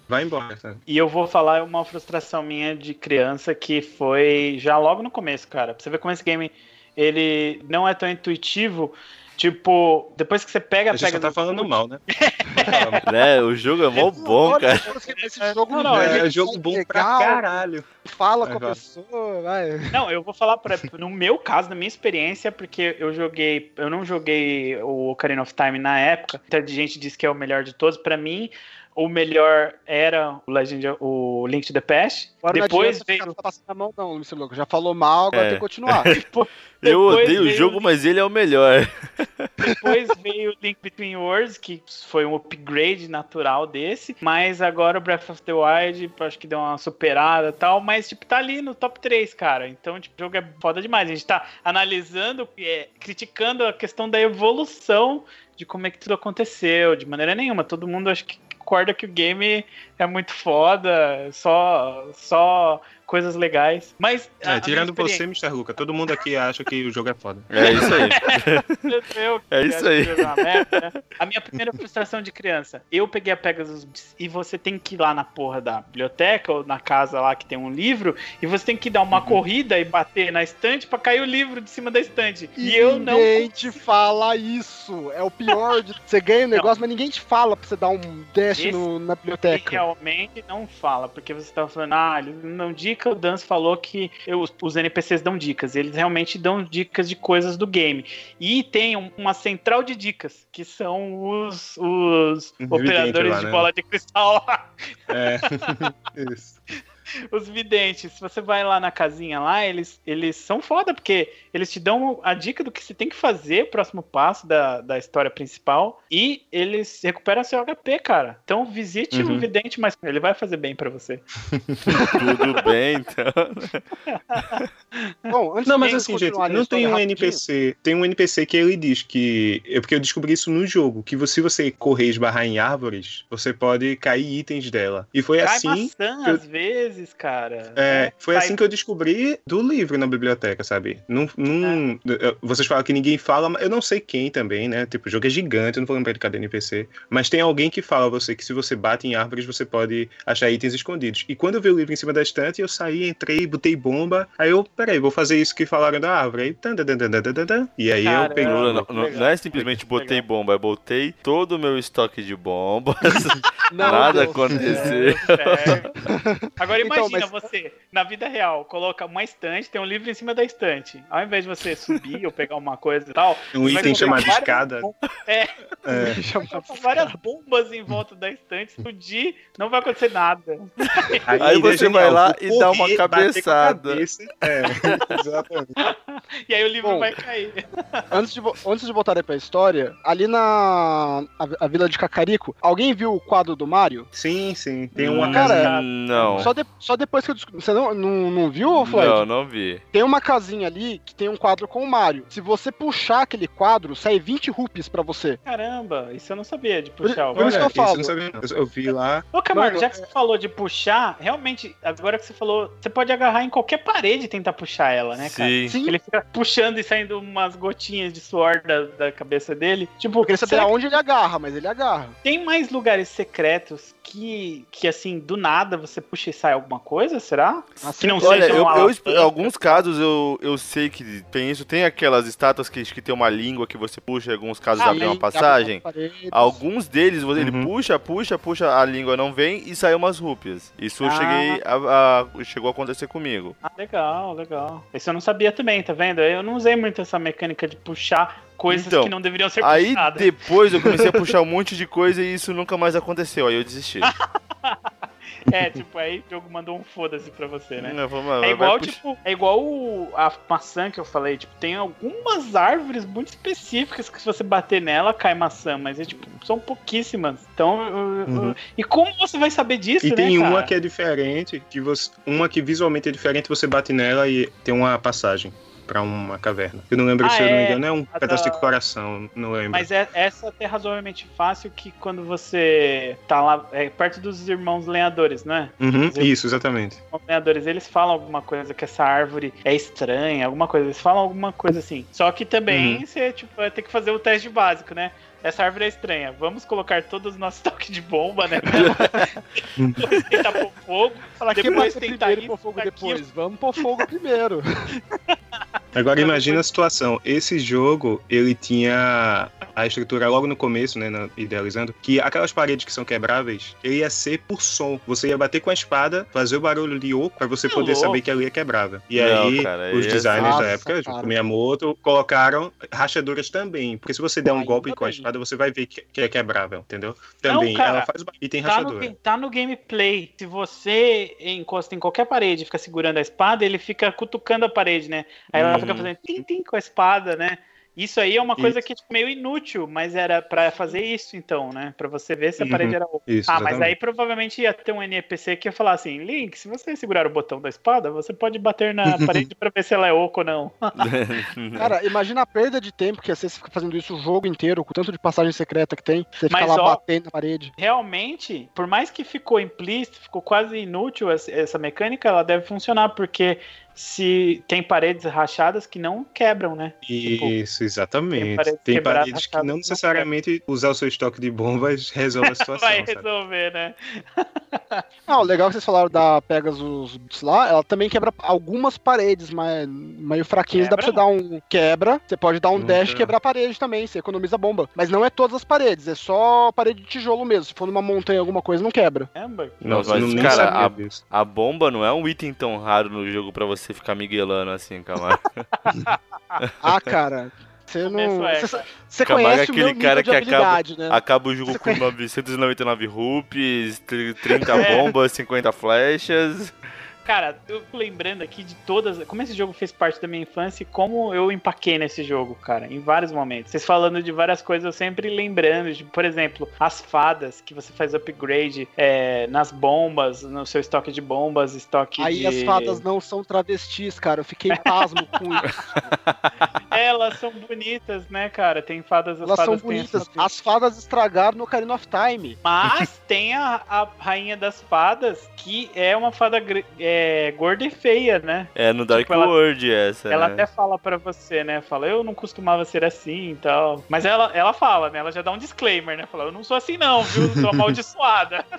[SPEAKER 3] vai embora, sabe?
[SPEAKER 1] E eu vou falar uma frustração minha de criança que foi já logo no começo, cara. Pra você ver como esse game ele não é tão intuitivo. Tipo, depois que você pega,
[SPEAKER 3] A gente
[SPEAKER 1] pega
[SPEAKER 3] só tá falando mal, né?
[SPEAKER 2] Né, o jogo é mó bom,
[SPEAKER 4] Olha,
[SPEAKER 2] cara.
[SPEAKER 4] Esse jogo
[SPEAKER 1] Não, não,
[SPEAKER 3] é,
[SPEAKER 4] ele
[SPEAKER 3] jogo bom pra
[SPEAKER 4] legal,
[SPEAKER 3] caralho.
[SPEAKER 4] Fala com a pessoa, vai.
[SPEAKER 1] Não, eu vou falar pra, no meu caso, na minha experiência, porque eu joguei, eu não joguei o Ocarina of Time na época. Muita gente diz que é o melhor de todos. Pra mim, o melhor era o Legend, o Link to the Past.
[SPEAKER 4] Agora não
[SPEAKER 1] Depois
[SPEAKER 4] ficar
[SPEAKER 1] veio
[SPEAKER 4] passando a mão, não, Luiz Louco. Já falou mal, agora
[SPEAKER 2] É.
[SPEAKER 4] tem que continuar.
[SPEAKER 2] Eu odeio o jogo, mas ele é o melhor.
[SPEAKER 1] Depois veio o Link Between Worlds, que foi um um upgrade natural desse, mas agora o Breath of the Wild acho que deu uma superada e tal, mas tipo, tá ali no top 3, cara. Então, tipo, o jogo é foda demais. A gente tá analisando, é, criticando a questão da evolução de como é que tudo aconteceu, de maneira nenhuma. Todo mundo acho que concorda que o game é muito foda, só só coisas legais. Mas.
[SPEAKER 3] É, tirando você, Mr. Luca, todo mundo aqui acha que o jogo é foda.
[SPEAKER 2] É isso aí.
[SPEAKER 1] eu,
[SPEAKER 2] é isso aí.
[SPEAKER 1] Merda, né? A minha primeira frustração de criança, eu peguei a Pegasus e você tem que ir lá na porra da biblioteca ou na casa lá que tem um livro e você tem que dar uma uhum. corrida e bater na estante para cair o livro de cima da estante.
[SPEAKER 4] E, e eu não. Ninguém te fala isso. É o pior de você ganha o um negócio, não. mas ninguém te fala pra você dar um dash no, na biblioteca.
[SPEAKER 1] Realmente não fala, porque você tava falando, ah, ele não dica o Dan falou que eu, os NPCs dão dicas. Eles realmente dão dicas de coisas do game. E tem uma central de dicas, que são os, os operadores lá, de né? bola de cristal. É, isso os videntes, se você vai lá na casinha lá, eles, eles são foda, porque eles te dão a dica do que você tem que fazer, próximo passo da, da história principal, e eles recuperam seu HP, cara. Então visite uhum. o vidente, mas ele vai fazer bem para você.
[SPEAKER 2] Tudo bem, então.
[SPEAKER 3] Bom, antes não, mas assim, gente, não tem um rapidinho. NPC, tem um NPC que ele diz que, é porque eu descobri isso no jogo, que se você correr e esbarrar em árvores, você pode cair itens dela. E foi
[SPEAKER 1] Cai
[SPEAKER 3] assim.
[SPEAKER 1] Maçã, eu... às vezes vezes, cara.
[SPEAKER 3] É, foi assim que eu descobri do livro na biblioteca, sabe? Num, num, é. Vocês falam que ninguém fala, mas eu não sei quem também, né? Tipo, o jogo é gigante, eu não vou lembrar de cada NPC. Mas tem alguém que fala a você que se você bate em árvores, você pode achar itens escondidos. E quando eu vi o livro em cima da estante, eu saí, entrei, botei bomba. Aí eu, peraí, vou fazer isso que falaram da árvore. Aí, tan, tan, tan, tan, e aí Caramba, eu peguei.
[SPEAKER 2] Não, não, não, não é simplesmente botei bomba, eu botei todo o meu estoque de bombas. Nada aconteceu.
[SPEAKER 1] Agora então, imagina então, mas... você na vida real, coloca uma estante, tem um livro em cima da estante. Ao invés de você subir ou pegar uma coisa e tal.
[SPEAKER 3] Um item chamado escada.
[SPEAKER 1] É. é. várias bombas em volta da estante, explodir, não vai acontecer nada.
[SPEAKER 2] Aí, Aí você vai lá e dá uma cabeçada.
[SPEAKER 1] É, exatamente. e aí o livro Bom, vai cair.
[SPEAKER 4] Antes de, antes de voltar pra história, ali na a, a, vila de Cacarico, alguém viu o quadro do Mario?
[SPEAKER 3] Sim, sim. Tem uma
[SPEAKER 2] cara. Não.
[SPEAKER 4] Só, de, só depois que eu descobri. Você não não, não, não viu, Floyd?
[SPEAKER 2] Não, não vi.
[SPEAKER 4] Tem uma casinha ali que tem um quadro com o Mario. Se você puxar aquele quadro, sai 20 rupees pra você.
[SPEAKER 1] Caramba, isso eu não sabia de puxar.
[SPEAKER 4] Por, por isso que eu falo.
[SPEAKER 3] Eu, sabia, eu, vi lá.
[SPEAKER 1] Ô, Camargo, já que você falou de puxar, realmente, agora que você falou, você pode agarrar em qualquer parede e tentar puxar ela, né, cara?
[SPEAKER 2] Sim. Sim.
[SPEAKER 1] Ele fica puxando e saindo umas gotinhas de suor da, da cabeça dele. Tipo,
[SPEAKER 4] eu queria saber aonde ele agarra, mas ele agarra.
[SPEAKER 1] Tem mais lugares secretos que, que assim, do nada você puxa e sai alguma coisa, será?
[SPEAKER 2] Assim, que não olha, eu, eu, em alguns casos eu, eu sei que tem isso. Tem aquelas estátuas que, que tem uma língua que você puxa, em alguns casos ah, abre uma passagem. Alguns deles, ele uhum. puxa, puxa, puxa, a língua não vem e sai umas rúpias. Isso ah. cheguei a, a, chegou a acontecer comigo.
[SPEAKER 1] Ah, legal, legal. Isso eu não sabia também, tá vendo? Eu não usei muito essa mecânica de puxar coisas então, que não deveriam ser
[SPEAKER 2] aí puxadas. Aí depois eu comecei a puxar um monte de coisa e isso nunca mais aconteceu. Aí eu desisti.
[SPEAKER 1] É, tipo, aí o jogo mandou um foda-se pra você, né? Não, vamos, é igual, tipo, é igual o, a maçã que eu falei, tipo, tem algumas árvores muito específicas que se você bater nela, cai maçã, mas é tipo, são pouquíssimas. Então, uhum. e como você vai saber disso,
[SPEAKER 3] e
[SPEAKER 1] né,
[SPEAKER 3] tem uma que é diferente, que você, uma que visualmente é diferente, você bate nela e tem uma passagem para uma caverna. Eu não lembro ah, se eu não me é, engano, é um pedaço da... de coração, não lembro.
[SPEAKER 1] Mas é, essa é razoavelmente fácil que quando você tá lá é, perto dos irmãos lenhadores, não é?
[SPEAKER 3] Uhum, isso, exatamente.
[SPEAKER 1] Os lenhadores, eles falam alguma coisa que essa árvore é estranha, alguma coisa, eles falam alguma coisa assim. Só que também uhum. você tipo, vai ter que fazer o teste básico, né? Essa árvore é estranha. Vamos colocar todos os nossos toques de bomba, né? tentar pôr fogo.
[SPEAKER 4] Fala, depois tentar ir pôr fogo depois. Vamos pôr fogo primeiro.
[SPEAKER 3] Agora imagina a situação. Esse jogo, ele tinha a estrutura logo no começo, né, idealizando, que aquelas paredes que são quebráveis, ele ia ser por som. Você ia bater com a espada, fazer o barulho de oco para você é poder louco. saber que ali é quebrável. E Não, aí, cara, os designers Nossa, da época, junto com Miyamoto, colocaram rachaduras também. Porque se você der um golpe com a espada, você vai ver que é quebrável, entendeu? Também Não, cara, ela faz e tem tá rachadura.
[SPEAKER 1] No, tá no gameplay. Se você encosta em qualquer parede e fica segurando a espada, ele fica cutucando a parede, né? Aí ela fica uhum. fazendo tim-tim com a espada, né? Isso aí é uma coisa que é tipo, meio inútil, mas era pra fazer isso então, né? Pra você ver se a
[SPEAKER 3] Uhum.
[SPEAKER 1] parede era oca.
[SPEAKER 3] Isso,
[SPEAKER 1] Ah, mas
[SPEAKER 3] exatamente.
[SPEAKER 1] aí provavelmente ia ter um NPC que ia falar assim: Link, se você segurar o botão da espada, você pode bater na parede pra ver se ela é oca ou não.
[SPEAKER 4] Cara, imagina a perda de tempo que ia ser você ficar fazendo isso o jogo inteiro, com o tanto de passagem secreta que tem. Você fica
[SPEAKER 1] Mas,
[SPEAKER 4] lá
[SPEAKER 1] ó,
[SPEAKER 4] batendo na parede.
[SPEAKER 1] Realmente, por mais que ficou implícito, ficou quase inútil essa mecânica, ela deve funcionar, porque se tem paredes rachadas que não quebram, né? Tipo,
[SPEAKER 3] Isso,
[SPEAKER 1] tem
[SPEAKER 3] exatamente.
[SPEAKER 1] paredes
[SPEAKER 3] Tem paredes que
[SPEAKER 1] rachadas,
[SPEAKER 3] não
[SPEAKER 1] não
[SPEAKER 3] necessariamente usar o seu estoque de bombas resolve a situação.
[SPEAKER 1] Vai
[SPEAKER 3] sabe?
[SPEAKER 1] resolver, né?
[SPEAKER 4] Ah, o legal que vocês falaram da Pegasus lá, ela também quebra algumas paredes, mas meio fraquinhas. Dá pra você dar um quebra, você pode dar um
[SPEAKER 3] Nunca.
[SPEAKER 4] dash e quebrar a parede também, você economiza bomba. Mas não é todas as paredes, é só parede de tijolo mesmo. Se for numa montanha alguma coisa, não quebra.
[SPEAKER 1] Caramba.
[SPEAKER 3] Nossa,
[SPEAKER 2] Mas,
[SPEAKER 3] não
[SPEAKER 2] cara, a-. A bomba não é um item tão raro no jogo pra você ficar miguelando assim, Camargo.
[SPEAKER 4] Ah, cara. Você não.
[SPEAKER 1] é,
[SPEAKER 4] Você, você
[SPEAKER 2] é
[SPEAKER 4] conhece o
[SPEAKER 2] aquele
[SPEAKER 4] meu nível
[SPEAKER 2] cara
[SPEAKER 4] de
[SPEAKER 2] que acaba-
[SPEAKER 4] né?
[SPEAKER 2] Acaba o jogo
[SPEAKER 4] Você
[SPEAKER 2] com
[SPEAKER 4] conhece-
[SPEAKER 2] 999 rupees, tri- 30
[SPEAKER 1] É.
[SPEAKER 2] bombas, 50 flechas.
[SPEAKER 1] Cara, eu tô lembrando aqui de todas. Como esse jogo fez parte da minha infância e como eu empaquei nesse jogo, cara, em vários momentos. Vocês falando de várias coisas, eu sempre lembrando, de, por exemplo, as fadas que você faz upgrade é, nas bombas, no seu estoque de bombas, estoque
[SPEAKER 4] Aí
[SPEAKER 1] de.
[SPEAKER 4] as fadas não são travestis, cara. Eu fiquei pasmo com isso.
[SPEAKER 1] Elas são bonitas, né, cara? Tem fadas. As
[SPEAKER 4] Elas são
[SPEAKER 1] fadas têm
[SPEAKER 4] bonitas.
[SPEAKER 1] essa-
[SPEAKER 4] As fadas estragaram no Ocarina of Time.
[SPEAKER 1] Mas tem a, a rainha das fadas, que é uma fada é, gorda e feia, né?
[SPEAKER 2] É no Dark
[SPEAKER 1] Tipo, ela-
[SPEAKER 2] World essa,
[SPEAKER 1] Ela
[SPEAKER 2] né?
[SPEAKER 1] até fala pra você, né? Fala, eu não costumava ser assim e tal. Mas ela, ela fala, né? Ela já dá um disclaimer, né? Fala, eu não sou assim não, viu? Sou amaldiçoada.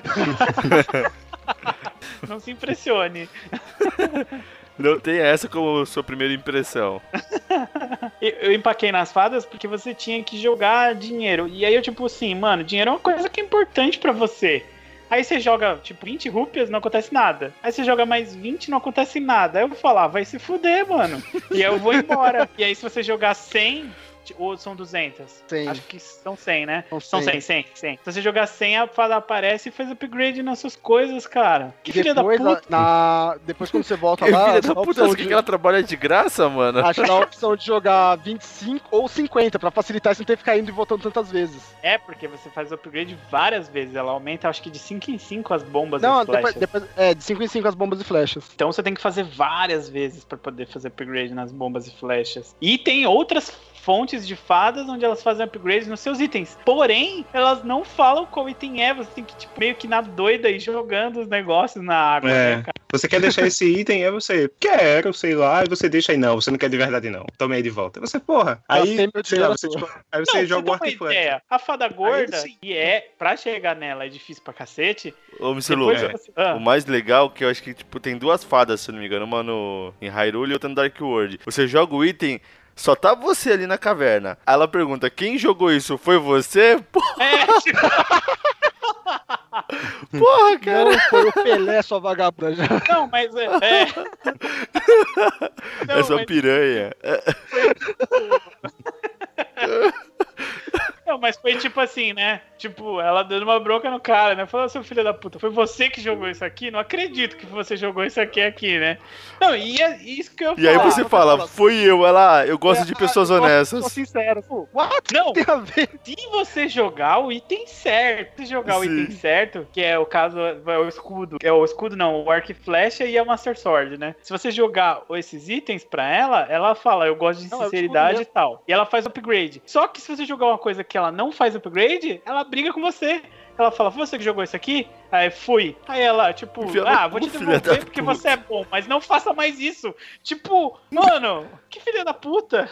[SPEAKER 1] não se impressione.
[SPEAKER 2] Não tem essa como sua primeira impressão.
[SPEAKER 1] Eu, empaquei nas fadas porque você tinha que jogar dinheiro. E aí eu, tipo assim, mano, dinheiro é uma coisa que é importante pra você. Aí você joga, tipo, 20 rúpias, não acontece nada. Aí você joga mais 20, não acontece nada. Aí eu vou falar, vai se fuder, mano. E aí eu vou embora. e aí se você jogar 100, ti- ou são 200?
[SPEAKER 4] 100.
[SPEAKER 1] Acho que são 100, né?
[SPEAKER 4] São
[SPEAKER 1] São 100, 100, 100. Se você jogar 100, a fada aparece e faz upgrade nas suas coisas, cara. Que
[SPEAKER 4] E
[SPEAKER 1] filha da
[SPEAKER 4] depois,
[SPEAKER 1] puta.
[SPEAKER 4] na... depois quando você volta
[SPEAKER 2] Que
[SPEAKER 4] lá,
[SPEAKER 2] filha da puta,
[SPEAKER 4] de...
[SPEAKER 2] que ela trabalha de graça, mano?
[SPEAKER 4] Acho que dá a opção de jogar 25 ou 50 pra facilitar você não ter que ficar indo e voltando tantas vezes.
[SPEAKER 1] É, porque você faz upgrade várias vezes. Ela aumenta, acho que de 5 em 5 as bombas e
[SPEAKER 4] Não, depois,
[SPEAKER 1] flechas.
[SPEAKER 4] depois- é, de 5 em 5 as bombas e flechas.
[SPEAKER 1] Então você tem que fazer várias vezes pra poder fazer upgrade nas bombas e flechas. E tem outras fontes de fadas onde elas fazem upgrades nos seus itens. Porém, elas não falam qual item é. Você tem que, tipo, meio que na doida ir jogando os negócios na água,
[SPEAKER 3] É.
[SPEAKER 1] né, cara?
[SPEAKER 3] Você quer deixar esse item, aí você quero, sei lá, e você deixa aí, não, você não quer de verdade, não. Tome aí de volta. Você, porra, aí,
[SPEAKER 4] meu
[SPEAKER 3] sei lá, você, tipo, aí você
[SPEAKER 1] não,
[SPEAKER 3] joga o e flecha.
[SPEAKER 1] ideia. A fada gorda, que é, pra chegar nela é difícil pra cacete.
[SPEAKER 2] Ô, Mr.
[SPEAKER 1] Depois
[SPEAKER 2] Luca,
[SPEAKER 1] você- ah,
[SPEAKER 2] o mais legal é que eu acho que, tipo, tem duas fadas, se não me engano, uma no, em Hyrule e outra no Dark World. Você joga o item, só tá você ali na caverna. Aí ela pergunta, quem jogou isso? Foi você?
[SPEAKER 1] É, tipo,
[SPEAKER 2] Porra, cara.
[SPEAKER 4] Não, foi o Pelé, sua vagabunda.
[SPEAKER 1] não, mas é. é. Não,
[SPEAKER 2] Essa
[SPEAKER 1] mas-
[SPEAKER 2] piranha.
[SPEAKER 1] Tipo assim, né? Tipo, ela dando uma bronca no cara, né? Falou, seu filho da puta, foi você que jogou isso aqui? Não acredito que você jogou isso aqui aqui, né? Não, e é isso que eu
[SPEAKER 2] E aí
[SPEAKER 1] falar.
[SPEAKER 2] você fala, foi eu, ela, eu gosto de
[SPEAKER 4] É,
[SPEAKER 2] pessoas
[SPEAKER 4] eu de
[SPEAKER 2] honestas.
[SPEAKER 4] sinceras. Pô, what?
[SPEAKER 1] Não,
[SPEAKER 4] Tem a ver?
[SPEAKER 1] se você jogar o item certo, se jogar o
[SPEAKER 2] Sim.
[SPEAKER 1] item certo, que é o caso, é o escudo, é o escudo não, o arco e flecha e a Master Sword, né? Se você jogar esses itens pra ela, ela fala, eu gosto de
[SPEAKER 4] Não, é o
[SPEAKER 1] sinceridade e tal. E ela faz upgrade. Só que se você jogar uma coisa que ela não faz upgrade, ela briga com você. Ela fala, você que jogou isso aqui? Aí fui. Aí ela, tipo, ah, vou te devolver porque
[SPEAKER 2] puta.
[SPEAKER 1] você é bom, mas não faça mais isso. Tipo, mano, que filha da puta.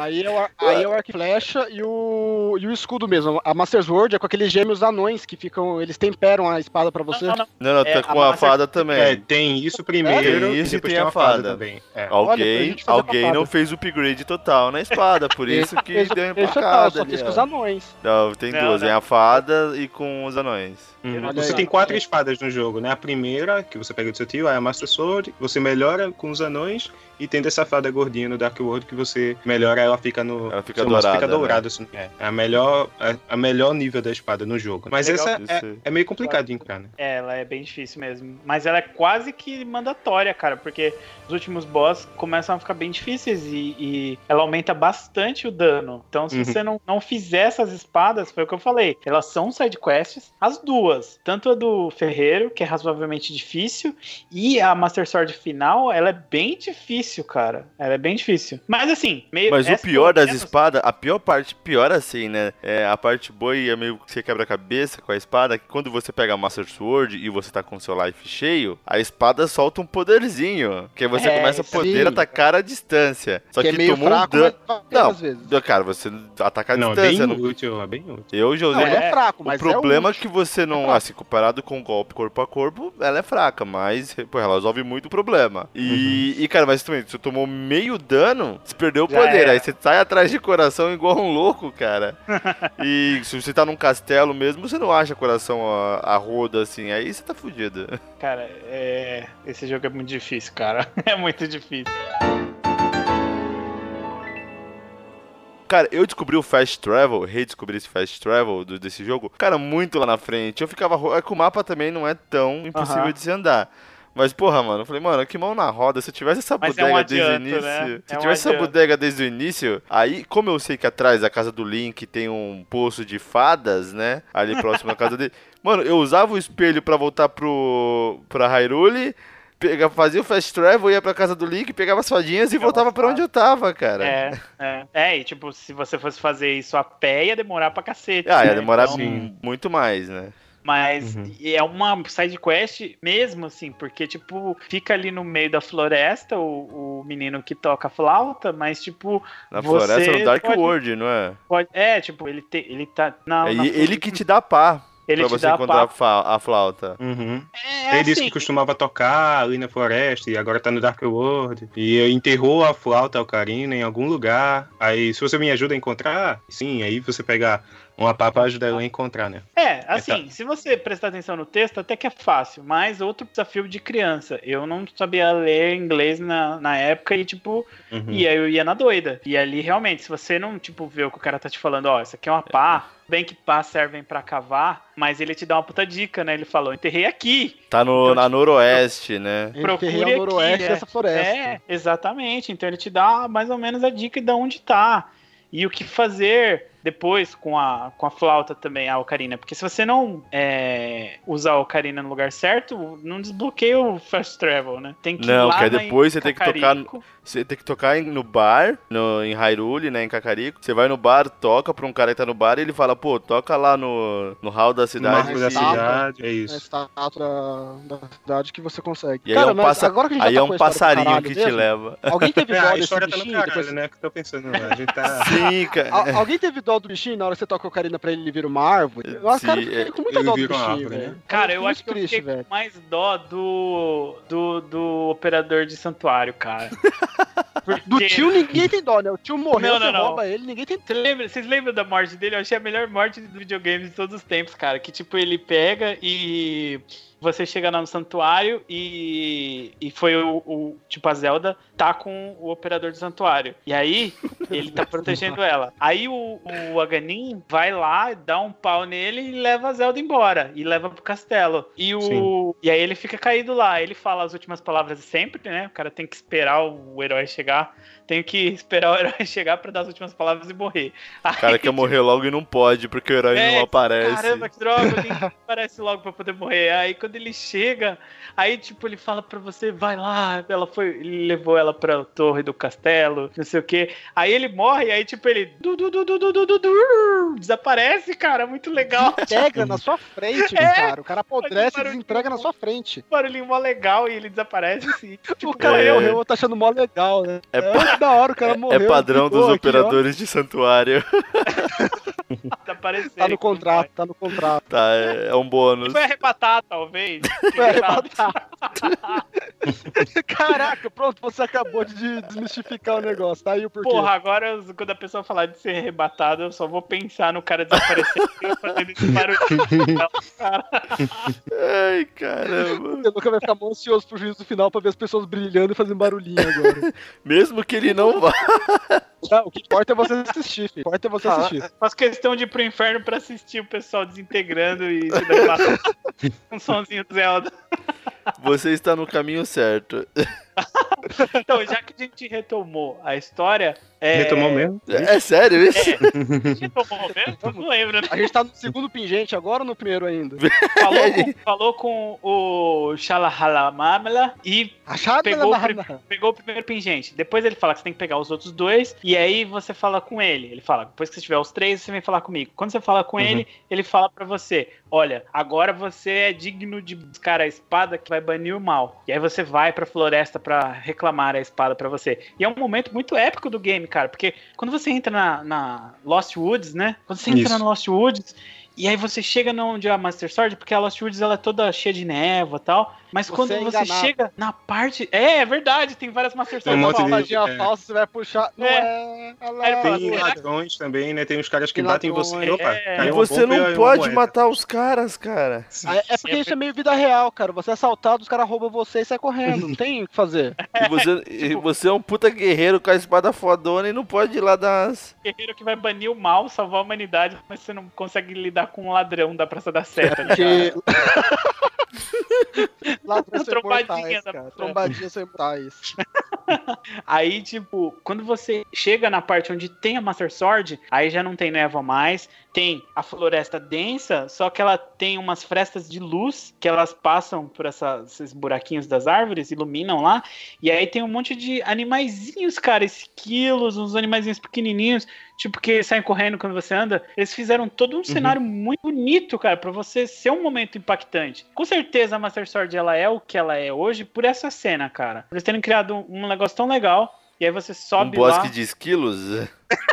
[SPEAKER 4] Aí é o, aí é o arco e flecha e o, e o escudo mesmo. A Master Sword é com aqueles gêmeos anões que ficam. Eles temperam a espada pra você.
[SPEAKER 1] Não, não, não.
[SPEAKER 2] Não, não,
[SPEAKER 1] É,
[SPEAKER 2] tá
[SPEAKER 1] a
[SPEAKER 2] com a
[SPEAKER 1] Master-
[SPEAKER 2] fada também.
[SPEAKER 3] É, tem isso primeiro
[SPEAKER 2] Tem isso e
[SPEAKER 3] depois
[SPEAKER 2] tem a
[SPEAKER 3] fada
[SPEAKER 2] fada.
[SPEAKER 3] também. É.
[SPEAKER 4] Olha,
[SPEAKER 2] Alguém,
[SPEAKER 4] fazer
[SPEAKER 2] alguém não fez o upgrade total na espada, por isso que deu
[SPEAKER 4] é
[SPEAKER 2] empacada
[SPEAKER 4] só
[SPEAKER 2] ali,
[SPEAKER 4] fiz com os anões.
[SPEAKER 2] Não, tem
[SPEAKER 1] Não,
[SPEAKER 2] duas, tem a fada e com os anões.
[SPEAKER 4] Olha
[SPEAKER 3] Você tem quatro espadas no jogo, né? A primeira, que você pega do seu tio, é a Master Sword, você melhora com os anões, e tem dessa fada gordinha no Dark World que você melhora, ela fica no.
[SPEAKER 2] Ela fica dourada,
[SPEAKER 3] Fica
[SPEAKER 2] né?
[SPEAKER 3] assim. É, é a melhor, é a melhor nível da espada no jogo. Mas
[SPEAKER 1] Legal.
[SPEAKER 3] essa é, é meio complicado de encontrar, né?
[SPEAKER 1] É, ela é bem difícil mesmo. Mas ela é quase que mandatória, cara, porque os últimos boss começam a ficar bem difíceis e, e ela aumenta bastante o dano. Então, se
[SPEAKER 3] Uhum.
[SPEAKER 1] você não, não fizer essas espadas, foi o que eu falei. Elas são side quests, as duas. Tanto a do Ferreiro, que é razoavelmente difícil, e a Master Sword final, ela é bem difícil, cara. Ela é bem difícil. Mas assim, meio.
[SPEAKER 2] Mas o pior das
[SPEAKER 1] menos-
[SPEAKER 2] espadas, a pior parte, pior assim, né? É a parte boa e é meio que você quebra a cabeça com a espada, que quando você pega a Master Sword e você tá com seu life cheio, a espada solta um poderzinho, que aí você
[SPEAKER 1] É,
[SPEAKER 2] começa a poder
[SPEAKER 4] sim.
[SPEAKER 2] atacar a distância. Só
[SPEAKER 4] que
[SPEAKER 2] que,
[SPEAKER 4] é meio
[SPEAKER 2] tomou
[SPEAKER 4] fraco,
[SPEAKER 2] um dano.
[SPEAKER 4] mas
[SPEAKER 2] Não,
[SPEAKER 4] às vezes.
[SPEAKER 2] Cara, você ataca a
[SPEAKER 3] Não, é bem
[SPEAKER 2] distância. não-
[SPEAKER 3] útil, é bem útil.
[SPEAKER 2] Eu já
[SPEAKER 4] Não,
[SPEAKER 2] usei.
[SPEAKER 4] ele é
[SPEAKER 1] É,
[SPEAKER 4] fraco,
[SPEAKER 2] O
[SPEAKER 4] mas
[SPEAKER 2] problema
[SPEAKER 4] é
[SPEAKER 2] é que você não,
[SPEAKER 4] fraco.
[SPEAKER 2] Assim, comparado com o golpe corpo a corpo, ela é fraca, mas, pô, ela resolve muito o problema. E, e, cara, mas também, você tomou meio dano, você perdeu o
[SPEAKER 1] Já
[SPEAKER 2] poder.
[SPEAKER 1] era.
[SPEAKER 2] Aí você sai atrás de coração igual um louco, cara. e se você tá num castelo mesmo, você não acha coração a, a roda, assim, aí você tá fudido.
[SPEAKER 1] Cara, é... esse jogo é muito difícil, cara. É muito difícil.
[SPEAKER 2] Cara, eu descobri o Fast Travel, redescobri esse Fast Travel do- desse jogo, cara, muito lá na frente. Eu ficava. É que o mapa também não é tão impossível
[SPEAKER 1] Aham.
[SPEAKER 2] de se andar. Mas, porra, mano, eu falei, mano, que mão na roda. Se eu tivesse essa
[SPEAKER 1] Mas é
[SPEAKER 2] bodega
[SPEAKER 1] um
[SPEAKER 2] desde o
[SPEAKER 1] adianto,
[SPEAKER 2] início.
[SPEAKER 1] né?
[SPEAKER 2] Se
[SPEAKER 1] É um
[SPEAKER 2] tivesse essa
[SPEAKER 1] adianto.
[SPEAKER 2] bodega desde o início, aí, como eu sei que atrás da casa do Link tem um poço de fadas, né? Ali próximo da casa dele. Mano, eu usava o espelho pra voltar pro. pra Hyrule. Pega, fazia o fast travel, ia pra casa do Link, pegava as fadinhas e voltava pra onde eu tava, cara.
[SPEAKER 1] É, é. É, e tipo, se você fosse fazer isso a pé, ia demorar pra cacete.
[SPEAKER 2] Ah, ia
[SPEAKER 1] né?
[SPEAKER 2] demorar
[SPEAKER 1] Então,
[SPEAKER 2] muito mais, né?
[SPEAKER 1] Mas
[SPEAKER 3] Uhum.
[SPEAKER 1] é uma side quest mesmo, assim, porque, tipo, fica ali no meio da floresta o, o menino que toca flauta, mas, tipo,
[SPEAKER 2] Na
[SPEAKER 1] Você
[SPEAKER 2] floresta no Dark
[SPEAKER 1] pode-
[SPEAKER 2] World, não é?
[SPEAKER 1] pode. É, tipo, ele, te, ele tá. Na,
[SPEAKER 2] É
[SPEAKER 1] na
[SPEAKER 2] ele, ele que te dá pá
[SPEAKER 1] ele
[SPEAKER 2] pra
[SPEAKER 1] te
[SPEAKER 2] você
[SPEAKER 1] dá
[SPEAKER 2] encontrar a, a flauta.
[SPEAKER 3] Uhum.
[SPEAKER 1] É,
[SPEAKER 3] Ele disse
[SPEAKER 1] assim,
[SPEAKER 3] que costumava tocar ali na floresta e agora tá no Dark World. E enterrou a flauta Ocarina em algum lugar. Aí, se você me ajuda a encontrar, sim, aí você pega uma pá pra ajudar ela a encontrar, né?
[SPEAKER 1] É, assim, se você prestar atenção no texto, até que é fácil, mas outro desafio de criança. Eu não sabia ler inglês na, na época e, tipo,
[SPEAKER 3] Uhum.
[SPEAKER 1] e aí eu ia na doida. E ali, realmente, se você não, tipo, vê o que o cara tá te falando, ó, isso aqui é uma pá, bem que pá servem pra cavar, mas ele te dá uma puta dica, né? Ele falou, enterrei aqui.
[SPEAKER 2] Tá no,
[SPEAKER 1] Então,
[SPEAKER 2] na
[SPEAKER 1] tipo,
[SPEAKER 2] noroeste, né?
[SPEAKER 1] Procure aqui,
[SPEAKER 4] noroeste
[SPEAKER 1] é.
[SPEAKER 4] dessa floresta.
[SPEAKER 1] É, exatamente. Então ele te dá mais ou menos a dica de onde tá. E o que fazer depois com a, com a flauta também, a ocarina. Porque se você não é, usar a ocarina no lugar certo, não desbloqueia o fast travel, né? Tem que ir
[SPEAKER 2] Não,
[SPEAKER 1] lá
[SPEAKER 2] que aí
[SPEAKER 1] na-
[SPEAKER 2] depois você tem que tocar. Você tem que tocar no bar, no, em Hyrule, né, em Cacarico. Você vai no bar, toca pra um cara que tá no bar e ele fala, pô, toca lá no, no hall da
[SPEAKER 3] No
[SPEAKER 2] cidade.
[SPEAKER 3] marco da
[SPEAKER 2] que-
[SPEAKER 4] cidade.
[SPEAKER 3] é
[SPEAKER 4] a
[SPEAKER 3] isso.
[SPEAKER 4] estátua da, da cidade que você consegue.
[SPEAKER 2] E aí é um, passa-
[SPEAKER 4] agora que a gente
[SPEAKER 2] aí
[SPEAKER 4] já
[SPEAKER 2] é
[SPEAKER 4] tá
[SPEAKER 2] um
[SPEAKER 4] a
[SPEAKER 2] passarinho que te
[SPEAKER 4] mesmo,
[SPEAKER 2] leva.
[SPEAKER 4] Alguém teve
[SPEAKER 3] É,
[SPEAKER 4] dó
[SPEAKER 3] a
[SPEAKER 4] desse
[SPEAKER 3] história tá no caralho,
[SPEAKER 4] depois...
[SPEAKER 3] né? Que eu tô pensando, né? A gente tá.
[SPEAKER 2] Sim, cara.
[SPEAKER 4] Al- alguém teve dó do bichinho na hora que você toca a ocarina pra ele vir uma árvore? Eu,
[SPEAKER 2] Sim,
[SPEAKER 4] cara, eu fiquei com muita
[SPEAKER 3] ele
[SPEAKER 4] dó do
[SPEAKER 3] vira
[SPEAKER 4] bichinho,
[SPEAKER 3] árvore,
[SPEAKER 4] velho.
[SPEAKER 3] né?
[SPEAKER 1] Cara, eu acho que eu
[SPEAKER 4] triste,
[SPEAKER 1] fiquei
[SPEAKER 4] velho.
[SPEAKER 1] com mais dó do, do, do operador de santuário, cara. Porque...
[SPEAKER 4] Do tio ninguém tem dó, né? O tio morreu,
[SPEAKER 1] Não, não,
[SPEAKER 4] você
[SPEAKER 1] não.
[SPEAKER 4] rouba ele, ninguém tem
[SPEAKER 1] lembra- vocês lembram da morte dele? Eu achei a melhor morte do videogame de todos os tempos, cara. Que tipo, ele pega e você chega lá no santuário e, e foi o, o- Tipo, a Zelda tá com o operador do santuário. E aí, ele tá protegendo ela. Aí o, o Aganin vai lá, dá um pau nele e leva a Zelda embora. E leva pro castelo. E o.
[SPEAKER 3] Sim.
[SPEAKER 1] E aí ele fica caído lá. Ele fala as últimas palavras sempre, né? O cara tem que esperar o herói chegar. Tem que esperar o herói chegar pra dar as últimas palavras e morrer.
[SPEAKER 2] O cara quer morrer logo e não pode, porque o herói
[SPEAKER 1] É,
[SPEAKER 2] não aparece.
[SPEAKER 1] Caramba, que droga, o Link aparece logo pra poder morrer. Aí quando ele chega, aí tipo, ele fala pra você, vai lá, ela foi, ele levou ela pra torre do castelo, não sei o que. Aí ele morre, aí tipo, ele du, du, du, du, du, du, du, du, desaparece, cara, muito legal.
[SPEAKER 4] Pega na sua frente,
[SPEAKER 1] É.
[SPEAKER 4] cara. O cara apodrece e desentrega na sua frente.
[SPEAKER 1] Barulhinho mó legal e ele desaparece assim.
[SPEAKER 4] o cara
[SPEAKER 2] é.
[SPEAKER 4] morreu, tá achando mó legal, né?
[SPEAKER 2] É
[SPEAKER 4] É, da hora, o cara
[SPEAKER 2] É
[SPEAKER 4] morreu.
[SPEAKER 2] padrão
[SPEAKER 4] ficou
[SPEAKER 2] dos
[SPEAKER 4] aqui, ó.
[SPEAKER 2] operadores de santuário.
[SPEAKER 1] Desapareceu.
[SPEAKER 4] Tá no contrato, tá no contrato.
[SPEAKER 2] Tá, é, é um bônus.
[SPEAKER 1] Foi arrebatar, talvez.
[SPEAKER 4] Foi arrebatar. Caraca, pronto, você acabou de desmistificar o negócio, tá aí o porquê.
[SPEAKER 1] Porra, agora quando a pessoa falar de ser arrebatado, eu só vou pensar no cara desaparecendo e fazendo esse barulho. Cara,
[SPEAKER 2] Ai, caramba.
[SPEAKER 4] O Luca vai ficar ansioso pro juízo final pra ver as pessoas brilhando e fazendo barulhinho agora.
[SPEAKER 2] Mesmo que ele não vá.
[SPEAKER 4] Não, o que importa é você assistir, filho. O que importa é você
[SPEAKER 1] Ah,
[SPEAKER 4] assistir.
[SPEAKER 1] Faço questão de ir pro inferno pra assistir o pessoal desintegrando e um sonzinho do Zelda.
[SPEAKER 2] Você está no caminho certo.
[SPEAKER 1] Então, já que a gente retomou a história. É...
[SPEAKER 3] Retomou mesmo?
[SPEAKER 2] É sério isso?
[SPEAKER 1] É, a gente retomou mesmo? Não lembro, né?
[SPEAKER 4] A gente tá no segundo pingente agora ou no primeiro ainda?
[SPEAKER 1] Falou com, falou com o Shalahalamamela e
[SPEAKER 4] Achado
[SPEAKER 1] Pegou pegou o primeiro pingente. Depois ele fala que você tem que pegar os outros dois. E aí você fala com ele. Ele fala: depois que você tiver os três, você vem falar comigo. Quando você fala com
[SPEAKER 3] Uhum.
[SPEAKER 1] ele, ele fala pra você: Olha, agora você é digno de buscar a espada que vai banir o mal. E aí você vai pra floresta pra reclamar a espada pra você. E é um momento muito épico do game, cara. Porque quando você entra na, na Lost Woods, né? Quando você entra
[SPEAKER 3] Isso.
[SPEAKER 1] na Lost Woods. E aí você chega no onde é a Master Sword, porque a Lost Woods ela é toda cheia de névoa e tal. Mas
[SPEAKER 4] Você
[SPEAKER 1] quando
[SPEAKER 4] é
[SPEAKER 1] você chega na parte. É, é verdade, tem várias Master
[SPEAKER 3] Tem um
[SPEAKER 1] Swords.
[SPEAKER 3] monte
[SPEAKER 1] falsas.
[SPEAKER 3] de- é.
[SPEAKER 4] falsa, você vai puxar. Não
[SPEAKER 1] É.
[SPEAKER 4] é.
[SPEAKER 1] Fala,
[SPEAKER 3] Tem ladrões também, né? Tem uns caras que
[SPEAKER 4] Tem
[SPEAKER 3] batem em você. Opa,
[SPEAKER 1] É.
[SPEAKER 2] E
[SPEAKER 3] uma
[SPEAKER 2] você
[SPEAKER 3] e
[SPEAKER 2] não
[SPEAKER 3] uma
[SPEAKER 2] pode matar os caras, cara.
[SPEAKER 4] É é porque isso é meio vida real, cara. Você é assaltado, os caras roubam você e sai correndo. Não tem o que fazer.
[SPEAKER 2] E você, e você é um puta guerreiro com a espada fodona e não pode ir lá dar umas...
[SPEAKER 1] guerreiro que vai banir o mal, salvar a humanidade, mas você não consegue lidar com um ladrão da Praça da Sé, tá ligado?
[SPEAKER 4] Ladrões
[SPEAKER 1] Trombadinha da-
[SPEAKER 4] são imortais.
[SPEAKER 1] Aí, tipo, quando você chega na parte onde tem a Master Sword, aí já não tem névoa mais, tem a floresta densa, só que ela tem umas frestas de luz que elas passam por essa- esses buraquinhos das árvores, iluminam lá, e aí tem um monte de animaizinhos, cara, esquilos, uns animaizinhos pequenininhos, tipo que saem correndo quando você anda. Eles fizeram todo um cenário muito bonito, cara, pra você ser um momento impactante. Com certeza a Master Sword ela é o que ela é hoje por essa cena, cara. Eles terem criado um, um negócio tão legal. E aí você
[SPEAKER 2] Um
[SPEAKER 1] sobe
[SPEAKER 2] bosque
[SPEAKER 1] lá.
[SPEAKER 2] de esquilos?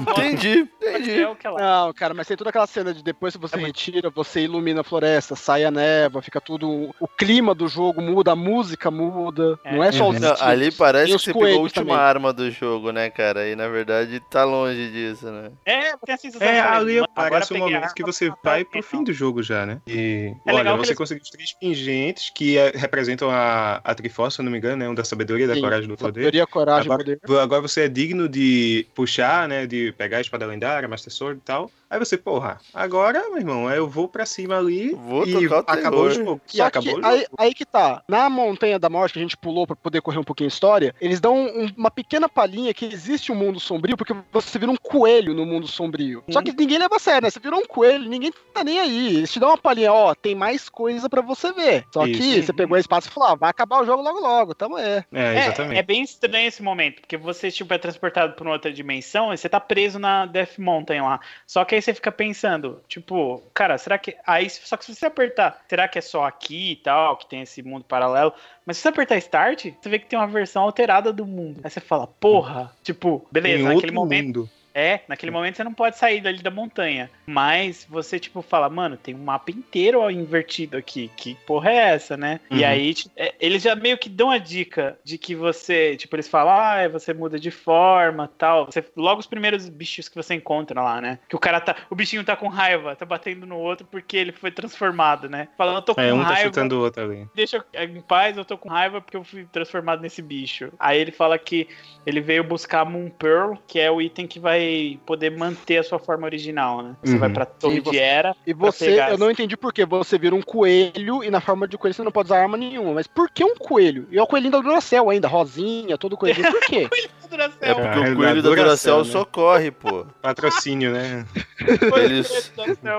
[SPEAKER 2] entendi, entendi.
[SPEAKER 1] é o que ela é.
[SPEAKER 4] Não, cara, mas tem toda aquela cena de depois que você retira, você ilumina a floresta, sai a névoa, fica tudo. O clima do jogo muda, a música muda.
[SPEAKER 1] É.
[SPEAKER 4] Não é só os
[SPEAKER 2] Não, ali parece que você pegou a última
[SPEAKER 4] também.
[SPEAKER 2] arma do jogo, né, cara? E na verdade tá longe disso, né?
[SPEAKER 1] É, tem a sensação
[SPEAKER 3] É, ali
[SPEAKER 1] "Mano, agora
[SPEAKER 3] parece o momento que você vai pro
[SPEAKER 1] alguém",
[SPEAKER 3] fim do jogo já, né? E
[SPEAKER 1] É
[SPEAKER 3] olha, você
[SPEAKER 1] eles-
[SPEAKER 3] conseguiu os três pingentes que é- representam a, a Triforce, se eu não me engano, né? Um da sabedoria, da
[SPEAKER 4] Sim,
[SPEAKER 3] coragem do poder.
[SPEAKER 4] Sabedoria, coragem,
[SPEAKER 3] Agora,
[SPEAKER 4] poder.
[SPEAKER 3] agora você é digno de puxar, né? De pegar a espada lendária, Master Sword e tal. Aí você, porra, agora, meu irmão, eu vou pra cima ali
[SPEAKER 2] Vou
[SPEAKER 3] e acabou o jogo. E
[SPEAKER 4] Só
[SPEAKER 3] acabou
[SPEAKER 4] que
[SPEAKER 3] o jogo.
[SPEAKER 4] aí, aí que tá. Na Montanha da Morte, que a gente pulou pra poder correr um pouquinho a história, eles dão um- uma pequena palhinha que existe um mundo sombrio, porque você vira um coelho no mundo sombrio. Só que ninguém leva a sério, né? Você virou um coelho, ninguém tá nem aí. Eles te dão uma palhinha, ó, tem mais coisa pra você ver. Só que
[SPEAKER 3] Isso.
[SPEAKER 4] você pegou a espada e falou, ah, vai acabar o jogo logo logo, tamo é.
[SPEAKER 3] É,
[SPEAKER 1] É,
[SPEAKER 3] exatamente.
[SPEAKER 1] é bem estranho esse momento, porque você tipo, é transportado pra uma outra dimensão e você tá preso na Death Mountain lá. Só que aí você fica pensando, tipo, cara, será que. Aí, só que se você apertar, será que é só aqui e tal, que tem esse mundo paralelo? Mas se você apertar Start, você vê que tem uma versão alterada do mundo. Aí você fala, porra, tipo, beleza,
[SPEAKER 3] Em
[SPEAKER 1] naquele momento.
[SPEAKER 3] mundo.
[SPEAKER 1] É, naquele momento você não pode sair dali da montanha. Mas você, tipo, fala, mano, tem um mapa inteiro ó, invertido aqui. Que porra é essa, né? E
[SPEAKER 3] Uhum.
[SPEAKER 1] aí, tipo, é, eles já meio que dão a dica de que você, tipo, eles falam, ah, você muda de forma tal. Você, logo os primeiros bichos que você encontra lá, né? Que o cara tá. O bichinho tá com raiva, tá batendo no outro porque ele foi transformado, né? Falando, eu tô com
[SPEAKER 3] É, um tá
[SPEAKER 1] raiva
[SPEAKER 3] chutando o outro ali.
[SPEAKER 1] deixa eu em paz, eu tô com raiva porque eu fui transformado nesse bicho. Aí ele fala que ele veio buscar a Moon Pearl, que é o item que vai poder manter a sua forma original, né? Você
[SPEAKER 3] Uhum.
[SPEAKER 1] vai pra Torre de Era.
[SPEAKER 4] E você,
[SPEAKER 1] pegar
[SPEAKER 4] eu não entendi por quê. Você vira um coelho e na forma de coelho você não pode usar arma nenhuma. Mas por que um coelho? E é o coelhinho da Duracell ainda, rosinha, todo coelhinho. Por quê?
[SPEAKER 2] É
[SPEAKER 1] É
[SPEAKER 2] porque o coelho da
[SPEAKER 3] Duracell né?
[SPEAKER 2] só corre, pô.
[SPEAKER 3] Patrocínio, né?
[SPEAKER 2] Ele,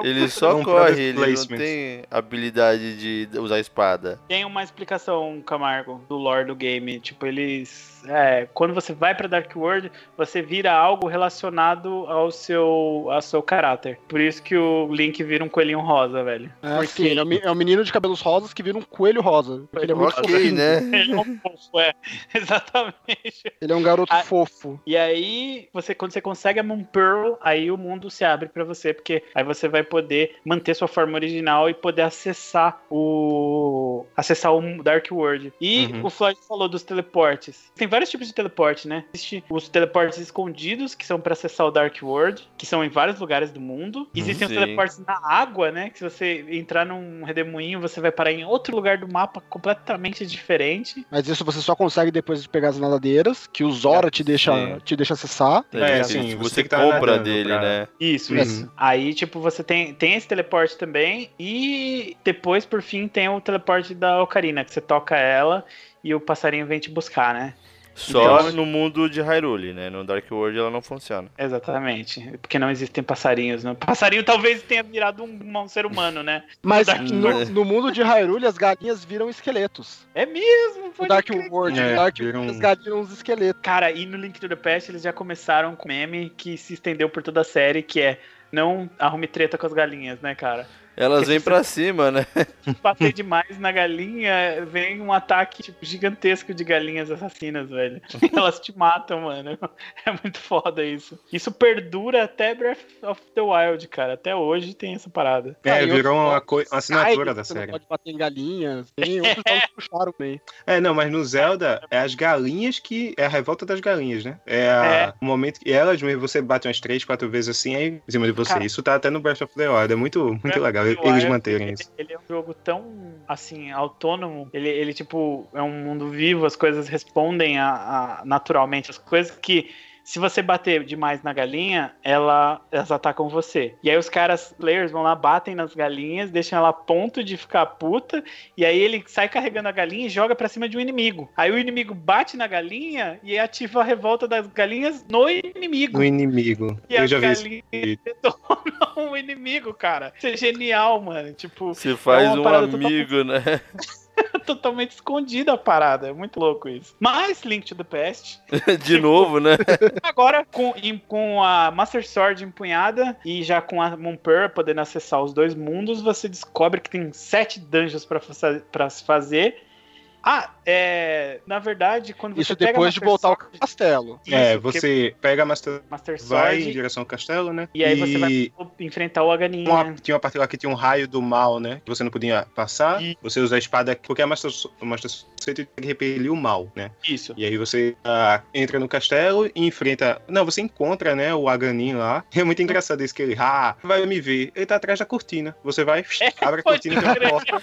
[SPEAKER 2] ele só corre, ele não tem habilidade de usar espada.
[SPEAKER 1] Tem uma explicação, Camargo, do lore do game. Tipo, eles. É, quando você vai pra Dark World, você vira algo relacionado ao seu, ao seu caráter. Por isso que o Link vira um coelhinho rosa, velho.
[SPEAKER 4] É,
[SPEAKER 1] Porque-
[SPEAKER 4] sim, ele é um é um menino de cabelos rosas que vira um coelho rosa. Ele é muito
[SPEAKER 2] Ok,
[SPEAKER 4] fofinho.
[SPEAKER 2] né?
[SPEAKER 1] Ele é um fofo, é. Exatamente.
[SPEAKER 4] Ele é um garoto
[SPEAKER 1] Ah,
[SPEAKER 4] fofo.
[SPEAKER 1] E aí, você, quando você consegue a Moon Pearl, aí o mundo se abre pra você, porque aí você vai poder manter sua forma original e poder acessar o, acessar o Dark World. E
[SPEAKER 3] Uhum.
[SPEAKER 1] o Floyd falou dos teleportes. Tem vários tipos de teleporte, né? Existem os teleportes escondidos, que são pra acessar o Dark World, que são em vários lugares do mundo. Existem os
[SPEAKER 2] Sim.
[SPEAKER 1] teleportes na água, né? Que se você entrar num redemoinho, você vai parar em outro lugar do mapa completamente diferente.
[SPEAKER 4] Mas isso você só consegue depois de pegar as nadadeiras, que o Zora te deixa,
[SPEAKER 2] Sim.
[SPEAKER 4] te deixa acessar.
[SPEAKER 2] É,
[SPEAKER 3] É,
[SPEAKER 2] assim,
[SPEAKER 3] você
[SPEAKER 2] você
[SPEAKER 3] tá
[SPEAKER 2] compra
[SPEAKER 3] nadando
[SPEAKER 2] dele,
[SPEAKER 3] pra-
[SPEAKER 2] né?
[SPEAKER 1] Isso,
[SPEAKER 3] Uhum.
[SPEAKER 1] isso. Aí, tipo, você tem, tem esse teleporte também. E depois, por fim, tem o teleporte da Ocarina, que você toca ela e o passarinho vem te buscar, né?
[SPEAKER 2] Só
[SPEAKER 1] Então-
[SPEAKER 2] no mundo de Hyrule, né? No Dark World ela não funciona.
[SPEAKER 1] Exatamente. Porque não existem passarinhos. Né? Passarinho talvez tenha virado um, um ser humano, né?
[SPEAKER 4] Mas no, no mundo de Hyrule, as galinhas viram esqueletos.
[SPEAKER 1] É mesmo,
[SPEAKER 4] No
[SPEAKER 1] pode
[SPEAKER 4] Dark
[SPEAKER 1] crer.
[SPEAKER 4] World,
[SPEAKER 3] É,
[SPEAKER 4] no Dark
[SPEAKER 3] viram-
[SPEAKER 4] World, as galinhas viram uns esqueletos.
[SPEAKER 1] Cara, e no Link to the Past eles já começaram com meme que se estendeu por toda a série, que é não arrume treta com as galinhas, né, cara?
[SPEAKER 2] Elas vêm pra cima, né?
[SPEAKER 1] Bater demais na galinha, vem um ataque tipo, gigantesco de galinhas assassinas, velho. Elas te matam, mano. É muito foda isso. Isso perdura até Breath of the Wild, cara. Até hoje tem essa parada.
[SPEAKER 3] É,
[SPEAKER 4] Ah,
[SPEAKER 3] virou uma, uma assinatura da
[SPEAKER 4] você não
[SPEAKER 3] série.
[SPEAKER 4] pode bater em galinhas. Tem outros que puxaram também.
[SPEAKER 3] É, não, mas no Zelda é as galinhas que. É a revolta das galinhas, né? É, a-
[SPEAKER 1] É.
[SPEAKER 3] o momento que elas mesmo você bate umas três, quatro vezes assim aí em cima de você.
[SPEAKER 1] Cara,
[SPEAKER 3] Isso tá até no Breath of the Wild. É muito, muito
[SPEAKER 1] Breath
[SPEAKER 3] legal eles
[SPEAKER 1] Wild,
[SPEAKER 3] manterem
[SPEAKER 1] ele,
[SPEAKER 3] isso.
[SPEAKER 1] ele é um jogo tão, assim, autônomo. Ele, ele tipo, é um mundo vivo, as coisas respondem a, a- naturalmente. As coisas que, se você bater demais na galinha, ela, elas atacam você. E aí os caras, players, vão lá, batem nas galinhas, deixam ela a ponto de ficar puta, e aí ele sai carregando a galinha e joga pra cima de um inimigo. Aí o inimigo bate na galinha e ativa a revolta das galinhas no inimigo.
[SPEAKER 3] No inimigo.
[SPEAKER 1] E
[SPEAKER 3] Eu
[SPEAKER 1] as
[SPEAKER 3] já vi isso.
[SPEAKER 1] galinhas detonam o inimigo, cara. Isso é genial, mano. Tipo,
[SPEAKER 2] Você faz
[SPEAKER 1] uma
[SPEAKER 2] um
[SPEAKER 1] parada totalmente-
[SPEAKER 2] amigo, né?
[SPEAKER 1] totalmente escondida a parada. É muito louco isso. Mas Link to the Past,
[SPEAKER 2] De novo, né?
[SPEAKER 1] agora com, com a Master Sword empunhada e já com a Moonper podendo acessar os dois mundos, você descobre que tem sete dungeons pra se fazer. Ah, é. Na verdade, quando você
[SPEAKER 4] Isso depois de voltar ao
[SPEAKER 1] Sword-
[SPEAKER 4] castelo.
[SPEAKER 3] É,
[SPEAKER 1] Isso, porque
[SPEAKER 3] você pega a Master
[SPEAKER 1] Master
[SPEAKER 3] vai em
[SPEAKER 1] Sword.
[SPEAKER 3] direção ao castelo, né?
[SPEAKER 1] E aí você vai enfrentar o Aganinha.
[SPEAKER 3] Uma- tinha uma parte lá que tinha um raio do mal, né? Que você não podia passar.
[SPEAKER 1] E-
[SPEAKER 3] Você usa a espada, porque a Master, a Master você tem que repelir o mal, né?
[SPEAKER 1] Isso.
[SPEAKER 3] E aí você ah, entra no castelo e enfrenta. Não, você encontra, né, o Aganin lá. É muito engraçado isso que ele. Ah, vai me ver. Ele tá atrás da cortina. Você vai, abre a cortina e tem uma porta.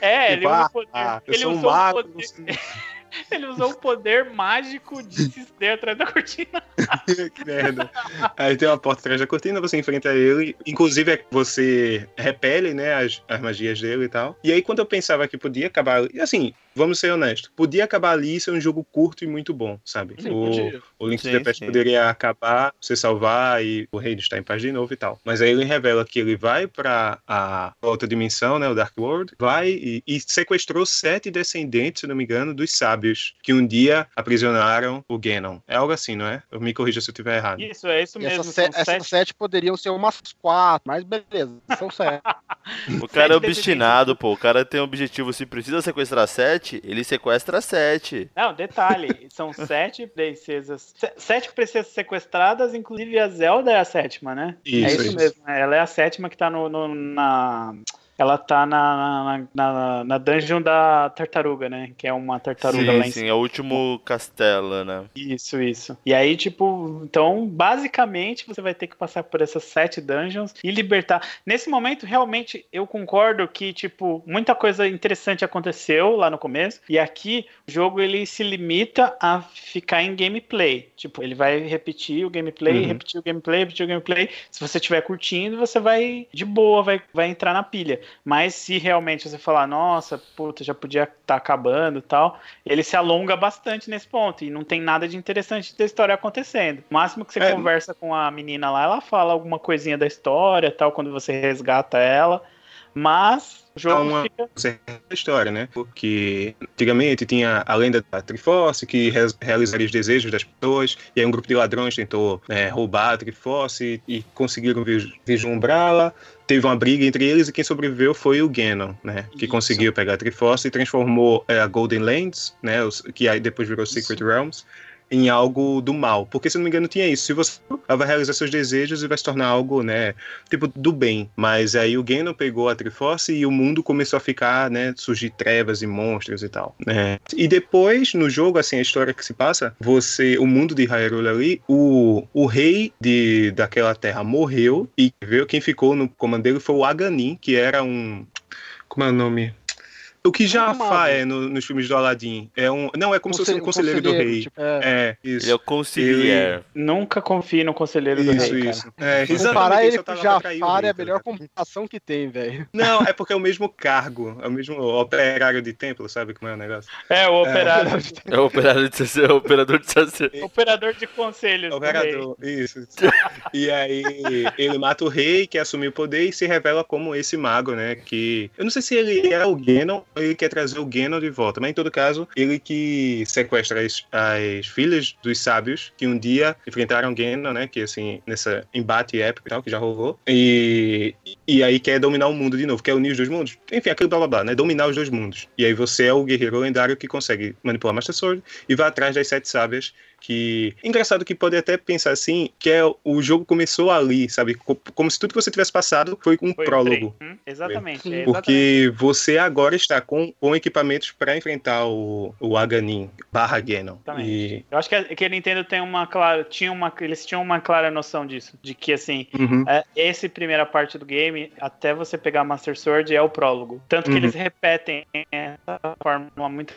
[SPEAKER 1] É, ele
[SPEAKER 3] Tipo,
[SPEAKER 1] usa
[SPEAKER 3] ah,
[SPEAKER 1] poder.
[SPEAKER 3] ah, eu
[SPEAKER 1] ele
[SPEAKER 3] sou um mago.
[SPEAKER 1] poder- Ele usou o poder mágico de se esconder atrás da cortina.
[SPEAKER 3] que merda. Aí tem uma porta atrás da cortina, você enfrenta ele. Inclusive, é você repele, né, as, as magias dele e tal. E aí, quando eu pensava que podia acabar. ali- Assim, vamos ser honestos. Podia acabar ali e ser um jogo curto e muito bom, sabe?
[SPEAKER 4] Sim,
[SPEAKER 3] o, o Link to
[SPEAKER 2] Sim,
[SPEAKER 3] the Past
[SPEAKER 2] sim.
[SPEAKER 3] poderia acabar, você salvar e o reino está em paz de novo e tal. Mas aí ele revela que ele vai pra a outra dimensão, né, o Dark World, vai e, e sequestrou sete descendentes, se não me engano, dos sábios, que um dia aprisionaram o Ganon. É algo assim, não é? Eu me corrija se eu estiver errado.
[SPEAKER 1] Isso, é isso mesmo.
[SPEAKER 4] essas, se- essas
[SPEAKER 1] sete-
[SPEAKER 4] sete poderiam ser umas quatro, mas beleza, são sete.
[SPEAKER 2] O cara é obstinado, pô. O cara tem um objetivo. Se precisa sequestrar sete, ele sequestra sete.
[SPEAKER 1] Não, detalhe, são sete princesas. se- Sete princesas sequestradas, inclusive a Zelda é a sétima, né? é
[SPEAKER 3] Isso,
[SPEAKER 1] isso,
[SPEAKER 3] isso.
[SPEAKER 1] mesmo. né? Ela é a sétima que tá no, no- na. Ela tá na, na, na, dungeon da tartaruga, né? Que é uma tartaruga lá
[SPEAKER 2] Sim,
[SPEAKER 1] em
[SPEAKER 2] sim, é o último castelo, né?
[SPEAKER 1] Isso, isso. E aí, tipo, então, basicamente, você vai ter que passar por essas sete dungeons e libertar. Nesse momento, realmente, eu concordo que, tipo, muita coisa interessante aconteceu lá no começo. E aqui, o jogo, ele se limita a ficar em gameplay. Tipo, ele vai repetir o gameplay,
[SPEAKER 3] Uhum.
[SPEAKER 1] repetir o gameplay, repetir o gameplay. Se você estiver curtindo, você vai de boa, vai, vai entrar na pilha. Mas se realmente você falar, nossa, puta, já podia estar acabando e tal, ele se alonga bastante nesse ponto e não tem nada de interessante da história acontecendo. O máximo que você
[SPEAKER 3] É.
[SPEAKER 1] conversa com a menina lá, ela fala alguma coisinha da história tal, quando você resgata ela, mas o jogo
[SPEAKER 3] Há uma-
[SPEAKER 1] fica.
[SPEAKER 3] História, né? Porque antigamente tinha a lenda da Triforce, que re realizaria os desejos das pessoas, e aí um grupo de ladrões tentou né, roubar a Triforce e, e conseguiram vis- vislumbrá-la. Teve uma briga entre eles e quem sobreviveu foi o Ganon, né? Que
[SPEAKER 1] Isso.
[SPEAKER 3] conseguiu pegar a Triforce e transformou é, a Golden Lands, né? os- que aí depois virou
[SPEAKER 1] Isso.
[SPEAKER 3] Secret Realms. Em algo do mal. Porque, se não me engano, tinha isso. Se você vai realizar seus desejos e vai se tornar algo, né, tipo, do bem. Mas aí o Ganon pegou a Triforce e o mundo começou a ficar, né, surgir trevas e monstros e tal. Né? E depois, no jogo, assim, a história que se passa, você, o mundo de Hyrule ali, o, o rei de, daquela terra morreu e viu quem ficou no comando dele foi o Aganin, que era um... Como é o nome? O que Jafar é no, nos filmes do Aladdin. É um, não, é como se fosse um conselheiro, do rei. Tipo,
[SPEAKER 2] é. é. isso. Ele é o conselheiro.
[SPEAKER 1] Nunca confie no conselheiro do
[SPEAKER 4] isso,
[SPEAKER 1] rei.
[SPEAKER 4] Isso, é, Comparar ele com Jafar é a melhor comparação que tem, velho.
[SPEAKER 3] Não, é porque é o mesmo cargo. É o mesmo operário de templo, sabe como é o negócio?
[SPEAKER 1] É, o operário.
[SPEAKER 2] É, é o operário de ser, operador de ser.
[SPEAKER 1] Operador de conselhos.
[SPEAKER 3] Operador, isso. e aí ele mata o rei, que assumiu o poder e se revela como esse mago, né? Que. Eu não sei se ele é o Genon ele quer trazer o Geno de volta. Mas em todo caso, ele que sequestra as, as filhas dos sábios que um dia enfrentaram Geno, né? Que assim, nesse embate épico e tal, que já rolou. E, e aí quer dominar o mundo de novo, quer unir os dois mundos. Enfim, aquele blá blá blá, né? Dominar os dois mundos. E aí você é o guerreiro lendário que consegue manipular Master Sword e vai atrás das sete sábias que engraçado que pode até pensar assim que é o jogo começou ali sabe? Como se tudo que você tivesse passado foi um foi prólogo.
[SPEAKER 1] hum, exatamente, é,
[SPEAKER 3] porque você agora está com, com equipamentos para enfrentar o, o Aganin barra Genon
[SPEAKER 1] e... eu acho que a, que a Nintendo tem uma clara tinha uma eles tinham uma clara noção disso de que assim uhum. é, essa primeira parte do game até você pegar Master Sword é o prólogo. Tanto que uhum. eles repetem essa forma muito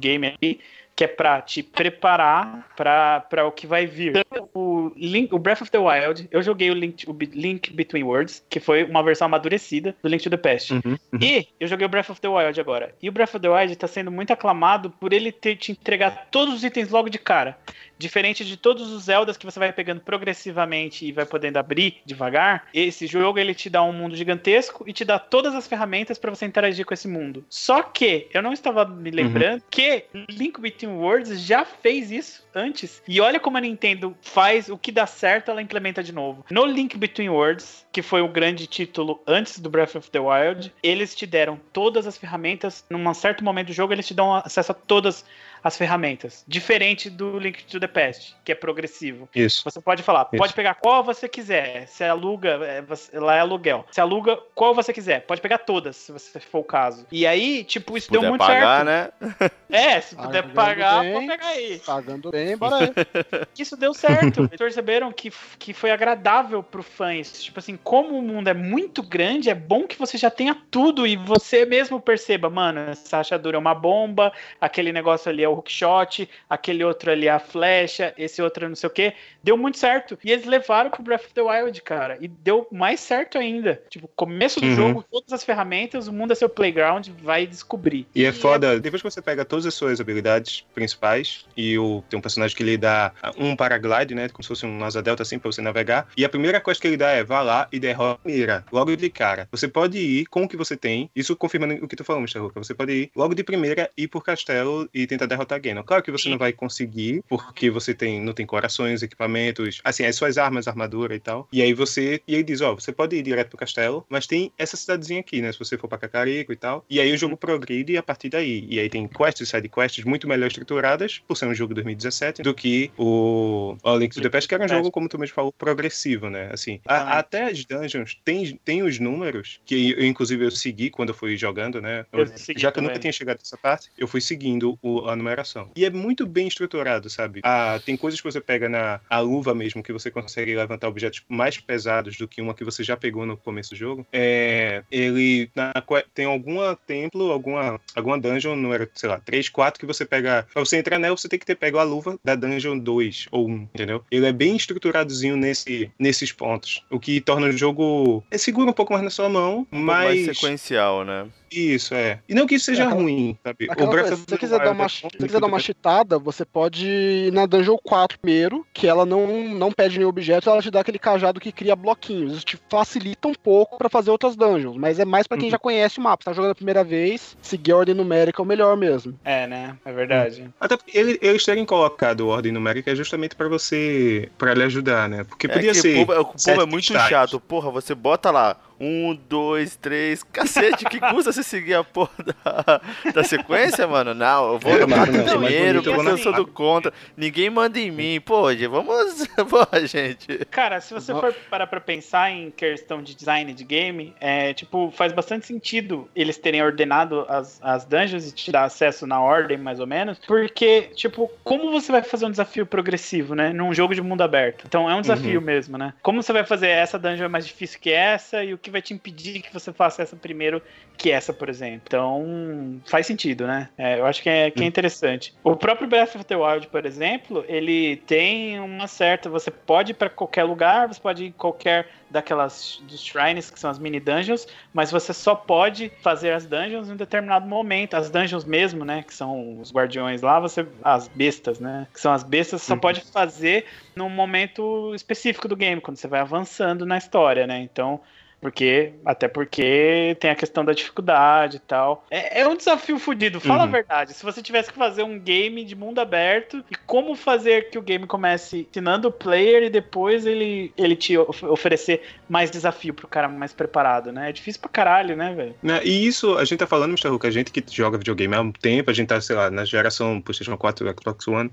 [SPEAKER 1] game aqui que é pra te preparar para o que vai vir. O, Link, o Breath of the Wild, eu joguei o Link, o Link Between Worlds, que foi uma versão amadurecida do Link to the Past. Uhum, uhum. E eu joguei o Breath of the Wild agora. E o Breath of the Wild tá sendo muito aclamado por ele ter te entregar todos os itens logo de cara. Diferente de todos os Zeldas que você vai pegando progressivamente e vai podendo abrir devagar, esse jogo ele te dá um mundo gigantesco e te dá todas as ferramentas para você interagir com esse mundo. Só que eu não estava me lembrando uhum. que Link Between Worlds já fez isso antes. E olha como a Nintendo faz o que dá certo, ela implementa de novo. No Link Between Worlds, que foi o grande título antes do Breath of the Wild, eles te deram todas as ferramentas. Num certo momento do jogo, eles te dão acesso a todas as ferramentas. Diferente do Link to the Past, que é progressivo.
[SPEAKER 3] Isso.
[SPEAKER 1] Você pode falar, Isso. pode pegar qual você quiser. Se aluga, é, lá é aluguel. Se aluga qual você quiser. Pode pegar todas, se você for o caso. E aí, tipo, isso
[SPEAKER 2] se deu
[SPEAKER 1] muito
[SPEAKER 2] pagar,
[SPEAKER 1] certo.
[SPEAKER 2] né?
[SPEAKER 1] É, se puder Pagando pagar, bem, pode pegar aí.
[SPEAKER 4] Pagando bem, bora aí.
[SPEAKER 1] Isso deu certo. perceberam que, que foi agradável pro fãs. Tipo assim, como o mundo é muito grande, é bom que você já tenha tudo e você mesmo perceba, mano, essa rachadura é uma bomba, aquele negócio ali é o hookshot, aquele outro ali é a flecha, esse outro não sei o que. Deu muito certo. E eles levaram pro Breath of the Wild, cara. E deu mais certo ainda. Tipo, começo do uhum. jogo, todas as ferramentas, o mundo é seu playground, vai descobrir.
[SPEAKER 3] E, é e é foda, é... depois que você pega todas as suas habilidades principais, e o, tem um personagem que lhe dá um paraglide, né? Como se fosse um asa delta assim pra você navegar. E a primeira coisa que ele dá é vá lá e derrota a mira. Logo de cara. Você pode ir com o que você tem. Isso confirmando o que tu falou, Mr. Ruka. Você pode ir logo de primeira, ir por castelo e tentar derrotar Ganon. Claro que você não vai conseguir, porque você tem, não tem corações, equipamentos, assim, as suas armas, armadura e tal. E aí você. E aí diz, ó, você pode ir direto pro castelo, mas tem essa cidadezinha aqui, né? Se você for pra Cacarico e tal. E aí o jogo progride a partir daí. E aí tem quests side quests muito melhor estruturadas, por ser um jogo de 2017, do que o, o Link to the Past, que era um jogo, como tu mesmo falou, progressivo, né? Assim, a, até as dungeons tem, tem os números, que eu, inclusive eu segui quando eu fui jogando, né? Eu, já que eu nunca tinha chegado nessa parte, eu fui seguindo o, a numeração e é muito bem estruturado, sabe? Ah, tem coisas que você pega na a luva mesmo, que você consegue levantar objetos mais pesados do que uma que você já pegou no começo do jogo. É, ele na, tem alguma templo, alguma, alguma dungeon, número, sei lá, 3, 4, que você pega. Pra você entrar nela, você tem que ter pego a luva da dungeon 2 ou 1, entendeu? Ele é bem estruturadozinho nesse, nesses pontos. O que torna o jogo. É seguro um pouco mais na sua mão, um mas.
[SPEAKER 2] mais sequencial, né?
[SPEAKER 3] Isso, é. E não que isso seja é, ruim, sabe?
[SPEAKER 4] O Breath coisa, se você quiser dar uma, se quiser dar uma chitada, você pode ir na Dungeon 4 primeiro, que ela não, não pede nenhum objeto, ela te dá aquele cajado que cria bloquinhos. Isso te facilita um pouco para fazer outras dungeons, mas é mais para quem uhum. já conhece o mapa. Você tá jogando a primeira vez, seguir a ordem numérica é o melhor mesmo.
[SPEAKER 1] É, né? É verdade. Uhum.
[SPEAKER 3] Até porque eles terem colocado ordem numérica é justamente para você, para lhe ajudar, né? Porque
[SPEAKER 2] é
[SPEAKER 3] podia ser.
[SPEAKER 2] O povo, o povo é muito chato. Porra, você bota lá um, dois, três. Cacete, que custa você seguir a porra da, da sequência, mano? Não, eu vou
[SPEAKER 3] É,
[SPEAKER 2] no
[SPEAKER 3] mano,
[SPEAKER 2] mato
[SPEAKER 3] não,
[SPEAKER 2] primeiro, porque eu sou do contra. Ninguém manda em mim. Pô, vamos. Pô, gente.
[SPEAKER 1] Cara, se você for parar pra pensar em questão de design de game, é, tipo, faz bastante sentido eles terem ordenado as, as dungeons e te dar acesso na ordem, mais ou menos, porque, tipo, como você vai fazer um desafio progressivo, né, num jogo de mundo aberto? Então é um desafio mesmo, né? Como você vai fazer essa dungeon é mais difícil que essa e o que vai te impedir que você faça essa primeiro que essa, por exemplo? Então, faz sentido, né? É, eu acho que é, que é interessante. O próprio Breath of the Wild, por exemplo, ele tem uma certa. Você pode ir pra qualquer lugar, você pode ir em qualquer daquelas dos shrines, que são as mini dungeons, mas você só pode fazer as dungeons em um determinado momento. As dungeons mesmo, né? Que são os guardiões lá, você. As bestas, né? Que são as bestas, você só pode fazer num momento específico do game, quando você vai avançando na história, né? Então. Porque, até porque tem a questão da dificuldade e tal. É, é um desafio fodido, fala a
[SPEAKER 3] Uhum.
[SPEAKER 1] verdade. Se você tivesse que fazer um game de mundo aberto e como fazer que o game comece ensinando o player e depois ele, ele te of- oferecer mais desafio pro cara mais preparado, né? É difícil pra caralho, né, velho?
[SPEAKER 3] Né, E isso, a gente tá falando, Mr. Hulk, a gente que joga videogame há um tempo, a gente tá, sei lá, na geração PlayStation 4, Xbox One,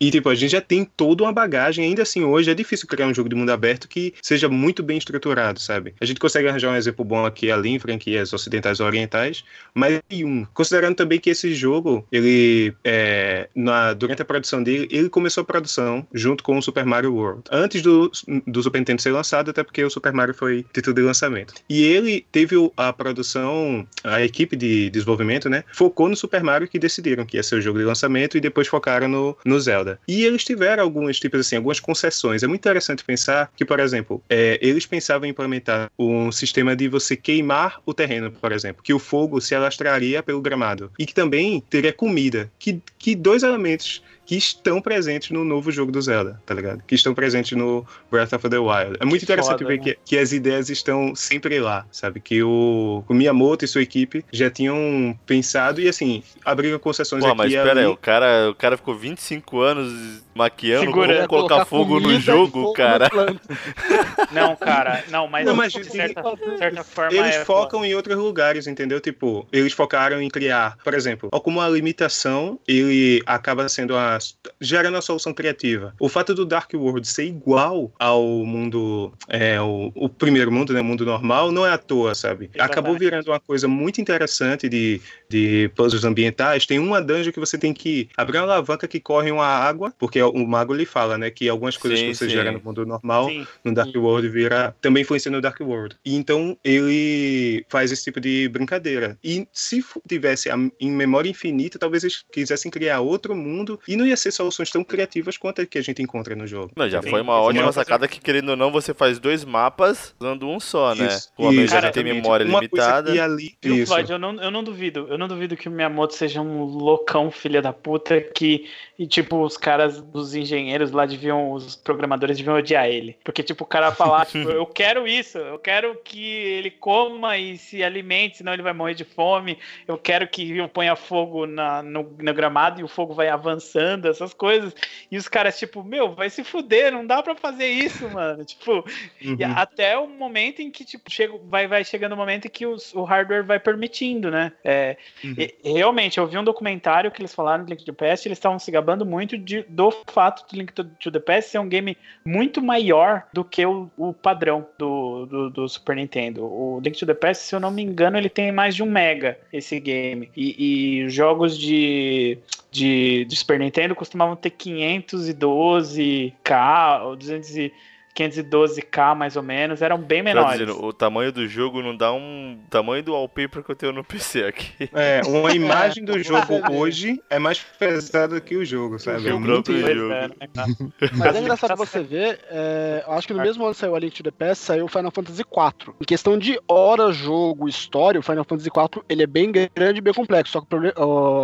[SPEAKER 3] e tipo, a gente já tem toda uma bagagem, ainda assim hoje é difícil criar um jogo de mundo aberto que seja muito bem estruturado, sabe? A gente consegue arranjar um exemplo bom aqui ali em franquias ocidentais e orientais, mas um, considerando também que esse jogo, ele, é, na, durante a produção dele, ele começou a produção junto com o Super Mario World, antes do, do Super Nintendo ser lançado, até porque o Super Mario foi título de lançamento. E ele teve o- a produção, a equipe de desenvolvimento, né, focou no Super Mario que decidiram que ia ser o jogo de lançamento e depois focaram no, no Zelda. E eles tiveram alguns tipos assim, algumas concessões. É muito interessante pensar que, por exemplo, é, eles pensavam em implementar um sistema de você queimar o terreno, por exemplo, que o fogo se alastraria pelo gramado e que também teria comida, que, que dois elementos que estão presentes no novo jogo do Zelda, tá ligado? Que estão presentes no Breath of the Wild. É muito
[SPEAKER 1] Que
[SPEAKER 3] interessante
[SPEAKER 1] foda,
[SPEAKER 3] ver
[SPEAKER 1] né?
[SPEAKER 3] que, que as ideias estão sempre lá, sabe? Que o, o Miyamoto e sua equipe já tinham pensado e, assim, abriram concessões
[SPEAKER 2] Pô,
[SPEAKER 3] aqui
[SPEAKER 2] mas
[SPEAKER 3] e
[SPEAKER 2] pera aí, o cara, o cara ficou 25 anos maquiando
[SPEAKER 1] Segura.
[SPEAKER 2] como colocar fogo no jogo,
[SPEAKER 4] fogo
[SPEAKER 2] cara.
[SPEAKER 4] planta.
[SPEAKER 1] Não, cara, não, mas,
[SPEAKER 3] Não, mas
[SPEAKER 1] de
[SPEAKER 3] de
[SPEAKER 1] certa, certa forma
[SPEAKER 3] Eles
[SPEAKER 1] é
[SPEAKER 3] focam em outros lugares, entendeu? Tipo, eles focaram em criar, por exemplo, ó, como a limitação, ele acaba sendo a. gerando a solução criativa. O fato do Dark World ser igual ao mundo. É, o, o primeiro mundo, né? O mundo normal, não é à toa, sabe?
[SPEAKER 1] Exatamente.
[SPEAKER 3] Acabou virando uma coisa muito interessante de, de puzzles ambientais. Tem uma dungeon que você tem que abrir uma alavanca que corre uma água, porque o mago lhe fala, né? Que algumas coisas
[SPEAKER 2] Sim,
[SPEAKER 3] que você
[SPEAKER 2] sim.
[SPEAKER 3] gera no mundo normal
[SPEAKER 1] Sim.
[SPEAKER 3] no Dark World vira também influencia no Dark World. E então ele faz esse tipo de brincadeira. E se tivesse a- em memória infinita, talvez eles quisessem criar outro mundo e não ia ser soluções tão criativas quanto a que a gente encontra no jogo.
[SPEAKER 2] Não, já
[SPEAKER 1] Sim,
[SPEAKER 2] foi uma ótima sacada que, querendo ou não, você faz dois mapas usando um só, né?
[SPEAKER 3] Isso,
[SPEAKER 2] a gente já tem memória
[SPEAKER 3] Uma
[SPEAKER 2] limitada.
[SPEAKER 3] Coisa que ali,
[SPEAKER 1] Viu,
[SPEAKER 3] isso.
[SPEAKER 1] Floyd, eu não, eu não duvido. Eu não duvido que o Miyamoto seja um loucão, filha da puta, que, e, tipo, os caras dos engenheiros lá deviam, os programadores deviam odiar ele. Porque, tipo, o cara falar, tipo, eu quero isso, eu quero que ele coma e se alimente, senão ele vai morrer de fome. Eu quero que eu ponha fogo na, no, no gramado e o fogo vai avançando, essas coisas. E os caras, tipo, meu, vai se fuder, não dá pra fazer isso, mano. Tipo,
[SPEAKER 3] Uhum.
[SPEAKER 1] e até o momento em que, tipo, chega, vai, vai chegando o momento em que os- o hardware vai permitindo, né? É,
[SPEAKER 3] Uhum.
[SPEAKER 1] e- realmente, eu vi um documentário que eles falaram do Link Past, eles estavam se gabando muito de- do fato do Link to, the Past ser um game muito maior do que o, o padrão do, do, do Super Nintendo. O Link to the Past, se eu não me engano, ele tem mais de um mega, esse game. E, e os jogos de, de, de Super Nintendo costumavam ter 512K, ou 200 e- 512K mais ou menos, eram bem menores.
[SPEAKER 2] O tamanho do jogo não dá um tamanho do wallpaper que eu tenho no PC aqui.
[SPEAKER 3] É, uma imagem do jogo
[SPEAKER 4] vê.
[SPEAKER 3] hoje é mais pesada que o jogo, sabe? É
[SPEAKER 2] o
[SPEAKER 3] muito
[SPEAKER 2] próprio jogo.
[SPEAKER 1] é, né?
[SPEAKER 4] Mas é engraçado você ver, é, eu acho que no mesmo ano que saiu a Link to the Past, saiu o Final Fantasy IV. Em questão de hora, jogo, história, o Final Fantasy IV ele é bem grande e bem complexo. Só que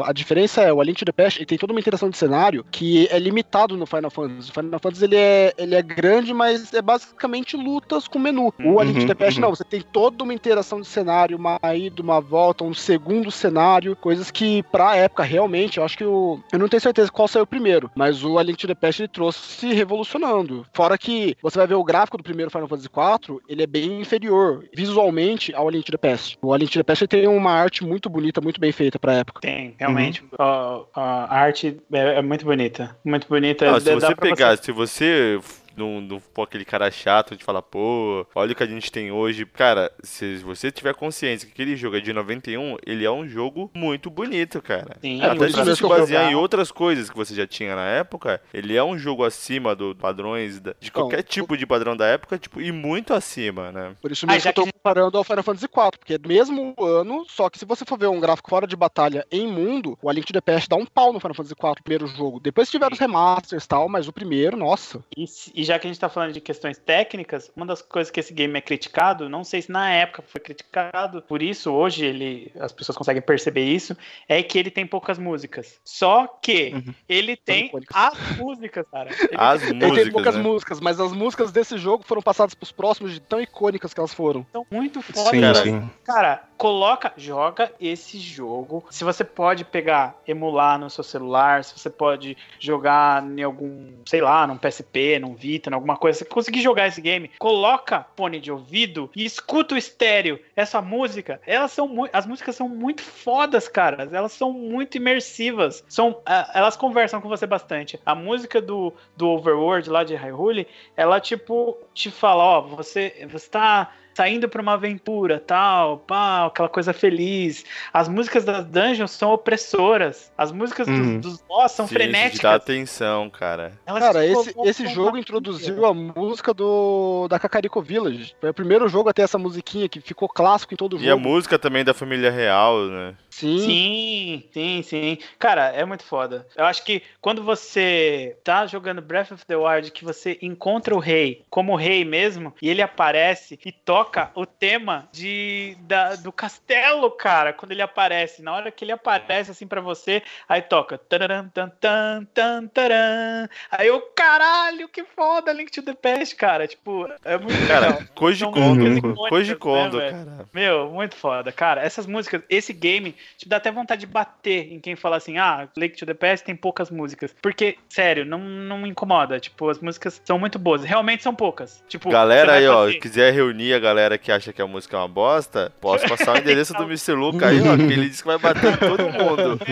[SPEAKER 4] a diferença é, o A Link to the Past ele tem toda uma interação de cenário que é limitado no Final Fantasy. O Final Fantasy ele é, ele é grande, mas mas é basicamente lutas com menu. O A Link to the Past
[SPEAKER 3] uhum.
[SPEAKER 4] não, você tem toda uma interação de cenário, uma ida, uma volta, um segundo cenário, coisas que pra época realmente, eu acho que o eu não tenho certeza qual saiu primeiro, mas o A Link to the Past ele trouxe se revolucionando. Fora que você vai ver o gráfico do primeiro Final Fantasy IV, ele é bem inferior visualmente ao A Link to the Past. O A Link to the Past ele tem uma arte muito bonita, muito bem feita pra época.
[SPEAKER 1] Tem, realmente. Ó, ó, a arte é, é muito bonita. Muito bonita.
[SPEAKER 2] Não, se você pegar, se você não, não for aquele cara chato de falar, pô, olha o que a gente tem hoje. Cara, se você tiver consciência que aquele jogo é de 91, ele é um jogo muito bonito, cara.
[SPEAKER 1] Sim,
[SPEAKER 2] Até se
[SPEAKER 4] mesmo
[SPEAKER 2] você
[SPEAKER 4] que eu
[SPEAKER 2] basear em outras coisas que você já tinha na época, ele é um jogo acima do padrões da- de qualquer tipo de padrão da época, tipo, e muito acima, né?
[SPEAKER 4] Por isso
[SPEAKER 1] Ah,
[SPEAKER 4] mesmo
[SPEAKER 1] já
[SPEAKER 4] que eu
[SPEAKER 1] que
[SPEAKER 4] tô comparando ao Final Fantasy IV, porque é do mesmo ano, só que se você for ver um gráfico fora de batalha em mundo, o A Link to the Past dá um pau no Final Fantasy IV, primeiro jogo. Depois tiveram os remasters e tal, mas o primeiro, nossa.
[SPEAKER 1] E, se- e já que a gente tá falando de questões técnicas, uma das coisas que esse game é criticado, não sei se na época foi criticado, por isso hoje ele, as pessoas conseguem perceber isso, é que ele tem poucas músicas. Só que
[SPEAKER 4] Uhum.
[SPEAKER 1] ele tem as músicas, cara. Ele
[SPEAKER 2] As
[SPEAKER 1] tem-
[SPEAKER 4] Ele tem
[SPEAKER 2] músicas,
[SPEAKER 4] poucas
[SPEAKER 2] né?
[SPEAKER 4] músicas, mas as músicas desse jogo foram passadas pros próximos de tão icônicas que elas foram.
[SPEAKER 1] são muito foda,
[SPEAKER 3] Sim,
[SPEAKER 2] cara.
[SPEAKER 3] sim.
[SPEAKER 1] Cara, coloca, joga esse jogo. Se você pode pegar, emular no seu celular, se você pode jogar em algum, sei lá, num PSP, num Vita, em alguma coisa, você conseguir jogar esse game, coloca fone de ouvido e escuta o estéreo. Essa música, elas são muito, as músicas são muito fodas, cara. Elas são muito imersivas. São, elas conversam com você bastante. A música do, do Overworld lá de Hyrule, ela tipo te fala, ó, você você tá saindo pra uma aventura, tal, pá, aquela coisa feliz. As músicas das dungeons são opressoras. As músicas dos-
[SPEAKER 3] Uhum.
[SPEAKER 1] dos, boss são
[SPEAKER 2] Sim, isso te dá
[SPEAKER 1] frenéticas.
[SPEAKER 2] atenção, cara.
[SPEAKER 1] Elas
[SPEAKER 4] Cara, esse, esse jogo introduziu a música do da Kakariko Village. Foi o primeiro jogo a ter essa musiquinha que ficou clássico em todo o
[SPEAKER 2] E a
[SPEAKER 4] jogo.
[SPEAKER 2] música também da família real, né?
[SPEAKER 4] Sim.
[SPEAKER 1] Sim, sim, sim. Cara, é muito foda. Eu acho que quando você tá jogando Breath of the Wild, que você encontra o rei como rei mesmo, e ele aparece e toca o tema de, da- do castelo, cara, quando ele aparece. Na hora que ele aparece assim pra você, aí toca. tararam, tan, tan, tan, taran. Aí eu, caralho, que foda, Link to the Past, cara. Tipo, é muito legal.
[SPEAKER 2] Cara, Koji
[SPEAKER 1] São
[SPEAKER 2] Kondo,
[SPEAKER 1] icônicas,
[SPEAKER 2] Koji
[SPEAKER 1] né,
[SPEAKER 2] Kondo, cara.
[SPEAKER 1] Meu, muito foda, cara. Essas músicas, esse game, te dá até vontade de bater em quem fala assim, ah, Lake to the Past tem poucas músicas. Porque, sério, não, não me incomoda. Tipo, as músicas são muito boas. Realmente são poucas. Tipo,
[SPEAKER 2] Galera aí,
[SPEAKER 1] vai
[SPEAKER 2] ó,
[SPEAKER 1] fazer-
[SPEAKER 2] quiser reunir a galera que acha que a música é uma bosta, posso passar o endereço do Mr. Luca aí, ó, que ele disse que vai bater em todo mundo.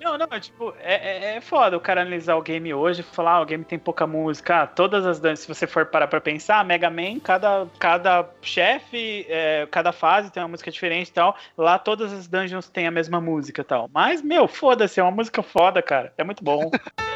[SPEAKER 1] Não, não, tipo, é, é, é foda o cara analisar o game hoje e falar, ah, o game tem pouca música. Ah, todas as dungeons, se você for parar pra pensar, Mega Man, cada, cada chefe, é, cada fase tem uma música diferente e tal. Lá todas as dungeons têm a mesma música tal. Mas, meu, foda-se, é uma música foda, cara. É muito bom.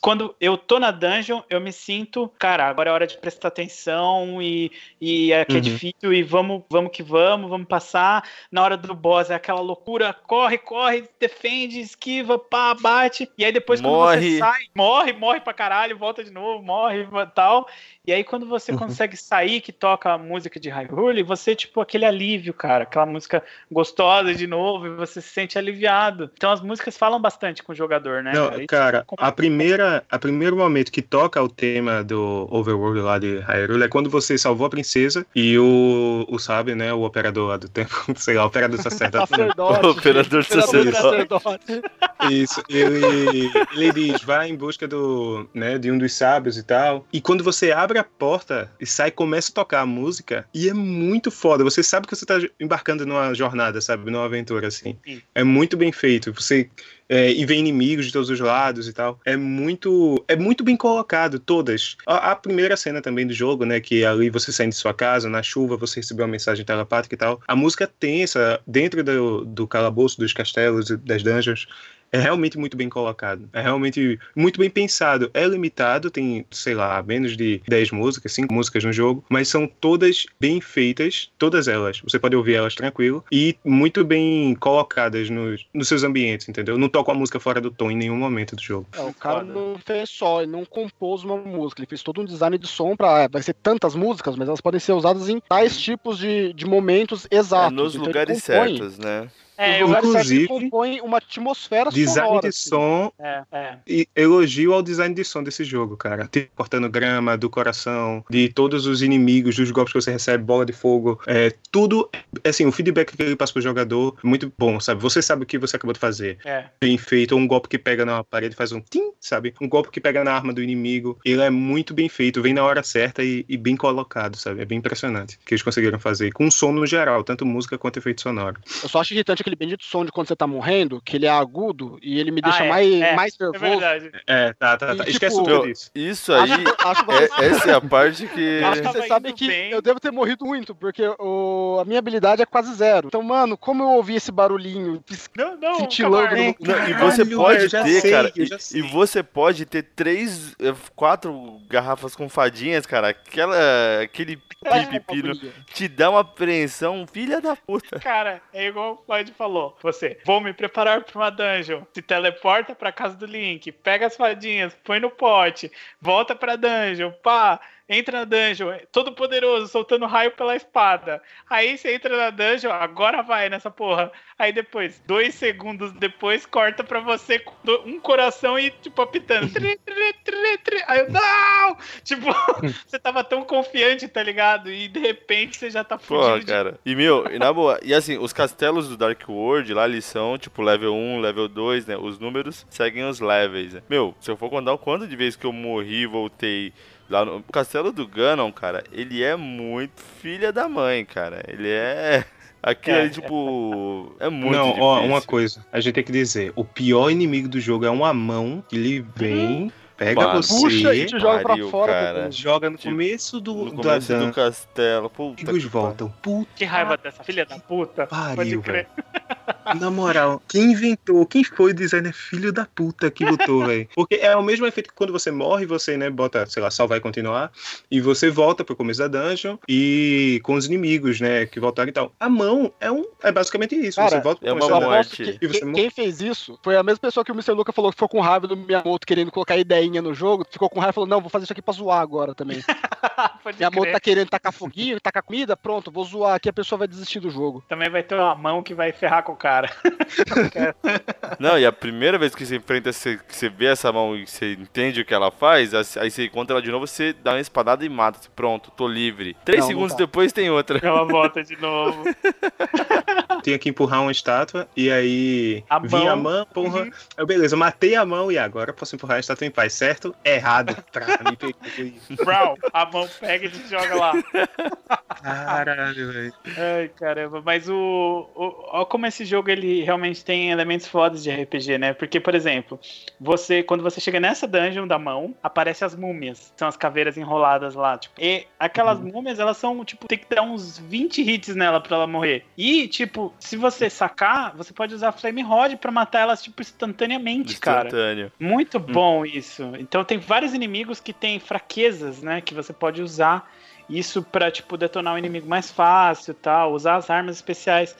[SPEAKER 1] Quando eu tô na dungeon, eu me sinto, cara, agora é hora de prestar atenção e, e aqui é
[SPEAKER 3] Uhum.
[SPEAKER 1] difícil e vamos, vamos que vamos, vamos passar. Na hora do boss é aquela loucura, corre, corre, defende, esquiva, pá, bate. E aí depois quando
[SPEAKER 2] Morre.
[SPEAKER 1] você sai, morre, morre pra caralho, volta de novo, morre, tal. E aí quando você
[SPEAKER 3] Uhum.
[SPEAKER 1] consegue sair, que toca a música de Hyrule, você, tipo, aquele alívio, cara, aquela música gostosa de novo, e você se sente aliviado. Então as músicas falam bastante com o jogador, né?
[SPEAKER 3] Não,
[SPEAKER 1] cara?
[SPEAKER 3] Cara,
[SPEAKER 1] é
[SPEAKER 3] a primeira, a primeiro momento que toca o tema do Overworld lá de Hyrule é quando você salvou a princesa e o, o sabe, né, o operador lá do tempo, sei lá, o operador sacerdote. né?
[SPEAKER 4] Sacerdote.
[SPEAKER 2] O operador sacerdote.
[SPEAKER 4] sacerdote.
[SPEAKER 3] Isso, ele, ele diz, vai em busca do, né, de um dos sábios e tal. E quando você abre a porta e sai, começa a tocar a música, e é muito foda. Você sabe que você tá embarcando numa jornada, sabe, numa aventura assim.
[SPEAKER 1] Sim.
[SPEAKER 3] É muito bem feito. Você é, e vem inimigos de todos os lados e tal. É muito, é muito bem colocado, todas. A, a primeira cena também do jogo, né, que ali você sai de sua casa, na chuva, você recebeu uma mensagem telepática e tal. A música tensa, dentro do, do calabouço, dos castelos das dungeons, é realmente muito bem colocado. É realmente muito bem pensado. É limitado, tem, sei lá, menos de 10 músicas, 5 músicas no jogo, mas são todas bem feitas, todas elas. Você pode ouvir elas tranquilo e muito bem colocadas nos, nos seus ambientes, entendeu? Não toca a música fora do tom em nenhum momento do jogo.
[SPEAKER 4] É, o cara
[SPEAKER 1] Foda.
[SPEAKER 4] não fez só, ele não compôs uma música, ele fez todo um design de som pra. é, Vai ser tantas músicas, mas elas podem ser usadas em tais tipos de, de momentos
[SPEAKER 2] É,
[SPEAKER 4] exatos.
[SPEAKER 2] nos
[SPEAKER 4] Então
[SPEAKER 2] lugares
[SPEAKER 4] compõe.
[SPEAKER 2] certos, né?
[SPEAKER 1] É,
[SPEAKER 4] certos
[SPEAKER 3] inclusive,
[SPEAKER 4] compõem uma atmosfera
[SPEAKER 3] Design
[SPEAKER 4] sonora.
[SPEAKER 3] de
[SPEAKER 4] assim.
[SPEAKER 3] som
[SPEAKER 1] É, é.
[SPEAKER 3] e elogio ao design de som desse jogo, cara. Tipo, cortando grama do coração, de todos os inimigos, dos golpes que você recebe, bola de fogo, é, tudo, assim, o feedback que ele passa pro jogador é muito bom, sabe? Você sabe o que você acabou de fazer.
[SPEAKER 1] É.
[SPEAKER 3] Bem feito, ou um golpe que pega na parede faz um tim, sabe? Um golpe que pega na arma do inimigo. Ele é muito bem feito, vem na hora certa e, e bem colocado, sabe? É bem impressionante o que eles conseguiram fazer. Com som no geral, tanto música quanto efeito sonoro.
[SPEAKER 4] Eu só acho irritante aquele bendito som de quando você tá morrendo, que ele é agudo e ele me
[SPEAKER 1] Ah,
[SPEAKER 4] deixa
[SPEAKER 1] é,
[SPEAKER 4] mais,
[SPEAKER 1] é,
[SPEAKER 4] mais
[SPEAKER 1] É
[SPEAKER 4] nervoso.
[SPEAKER 1] verdade.
[SPEAKER 3] É, tá, tá, tá.
[SPEAKER 4] E,
[SPEAKER 3] Esquece
[SPEAKER 4] tipo,
[SPEAKER 3] tudo disso.
[SPEAKER 2] Isso aí,
[SPEAKER 4] Acho, acho que
[SPEAKER 2] é- essa é a parte que.
[SPEAKER 1] Acho
[SPEAKER 4] Acho que você sabe que
[SPEAKER 1] bem.
[SPEAKER 4] eu devo ter morrido muito, porque o, a minha habilidade é quase zero. Então, mano, como eu ouvi esse barulhinho
[SPEAKER 1] Não, não,
[SPEAKER 4] Cintilando no-
[SPEAKER 2] Não, e você
[SPEAKER 3] Caralho,
[SPEAKER 2] pode
[SPEAKER 3] eu já
[SPEAKER 2] ter,
[SPEAKER 3] sei,
[SPEAKER 2] cara.
[SPEAKER 3] eu
[SPEAKER 2] E,
[SPEAKER 3] já
[SPEAKER 2] e
[SPEAKER 3] sei.
[SPEAKER 2] você pode ter três, eh, quatro garrafas com fadinhas, cara. Aquela, aquele
[SPEAKER 1] É,
[SPEAKER 2] pepino
[SPEAKER 4] agonia.
[SPEAKER 2] te dá uma apreensão, filha da puta.
[SPEAKER 1] Cara, é igual o Floyd falou. Você, vou me preparar pra uma dungeon. Se teleporta pra casa do Link, pega as fadinhas, põe no pote, volta pra dungeon, pá, entra na dungeon, todo poderoso, soltando raio pela espada. Aí você entra na dungeon, agora vai nessa porra. Aí depois, dois segundos depois, corta pra você um coração e, tipo, apitando. Tri, tri, tri, tri. Aí eu, não! Tipo, você tava tão confiante, tá ligado? E de repente você já tá fudido de
[SPEAKER 2] cara. E, meu, e na boa. E assim, os castelos do Dark World lá, eles são, tipo, level 1, level 2, né? Os números seguem os levels. Né? Meu, se eu for contar o quanto de vezes que eu morri e voltei lá no o castelo do Ganon, cara, ele é muito filha da mãe, cara. Ele é. Aquilo
[SPEAKER 1] É,
[SPEAKER 2] ali, tipo. É muito
[SPEAKER 3] Não,
[SPEAKER 2] difícil.
[SPEAKER 3] ó, uma coisa. A gente tem que dizer: o pior inimigo do jogo é uma mão que ele vem, pega
[SPEAKER 2] Mano.
[SPEAKER 3] você,
[SPEAKER 4] Puxa e te joga pra
[SPEAKER 2] pariu,
[SPEAKER 4] fora.
[SPEAKER 2] cara.
[SPEAKER 3] joga no
[SPEAKER 2] Tipo,
[SPEAKER 3] começo do,
[SPEAKER 2] No
[SPEAKER 3] do
[SPEAKER 2] começo
[SPEAKER 3] Adão.
[SPEAKER 2] do castelo. Puta que
[SPEAKER 3] voltam. Puta
[SPEAKER 1] Que raiva dessa filha da puta. Pode
[SPEAKER 3] pariu,
[SPEAKER 1] crer.
[SPEAKER 3] velho. Na moral, quem inventou, quem foi o designer filho da puta que botou, velho? Porque é o mesmo efeito que quando você morre, você, né, bota, sei lá, salvar e continuar, e você volta pro começo da dungeon e com os inimigos, né, que voltaram e tal. A mão é um, é basicamente isso.
[SPEAKER 4] Cara,
[SPEAKER 3] você volta pro
[SPEAKER 2] é
[SPEAKER 3] começo
[SPEAKER 2] uma
[SPEAKER 3] da dungeon.
[SPEAKER 4] que
[SPEAKER 3] E você
[SPEAKER 4] quem, fez isso foi a mesma pessoa que o Mr. Luca falou que ficou com raiva do Miyamoto querendo colocar ideinha no jogo, ficou com raiva e falou, não, vou fazer isso aqui pra zoar agora também. Miyamoto tá querendo tacar foguinho, tacar comida, pronto, vou zoar aqui, a pessoa vai desistir do jogo.
[SPEAKER 1] Também vai ter uma mão que vai ferrar com o cara.
[SPEAKER 2] Não, e a primeira vez que você enfrenta, você, que você vê essa mão e você entende o que ela faz, aí você encontra ela de novo, você dá uma espadada e mata. Pronto, tô livre. Três
[SPEAKER 4] Não, não
[SPEAKER 2] segundos
[SPEAKER 4] tá.
[SPEAKER 2] depois tem outra.
[SPEAKER 1] Ela volta de novo.
[SPEAKER 3] Tinha que empurrar uma estátua e aí
[SPEAKER 1] A
[SPEAKER 3] vinha a
[SPEAKER 1] mão.
[SPEAKER 3] mão, porra.
[SPEAKER 1] Uhum.
[SPEAKER 3] Eu, beleza, eu matei a mão e agora eu posso empurrar a estátua em paz, certo? Errado. Trá, me peguei.
[SPEAKER 1] Brown, a mão pega e te joga lá.
[SPEAKER 3] Caralho, velho.
[SPEAKER 1] Ai, caramba. Mas o, o. Ó, como esse jogo ele realmente tem elementos fodas de RPG, né? Porque, por exemplo, você, quando você chega nessa dungeon da mão, aparece as múmias. São as caveiras enroladas lá. Tipo, e aquelas múmias, elas são, tipo, tem que dar uns 20 hits nela pra ela morrer. E, tipo, se você sacar, você pode usar Flame Rod pra matar elas, tipo, instantaneamente, cara.
[SPEAKER 2] Instantâneo.
[SPEAKER 1] Muito bom isso. Então tem vários inimigos que têm fraquezas, né? Que você pode usar isso pra, tipo, detonar o inimigo mais fácil tal. Usar as armas especiais.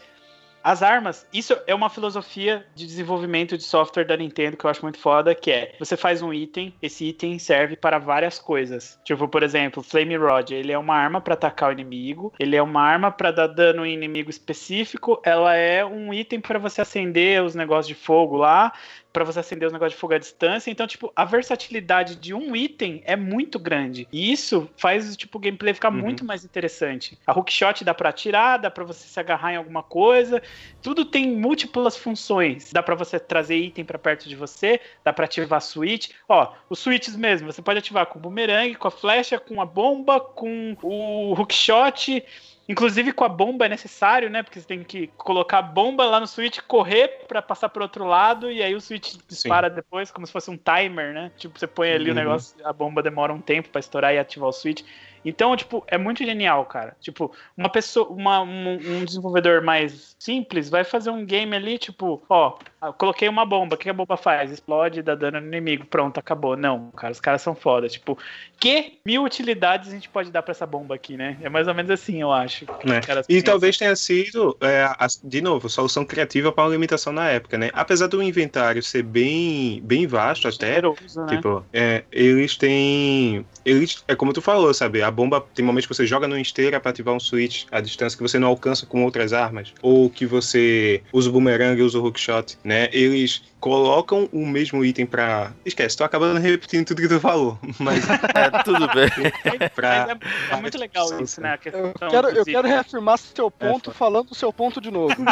[SPEAKER 1] As armas, isso é uma filosofia de desenvolvimento de software da Nintendo que eu acho muito foda, que é, você faz um item, esse item serve para várias coisas. Tipo, por exemplo, Flame Rod, ele é uma arma para atacar o inimigo, ele é uma arma para dar dano em inimigo específico, ela é um item para você acender os negócios de fogo lá, para você acender os negócios de fogo à distância. Então, tipo, a versatilidade de um item é muito grande. E isso faz, tipo, o gameplay ficar
[SPEAKER 3] Uhum.
[SPEAKER 1] muito mais interessante. A hookshot dá pra atirar, dá pra você se agarrar em alguma coisa. Tudo tem múltiplas funções. Dá pra você trazer item pra perto de você, dá pra ativar switch. Ó, os switches mesmo, você pode ativar com o boomerang, com a flecha, com a bomba, com o hookshot. Inclusive com a bomba é necessário, né? Porque você tem que colocar a bomba lá no switch, correr pra passar pro outro lado e aí o switch dispara depois, como se fosse um timer, né? Tipo, você põe ali o
[SPEAKER 3] Uhum.
[SPEAKER 1] negócio, a bomba demora um tempo pra estourar e ativar o switch. Então, tipo, é muito genial, cara. Tipo, uma pessoa, uma, um, um desenvolvedor mais simples vai fazer um game ali, tipo, ó, ah, coloquei uma bomba, o que a bomba faz? Explode, dá dano no inimigo, pronto, acabou. Não, cara, os caras são foda. Tipo, que mil utilidades a gente pode dar pra essa bomba aqui, né? É mais ou menos assim, eu acho.
[SPEAKER 3] Né? E talvez tenha sido, é, a, de novo, solução criativa para uma limitação na época, né? Apesar do inventário ser bem, bem vasto até,
[SPEAKER 1] Generoso, né?
[SPEAKER 3] tipo, é, eles têm... Eles, é como tu falou, sabe? A bomba, tem momentos que você joga no esteira para ativar um switch à distância que você não alcança com outras armas, ou que você usa o boomerang e usa o hookshot, né? Eles colocam o mesmo item pra... Esquece, tô acabando repetindo tudo que tu falou, mas...
[SPEAKER 2] É, tudo bem.
[SPEAKER 3] pra...
[SPEAKER 1] É, é muito legal isso, né? A questão
[SPEAKER 4] Eu quero, eu quero reafirmar seu ponto
[SPEAKER 3] É,
[SPEAKER 4] falando o seu ponto de novo.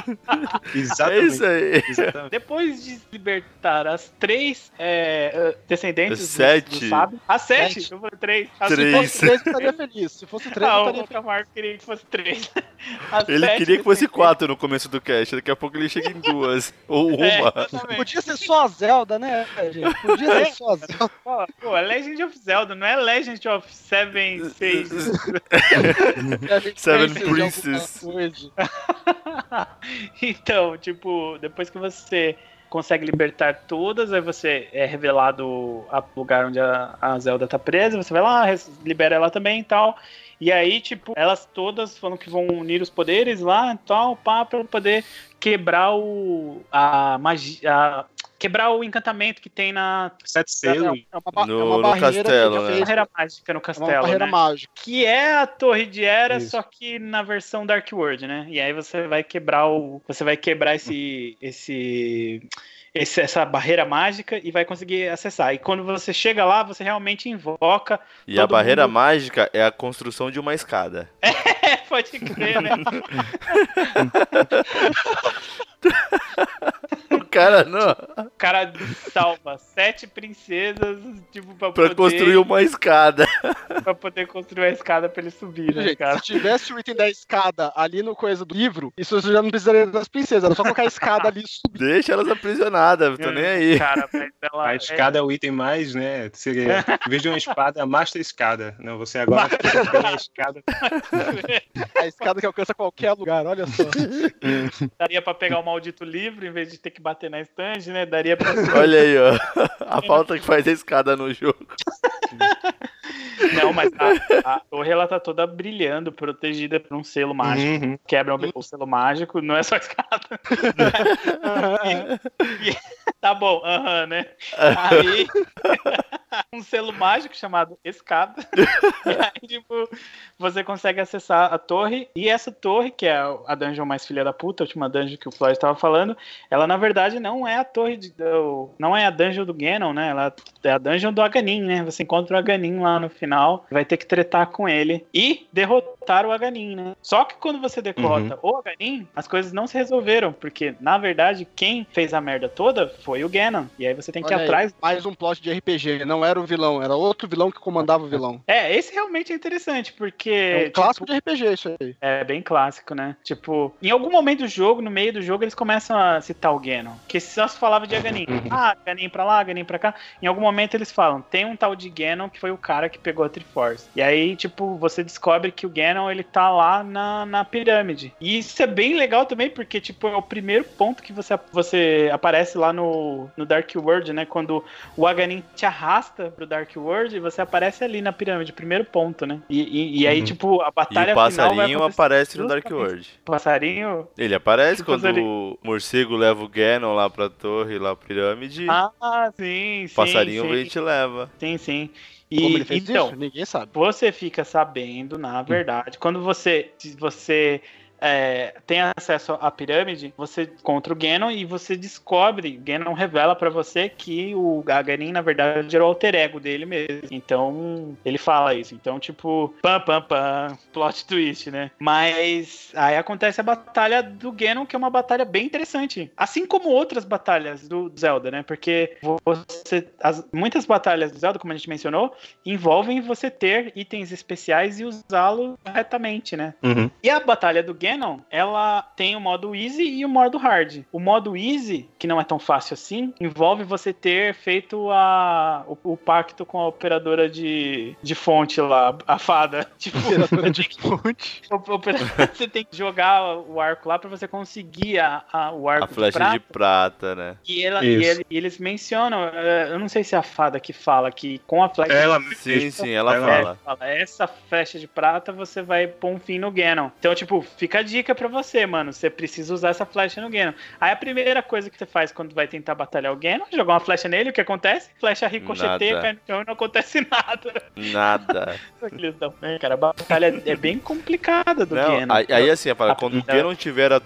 [SPEAKER 2] É
[SPEAKER 3] Exatamente.
[SPEAKER 2] isso aí.
[SPEAKER 3] Exatamente.
[SPEAKER 1] Depois de libertar as três é, eh, descendentes do-
[SPEAKER 2] Sete.
[SPEAKER 1] do sábio. As sete?
[SPEAKER 4] Sete.
[SPEAKER 1] Eu falei três. As
[SPEAKER 2] Três.
[SPEAKER 4] Se fosse três, eu estaria feliz. Se fosse três,
[SPEAKER 1] Ah,
[SPEAKER 4] eu
[SPEAKER 1] o
[SPEAKER 4] estaria feliz.
[SPEAKER 1] Camargo queria que fosse três. As
[SPEAKER 2] Ele
[SPEAKER 1] sete
[SPEAKER 2] queria que fosse quatro no começo do cast, daqui a pouco ele chega em duas. Ou
[SPEAKER 1] É,
[SPEAKER 2] uma.
[SPEAKER 1] exatamente.
[SPEAKER 4] Podia ser só a Zelda, né, gente? Podia ser só a Zelda.
[SPEAKER 1] Pô, é Legend of Zelda, não é Legend of Seven Sages.
[SPEAKER 2] Seven Princes.
[SPEAKER 1] então, tipo, depois que você consegue libertar todas, aí você é revelado o lugar onde a, a Zelda tá presa, você vai lá, libera ela também e tal. E aí, tipo, elas todas falam que vão unir os poderes lá e tal, pá, pra poder quebrar o. a magia. a- quebrar o encantamento que tem na
[SPEAKER 3] Sete selos.
[SPEAKER 4] É uma, ba-
[SPEAKER 2] No-
[SPEAKER 4] é uma
[SPEAKER 2] no
[SPEAKER 4] barreira
[SPEAKER 2] castelo, né?
[SPEAKER 1] barreira mágica no
[SPEAKER 4] é uma
[SPEAKER 1] castelo.
[SPEAKER 4] barreira
[SPEAKER 1] né?
[SPEAKER 4] mágica.
[SPEAKER 1] Que é a Torre de Era,
[SPEAKER 3] Isso.
[SPEAKER 1] só que na versão Dark World, né? E aí você vai quebrar o. Você vai quebrar esse. esse. Esse- essa barreira mágica e vai conseguir acessar. E quando você chega lá, você realmente invoca.
[SPEAKER 2] E a barreira
[SPEAKER 1] mundo-
[SPEAKER 2] mágica é a construção de uma escada.
[SPEAKER 1] É, pode crer, né?
[SPEAKER 2] O cara não.
[SPEAKER 1] O cara salva sete princesas, tipo, pra,
[SPEAKER 2] Pra
[SPEAKER 1] poder,
[SPEAKER 2] construir uma escada.
[SPEAKER 1] pra poder construir a escada pra ele subir, né,
[SPEAKER 4] Gente,
[SPEAKER 1] cara?
[SPEAKER 4] se tivesse o item da escada ali no coisa do livro, isso você já não precisaria das princesas, era só colocar a escada ali e subir.
[SPEAKER 2] Deixa elas aprisionadas, tô nem aí.
[SPEAKER 1] Cara, mas ela.
[SPEAKER 3] A escada é o item mais, né? Seria, em vez de uma espada, a Master Escada. Não, você agora tem a escada.
[SPEAKER 4] A escada que alcança qualquer lugar, olha só.
[SPEAKER 1] Daria pra pegar o maldito livro em vez de ter que bater na estande, né? Daria pra.
[SPEAKER 2] Olha aí, ó. A falta que faz a escada no jogo.
[SPEAKER 1] Não, mas a, a torre ela tá toda brilhando, protegida por um selo mágico.
[SPEAKER 3] Uhum.
[SPEAKER 1] Quebra o, o selo mágico, não é só escada. E- e- tá bom, aham, né? Aí. um selo mágico chamado escada. e aí, tipo, você consegue acessar a torre. E essa torre, que é a dungeon mais filha da puta, a última dungeon que o Floyd tava falando, ela na verdade não é a torre de, do- não é a dungeon do Ganon, né? Ela é a dungeon do Aganin, né? Você encontra o Aganin lá no final, vai ter que tretar com ele e derrotar o Aganin, né? Só que quando você derrota o Aganin, as coisas não se resolveram, porque na verdade quem fez a merda toda foi o Ganon. E aí você tem que ir
[SPEAKER 4] Olha aí,
[SPEAKER 1] atrás
[SPEAKER 4] mais um plot de RPG, não era o vilão, era outro vilão que comandava o vilão.
[SPEAKER 1] É, esse realmente é interessante, porque.
[SPEAKER 4] É um clássico
[SPEAKER 1] tipo,
[SPEAKER 4] de RPG isso aí.
[SPEAKER 1] É bem clássico, né? Tipo, em algum momento do jogo, no meio do jogo, eles começam a citar o Ganon. Que só se falava de Aganin. Ah, Ganin pra lá, Ganin pra cá. Em algum momento eles falam, tem um tal de Ganon que foi o cara que pegou a Triforce. E aí, tipo, você descobre que o Ganon, ele tá lá na, na pirâmide. E isso é bem legal também, porque, tipo, é o primeiro ponto que você, você aparece lá no, no Dark World, né? Quando o Aganin te arrasta pro Dark World e você aparece ali na pirâmide, primeiro ponto, né? E, e, e aí,
[SPEAKER 3] Uhum.
[SPEAKER 1] tipo, a
[SPEAKER 2] E
[SPEAKER 1] batalha
[SPEAKER 2] o passarinho aparece no Dark World.
[SPEAKER 1] Passarinho?
[SPEAKER 2] Ele aparece
[SPEAKER 1] Que
[SPEAKER 2] quando
[SPEAKER 1] passarinho?
[SPEAKER 2] o morcego leva o Ganon lá pra torre, lá pra pirâmide.
[SPEAKER 1] Ah, sim, sim.
[SPEAKER 2] o passarinho
[SPEAKER 1] sim,
[SPEAKER 2] vem e te leva.
[SPEAKER 1] Sim, sim. E,
[SPEAKER 4] Como ele fez
[SPEAKER 1] então,
[SPEAKER 4] isso? Ninguém sabe.
[SPEAKER 1] você fica sabendo, na verdade, quando você, você é, tem acesso à pirâmide, você encontra o Ganon e você descobre, o Ganon revela pra você que o Gagarin, na verdade, era o alter ego dele mesmo. Então, ele fala isso. Então, tipo, pam, pam, pam, plot twist, né? Mas aí acontece a batalha do Ganon, que é uma batalha bem interessante. Assim como outras batalhas do Zelda, né? Porque você. as- muitas batalhas do Zelda, como a gente mencionou, envolvem você ter itens especiais e usá-los corretamente, né?
[SPEAKER 3] Uhum.
[SPEAKER 1] E a batalha do Ganon Ganon, ela tem o modo easy e o modo hard. O modo easy, que não é tão fácil assim, envolve você ter feito a, o, o pacto com a operadora de, de fonte lá, a fada. Tipo,
[SPEAKER 4] Operadora de fonte.
[SPEAKER 1] você tem que jogar o arco lá pra você conseguir a, a- o arco
[SPEAKER 2] A flecha
[SPEAKER 1] de
[SPEAKER 2] de
[SPEAKER 1] prata.
[SPEAKER 2] prata, né?
[SPEAKER 1] E, ela, e, ele- e eles mencionam, eh, eu não sei se é a fada que fala que com a flecha
[SPEAKER 3] Ela
[SPEAKER 2] Sim, sim, ela
[SPEAKER 3] Ela-
[SPEAKER 2] fala.
[SPEAKER 1] fala, essa flecha de prata você vai pôr um fim no Ganon. Então, tipo, fica a dica pra você, mano. Você precisa usar essa flecha no Ganon. Aí a primeira coisa que você faz quando vai tentar batalhar o Ganon, é jogar uma flecha nele, o que acontece? Flecha ricocheteia, cai no chão e não acontece nada.
[SPEAKER 2] Nada.
[SPEAKER 1] Eles dão, né, cara, a batalha é bem complicada do
[SPEAKER 2] Não,
[SPEAKER 1] Ganon.
[SPEAKER 2] aí, aí assim, quando o
[SPEAKER 1] Rapidão.
[SPEAKER 2] Ganon tiver. A,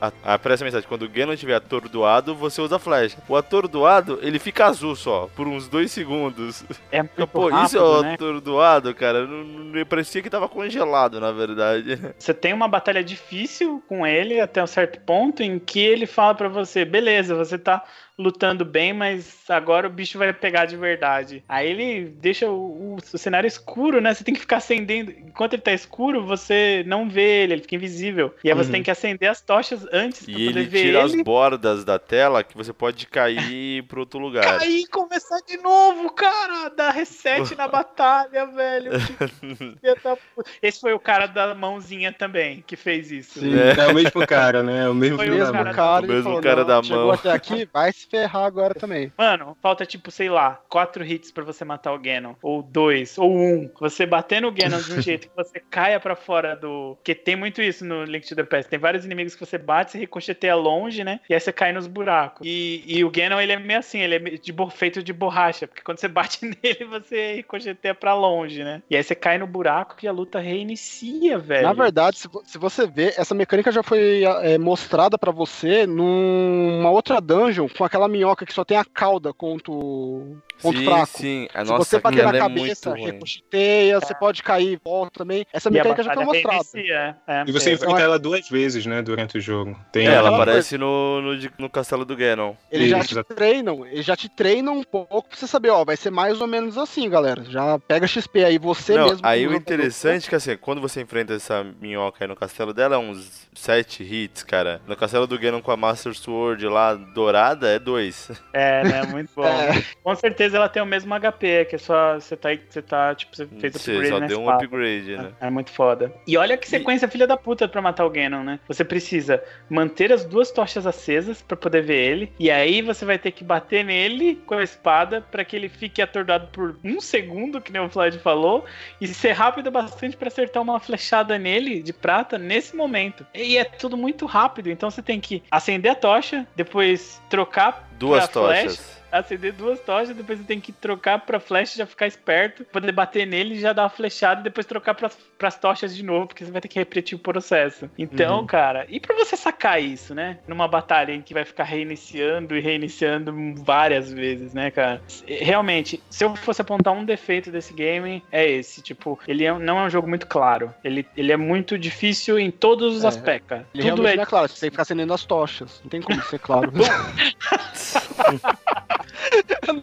[SPEAKER 2] a, a, mensagem, quando o Ganon tiver atordoado, você usa a flecha. O atordoado, ele fica azul só, por uns dois segundos.
[SPEAKER 1] é muito
[SPEAKER 2] Pô,
[SPEAKER 1] rápido,
[SPEAKER 2] isso é o
[SPEAKER 1] né?
[SPEAKER 2] atordoado, cara. Não, não- parecia que tava congelado, na verdade.
[SPEAKER 1] Você tem uma batalha difícil com ele até um certo ponto em que ele fala pra você, beleza, você tá lutando bem, mas agora o bicho vai pegar de verdade. Aí ele deixa o, o- o cenário escuro, né? Você tem que ficar acendendo. Enquanto ele tá escuro, você não vê ele, ele fica invisível. E aí você
[SPEAKER 3] Uhum.
[SPEAKER 1] tem que acender as tochas antes pra
[SPEAKER 2] E
[SPEAKER 1] poder
[SPEAKER 2] ele
[SPEAKER 1] ver
[SPEAKER 2] tira as
[SPEAKER 1] ele.
[SPEAKER 2] bordas da tela que você pode cair pro outro lugar.
[SPEAKER 1] Cair e começar de novo, cara! Dar reset na batalha, velho. Esse foi o cara da mãozinha também que fez isso.
[SPEAKER 4] Sim.
[SPEAKER 3] É, o mesmo cara, né? O mesmo
[SPEAKER 1] Foi o
[SPEAKER 3] da
[SPEAKER 1] mesmo
[SPEAKER 3] mãe.
[SPEAKER 4] cara,
[SPEAKER 2] O
[SPEAKER 4] ele
[SPEAKER 2] mesmo
[SPEAKER 4] falou,
[SPEAKER 2] cara
[SPEAKER 4] "Não,
[SPEAKER 2] da
[SPEAKER 4] Chegou
[SPEAKER 2] mão."
[SPEAKER 4] até aqui, vai se ferrar agora também.
[SPEAKER 1] Mano, falta tipo, sei lá, quatro hits pra você matar o Ganon. Ou dois, ou um. Você bater no Ganon de um jeito que você caia pra fora do. Porque tem muito isso no Link to the Past. Tem vários inimigos que você bate, você ricocheteia longe, né? E aí você cai nos buracos. E, e o Ganon, ele é meio assim, ele é de feito de borracha. Porque quando você bate nele, você ricocheteia pra longe, né? E aí você cai no buraco e a luta reinicia, velho.
[SPEAKER 4] Na verdade, se, se você ver, essa mecânica já foi é, mostrada pra você numa outra dungeon com aquela minhoca que só tem a cauda contra o ponto
[SPEAKER 2] sim,
[SPEAKER 4] fraco.
[SPEAKER 2] sim. A
[SPEAKER 4] Se
[SPEAKER 2] nossa,
[SPEAKER 4] você bater na
[SPEAKER 2] é
[SPEAKER 4] cabeça,
[SPEAKER 2] ruim.
[SPEAKER 4] ricocheteia, você pode cair e volta também. Essa mecânica já foi
[SPEAKER 1] batalha
[SPEAKER 4] mostrada.
[SPEAKER 1] reinicia, é.
[SPEAKER 3] E você
[SPEAKER 1] É,
[SPEAKER 3] enfrenta ela duas vezes, né, durante o jogo. Tem
[SPEAKER 2] É, ela
[SPEAKER 4] aquela
[SPEAKER 2] aparece no, no, no castelo do Ganon.
[SPEAKER 4] Eles já te treinam, eles já te treinam um pouco pra você saber, ó, vai ser mais ou menos assim, galera. Já pega XP aí, você
[SPEAKER 2] Não,
[SPEAKER 4] mesmo.
[SPEAKER 2] aí o interessante é que assim, quando você enfrenta essa minhoca aí no castelo dela, é uns 7 hits, cara. No castelo do Ganon com a Master Sword lá dourada, é 2.
[SPEAKER 1] É, né? Muito bom.
[SPEAKER 4] É,
[SPEAKER 1] Com certeza ela tem o mesmo HP, que é só você tá, você tá tipo, você fez
[SPEAKER 2] Você
[SPEAKER 1] upgrade
[SPEAKER 2] só
[SPEAKER 1] na
[SPEAKER 2] deu um upgrade, né?
[SPEAKER 1] É muito foda. E olha que sequência filha da puta pra matar o Ganon, né? Você precisa manter as duas tochas acesas pra poder ver ele. E aí você vai ter que bater nele com a espada pra que ele fique atordoado por um segundo, que nem o Floyd falou. E ser rápido bastante pra acertar uma flechada nele de prata nesse momento. E é tudo muito rápido. Então você tem que acender a tocha, depois trocar
[SPEAKER 2] Duas tochas.
[SPEAKER 1] acender duas tochas, depois você tem que trocar pra flecha, já ficar esperto, poder bater nele e já dar uma flechada e depois trocar pras, pras tochas de novo, porque você vai ter que repetir o processo. Então,
[SPEAKER 3] Uhum.
[SPEAKER 1] cara, e pra você sacar isso, né? Numa batalha em que vai ficar reiniciando e reiniciando várias vezes, né, cara? Realmente, se eu fosse apontar um defeito desse game, é esse. Tipo, ele é- não é um jogo muito claro. Ele, ele é muito difícil em todos os
[SPEAKER 4] É.
[SPEAKER 1] aspectos. cara.
[SPEAKER 4] ele
[SPEAKER 1] Tudo é
[SPEAKER 4] não é claro, você tem que ficar acendendo as tochas. Não tem como ser claro.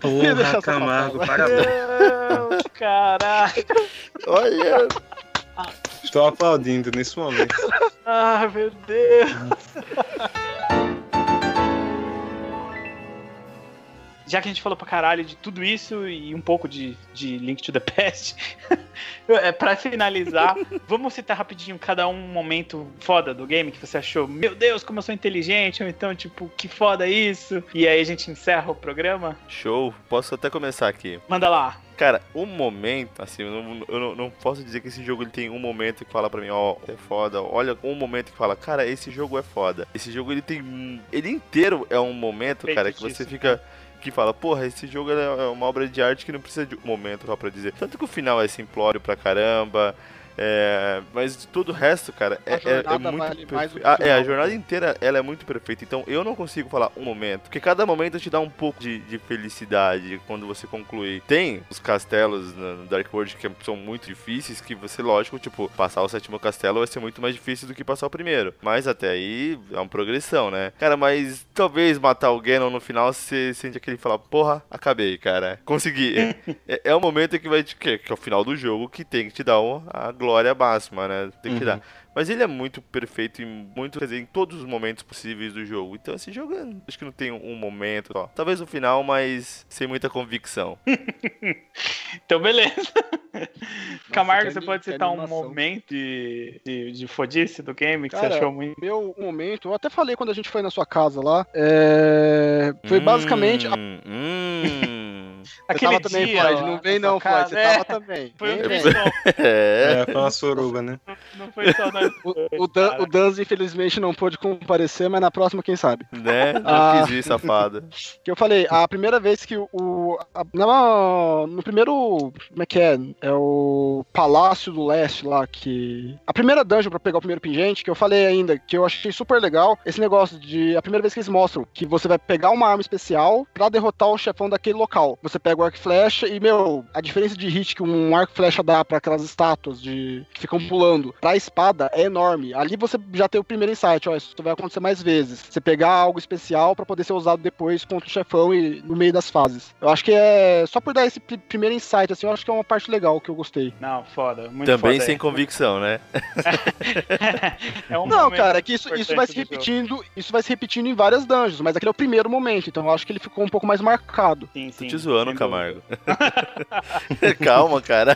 [SPEAKER 3] Porra, Camargo, parabéns.
[SPEAKER 1] Não, caralho.
[SPEAKER 2] Olha!
[SPEAKER 3] Estou aplaudindo nesse momento.
[SPEAKER 1] Ah, meu Deus. Já que a gente falou pra caralho de tudo isso e um pouco de, de Link to the Past, é, pra finalizar, vamos citar rapidinho cada um momento foda do game que você achou, meu Deus, como eu sou inteligente, ou então, tipo, que foda isso. E aí a gente encerra o programa.
[SPEAKER 2] Show. Posso até começar aqui.
[SPEAKER 1] Manda lá.
[SPEAKER 2] Cara, um momento, assim, eu não, eu não, não posso dizer que esse jogo ele tem um momento que fala pra mim, ó, é foda. Olha, um momento que fala, cara, esse jogo é foda. Esse jogo ele tem. Ele inteiro é um momento,
[SPEAKER 1] Feito
[SPEAKER 2] cara, que
[SPEAKER 1] disso,
[SPEAKER 2] você fica. Que fala, porra, esse jogo é é uma obra de arte que não precisa de um momento só pra dizer. Tanto que o final é simplório pra caramba. É, mas todo o resto, cara,
[SPEAKER 4] A
[SPEAKER 2] é, é- é muito
[SPEAKER 4] vale o
[SPEAKER 2] Ah, é, a jornada inteira ela é muito perfeita. Então eu não consigo falar um momento. Porque cada momento te dá um pouco de, de felicidade quando você conclui. Tem os castelos no Dark World que são muito difíceis. Que você, lógico, tipo, passar o sétimo castelo vai ser muito mais difícil do que passar o primeiro. Mas até aí é uma progressão, né? Cara, mas talvez matar o Ganon no final você sente aquele falar, porra, acabei, cara. Consegui. é, é o momento que vai te. Que, que é o final do jogo que tem que te dar o- a glória glória máxima, né? Tem que
[SPEAKER 3] Uhum.
[SPEAKER 2] dar. Mas ele é muito perfeito em muito, quer dizer, em todos os momentos possíveis do jogo. Então, esse jogo, é- acho que não tem um momento só. Talvez o final, mas sem muita convicção.
[SPEAKER 1] Então, beleza. Camargo,
[SPEAKER 4] que
[SPEAKER 1] você pode citar um momento de, de, de fodice do game que
[SPEAKER 4] Cara,
[SPEAKER 1] você achou muito.
[SPEAKER 4] Meu momento, eu até falei quando a gente foi na sua casa lá, é, foi basicamente... a-
[SPEAKER 2] Hum, hum.
[SPEAKER 4] Você
[SPEAKER 1] Aquele
[SPEAKER 4] tava também,
[SPEAKER 1] dia
[SPEAKER 4] Floyd, não vem não, Floyd, você
[SPEAKER 1] é.
[SPEAKER 4] tava também.
[SPEAKER 1] Foi um
[SPEAKER 2] É.
[SPEAKER 3] É, foi uma suruba, né?
[SPEAKER 1] não foi só nós.
[SPEAKER 4] O, o, Dan, o Danz, infelizmente, não pôde comparecer, mas na próxima, quem sabe?
[SPEAKER 2] Né? Não
[SPEAKER 4] Ah.
[SPEAKER 2] quis ir, safada.
[SPEAKER 4] Que eu falei, a primeira vez que o. a- na- no primeiro. Como é que é? É o Palácio do Leste lá, que. A primeira dungeon pra pegar o primeiro pingente, que eu falei ainda, que eu achei super legal. Esse negócio de. A primeira vez que eles mostram que você vai pegar uma arma especial pra derrotar o chefão daquele local. Você pega o arco e flecha e, meu, a diferença de hit que um arco e flecha dá pra aquelas estátuas de que ficam pulando pra espada é enorme. Ali você já tem o primeiro insight, ó, isso vai acontecer mais vezes. Você pegar algo especial pra poder ser usado depois contra o chefão e no meio das fases. Eu acho que é só por dar esse pri- primeiro insight assim, eu acho que é uma parte legal que eu gostei.
[SPEAKER 1] Não, foda. Muito
[SPEAKER 2] Também
[SPEAKER 1] foda,
[SPEAKER 2] sem
[SPEAKER 1] é.
[SPEAKER 2] convicção, né?
[SPEAKER 1] É um
[SPEAKER 4] Não, cara, é que isso, isso vai se
[SPEAKER 1] do jogo.
[SPEAKER 4] repetindo, isso vai se repetindo em várias dungeons, mas aquele é o primeiro momento, então eu acho que ele ficou um pouco mais marcado.
[SPEAKER 1] Sim,
[SPEAKER 2] Tô
[SPEAKER 1] sim,
[SPEAKER 2] te zoando, Camargo. Calma, cara.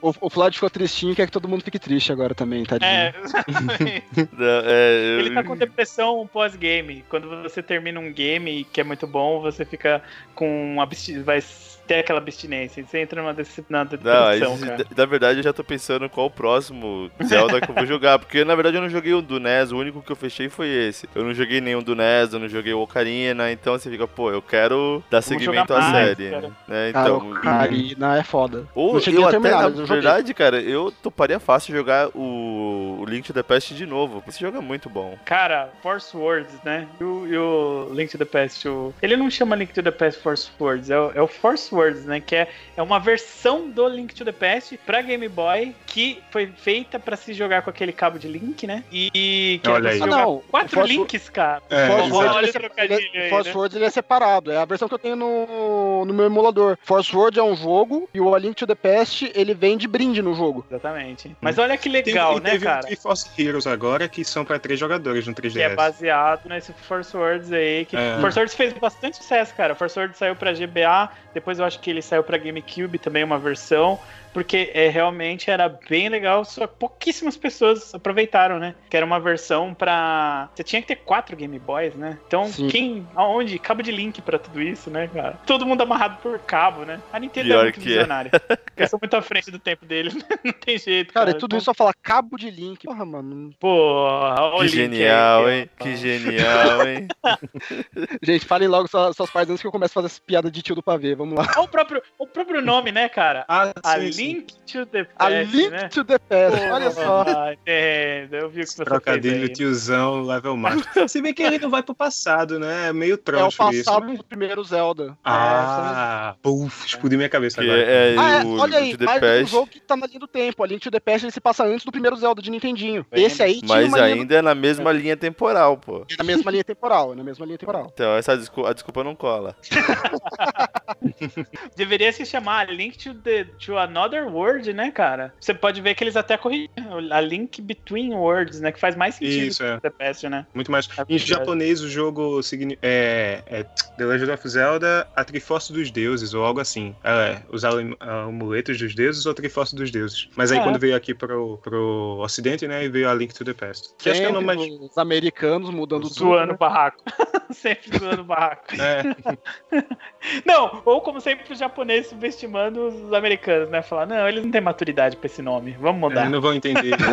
[SPEAKER 4] O, o ficou tristinho e quer que todo mundo fique triste agora também, tadinho.
[SPEAKER 1] É,
[SPEAKER 2] Não, é, eu-
[SPEAKER 1] ele tá com depressão pós-game. Quando você termina um game que é muito bom, você fica com absti vai ter aquela abstinência. Você entra numa dece- na
[SPEAKER 2] Não,
[SPEAKER 1] depressão,
[SPEAKER 2] isso-
[SPEAKER 1] cara.
[SPEAKER 2] na- verdade eu já tô pensando qual o próximo Zelda que eu vou jogar. Porque na verdade eu não joguei o do NES, o único que eu fechei foi esse. Eu não joguei nenhum do NES, eu não joguei o Ocarina, então você fica, pô, eu quero dar
[SPEAKER 1] Vamos
[SPEAKER 2] seguimento à
[SPEAKER 1] mais,
[SPEAKER 2] série.
[SPEAKER 1] cara.
[SPEAKER 2] Né?
[SPEAKER 4] Cara,
[SPEAKER 2] Então,
[SPEAKER 4] o Karina é foda.
[SPEAKER 2] ou
[SPEAKER 4] não cheguei
[SPEAKER 2] eu
[SPEAKER 4] a
[SPEAKER 2] até, na verdade, cara, eu toparia fácil jogar o, o Link to the Past de novo. Esse jogo é muito bom.
[SPEAKER 1] Cara, Force Words, né? E o, e o Link to the Past, o- ele não chama Link to the Past Force Words, é o, é o Force Words, né? Que é, é uma versão do Link to the Past pra Game Boy que foi feita pra se jogar com aquele cabo de Link, né? E que
[SPEAKER 3] Olha
[SPEAKER 1] é
[SPEAKER 3] aí.
[SPEAKER 4] Ah, não,
[SPEAKER 1] quatro
[SPEAKER 4] Force-
[SPEAKER 1] links, cara.
[SPEAKER 3] É,
[SPEAKER 4] Force
[SPEAKER 1] o
[SPEAKER 4] é, Force
[SPEAKER 1] né?
[SPEAKER 4] Words ele é separado. É a versão que eu tenho no, no meu emulador. Force Words é um jogo e o A Link to the Past ele vem de brinde no jogo.
[SPEAKER 1] Exatamente. Mas olha que
[SPEAKER 3] Tem-
[SPEAKER 1] legal,
[SPEAKER 3] e
[SPEAKER 1] né,
[SPEAKER 3] teve
[SPEAKER 1] cara?
[SPEAKER 3] o Triforce Heroes agora, que são pra três jogadores no 3DS.
[SPEAKER 1] Que é baseado nesse Force Words aí. Que
[SPEAKER 3] É.
[SPEAKER 1] Force Words fez bastante sucesso, cara. Force Words saiu pra GBA, depois eu acho que ele saiu pra GameCube também, uma versão. Porque é, realmente era bem legal, só pouquíssimas pessoas aproveitaram, né? Que era uma versão pra. Você tinha que ter quatro Game Boys, né? Então,
[SPEAKER 4] Sim.
[SPEAKER 1] quem. Aonde? Cabo de link pra tudo isso, né, cara? Todo mundo amarrado por cabo, né? A Nintendo
[SPEAKER 2] Pior
[SPEAKER 1] é muito
[SPEAKER 2] que é.
[SPEAKER 1] visionária. Eu sou muito à frente do tempo deles, não tem jeito.
[SPEAKER 4] Cara,
[SPEAKER 1] Cara,
[SPEAKER 4] e tudo
[SPEAKER 1] Então,
[SPEAKER 4] isso só falar cabo de link. Porra, mano.
[SPEAKER 1] Pô,
[SPEAKER 2] Que
[SPEAKER 1] aí,
[SPEAKER 2] genial,
[SPEAKER 1] ó.
[SPEAKER 2] hein? Que genial, hein?
[SPEAKER 4] Gente, falem logo suas, suas partes antes que eu começo a fazer essa piada de tio do pavê. Vamos lá.
[SPEAKER 1] Olha o próprio, o próprio nome, né, cara?
[SPEAKER 3] Ah,
[SPEAKER 1] A
[SPEAKER 3] sim, sim.
[SPEAKER 1] Link to the
[SPEAKER 4] A
[SPEAKER 1] Past,
[SPEAKER 4] Link
[SPEAKER 1] né?
[SPEAKER 4] to the Past. Olha só.
[SPEAKER 1] Ah, entendo. Eu vi o que você
[SPEAKER 3] Trocadilho
[SPEAKER 1] fez aí.
[SPEAKER 3] tiozão, level max. Se bem que ele não vai pro passado, né? É meio
[SPEAKER 4] É o
[SPEAKER 3] troncho isso.
[SPEAKER 4] passado do primeiro Zelda.
[SPEAKER 3] Ah, puf, explodiu minha cabeça
[SPEAKER 2] Que
[SPEAKER 3] agora.
[SPEAKER 2] é,
[SPEAKER 4] Ah, é,
[SPEAKER 2] o
[SPEAKER 4] olha aí,
[SPEAKER 2] to the
[SPEAKER 4] mais um
[SPEAKER 2] Past,
[SPEAKER 4] jogo que tá na linha do tempo. A Link to the Past ele se passa antes do primeiro Zelda de Nintendinho.
[SPEAKER 1] Bem,
[SPEAKER 4] Esse aí tinha
[SPEAKER 2] mas
[SPEAKER 4] uma linha
[SPEAKER 2] ainda é na mesma linha temporal, pô.
[SPEAKER 4] do- na mesma linha temporal, é na mesma linha temporal.
[SPEAKER 2] Então, essa desculpa, a desculpa não cola.
[SPEAKER 1] Deveria se chamar Link to, the, to Another World, né, cara? Você pode ver que eles até corrigiram a Link Between Worlds, né? Que faz mais sentido
[SPEAKER 3] Isso, é.
[SPEAKER 1] Past, né?
[SPEAKER 3] Muito mais.
[SPEAKER 1] É
[SPEAKER 3] Em
[SPEAKER 1] verdade.
[SPEAKER 3] japonês, o jogo é, é The Legend of Zelda, a Triforce dos Deuses, ou algo assim. É, os amuletos dos deuses ou Triforce dos Deuses. Mas aí
[SPEAKER 1] é.
[SPEAKER 3] quando veio aqui pro, pro ocidente, né, e veio a Link to the Past. Que acho que é o nome mais...
[SPEAKER 4] Os americanos mudando tudo.
[SPEAKER 1] Zoando o
[SPEAKER 4] né?
[SPEAKER 1] barraco. sempre zoando o barraco.
[SPEAKER 3] É,
[SPEAKER 1] Não, ou como sempre os japoneses subestimando os americanos, né? Falar, não, eles não têm maturidade pra esse nome. Vamos mudar.
[SPEAKER 3] eles não vão entender isso.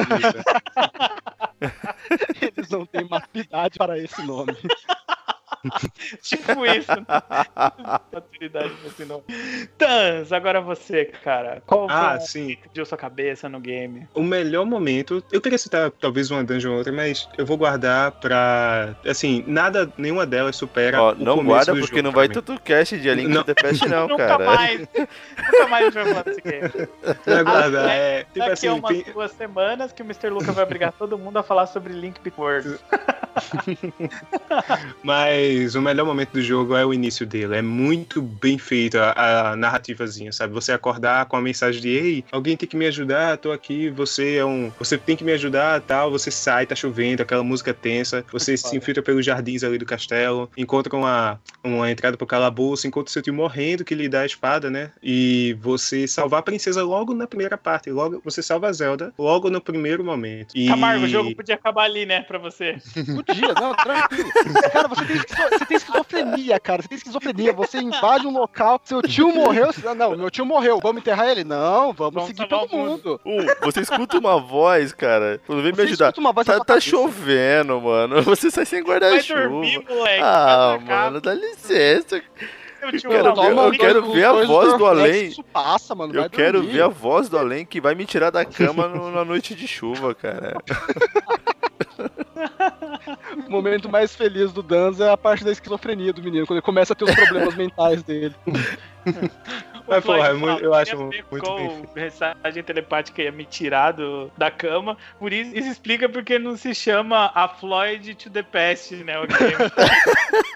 [SPEAKER 4] Eles não têm maturidade para esse nome.
[SPEAKER 1] tipo isso. né? maturidade esse nome. Tans, agora você, cara. Qual
[SPEAKER 3] Ah,
[SPEAKER 1] foi
[SPEAKER 3] sim.
[SPEAKER 1] que explodiu sua cabeça no game?
[SPEAKER 3] O melhor momento, eu queria citar talvez uma dungeon ou outra, mas eu vou guardar pra. Assim, nada, nenhuma delas supera.
[SPEAKER 2] Ó,
[SPEAKER 3] o
[SPEAKER 2] não
[SPEAKER 3] começo
[SPEAKER 2] guarda
[SPEAKER 3] do
[SPEAKER 2] porque
[SPEAKER 3] jogo
[SPEAKER 2] não vai tudo cast de A Link
[SPEAKER 3] Não.
[SPEAKER 2] to the Past, não,
[SPEAKER 1] nunca
[SPEAKER 2] cara.
[SPEAKER 1] mais. nunca mais a gente vai falar desse game.
[SPEAKER 3] Não é guardar, é. Tipo
[SPEAKER 1] Daqui
[SPEAKER 3] assim,
[SPEAKER 1] a umas
[SPEAKER 3] tem-
[SPEAKER 1] duas semanas que o Mr. Luca vai obrigar todo mundo a falar sobre Link Between Worlds.
[SPEAKER 3] Mas o melhor momento do jogo é o início dele. É muito bem feito a, a narrativazinha, sabe? Você acordar com a mensagem de ei, alguém tem que me ajudar, tô aqui, você é um. Você tem que me ajudar, tal. Você sai, tá chovendo, aquela música tensa, você se infiltra pelos jardins ali do castelo, encontra uma, uma entrada pro calabouço, encontra seu tio morrendo, que lhe dá a espada, né? E você salvar a princesa logo na primeira parte. Logo, você salva a Zelda logo no primeiro momento. E...
[SPEAKER 1] Camargo, o jogo podia acabar ali, né, pra você.
[SPEAKER 4] Podia, não, tranquilo. Cara, você tem, você tem esquizofrenia, cara. Você tem esquizofrenia. Você invade um local, seu tio morreu. Você... Não, meu tio morreu. Vamos enterrar ele? Não, vamos, vamos seguir todo mundo.
[SPEAKER 2] Uh, você escuta uma voz, cara. Quando vem me ajudar. Tá, tá chovendo, mano. Você sai sem guarda-chuva.
[SPEAKER 1] moleque.
[SPEAKER 2] Ah, mano, dá licença. Eu quero, ver, eu quero ver a voz do além.
[SPEAKER 4] Passa, mano,
[SPEAKER 2] eu quero dormir. ver a voz do além que vai me tirar da cama no, na noite de chuva, cara.
[SPEAKER 4] o momento mais feliz do Danza é a parte da esquizofrenia do menino, quando ele começa a ter os problemas mentais dele.
[SPEAKER 3] Mas, porra, é muito, eu acho muito
[SPEAKER 1] bem mensagem telepática ia me tirar do, da cama. Por isso, isso explica porque não se chama a Floyd to the Past, né? O,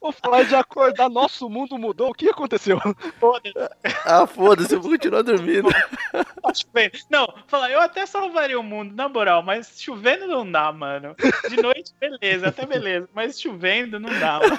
[SPEAKER 4] o Floyd acordar, nosso mundo mudou. O que aconteceu?
[SPEAKER 2] Foda-se. Ah, foda-se, eu vou continuar dormindo.
[SPEAKER 1] Não, fala, eu até salvaria o mundo, na moral, mas chovendo não dá, mano. De noite, beleza, até beleza. Mas chovendo não dá, mano.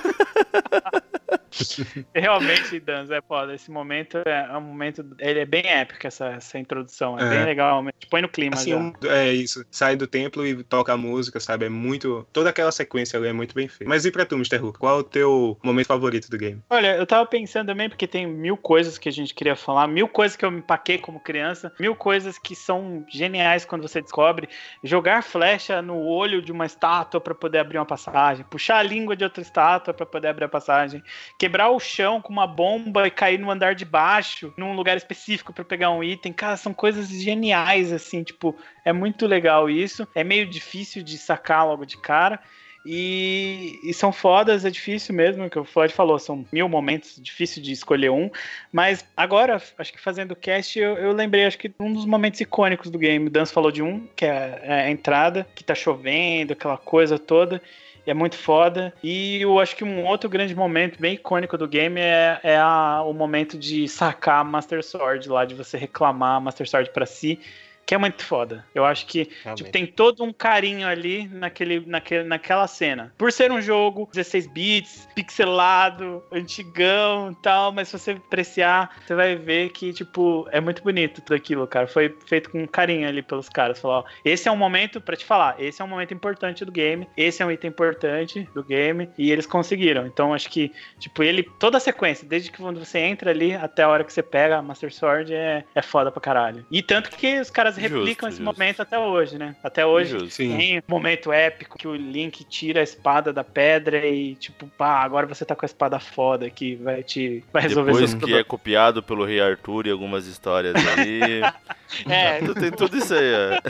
[SPEAKER 1] Realmente, Danza, é foda. Esse momento é, é um momento. Ele é bem épico, essa, essa introdução. É, é. bem legal. Põe no clima.
[SPEAKER 3] Assim, um, é isso. Sai do templo e toca a música, sabe? É muito. Toda aquela sequência ali é muito bem feita. Mas e pra tu, Mr. Hulk? Qual é o teu momento favorito do game?
[SPEAKER 1] Olha, eu tava pensando também, porque tem mil coisas que a gente queria falar, mil coisas que eu me empaquei como criança, mil coisas que são geniais quando você descobre. Jogar flecha no olho de uma estátua para poder abrir uma passagem, puxar a língua de outra estátua para poder abrir a passagem, quebrar o chão com uma bomba e cair no andar de baixo, num lugar específico para pegar um item. Cara, são coisas geniais, assim, tipo, é muito legal isso. É meio difícil de sacar logo de cara. E, e, são fodas, é difícil mesmo, que o Floyd falou, são mil momentos, difícil de escolher um. Mas agora, acho que fazendo o cast, eu, eu, lembrei, acho que um dos momentos icônicos do game. O Dan falou de um, que é, é a entrada, que tá chovendo, aquela coisa toda é muito foda. E eu acho que um outro grande momento bem icônico do game é, é a, o momento de sacar a Master Sword lá, de você reclamar a Master Sword para si que é muito foda. Eu acho que tipo, tem todo um carinho ali naquele, naquele, naquela cena. Por ser um jogo 16 bits, pixelado, antigão e tal, mas se você apreciar, você vai ver que, tipo, é muito bonito tudo aquilo, cara. Foi feito com carinho ali pelos caras. Falar, ó, esse é um momento, para te falar, esse é um momento importante do game, esse é um item importante do game, e eles conseguiram. Então, acho que, tipo, ele, toda a sequência, desde que você entra ali até a hora que você pega a Master Sword, é, é foda pra caralho. E tanto que os caras caras replicam justo, esse justo. momento até hoje, né? Até hoje justo, tem um momento épico que o Link tira a espada da pedra e, tipo, pá, agora você tá com a espada foda que vai te vai resolver
[SPEAKER 2] Depois que é copiado pelo Rei Arthur e algumas histórias ali. é. Tem tudo isso aí, é.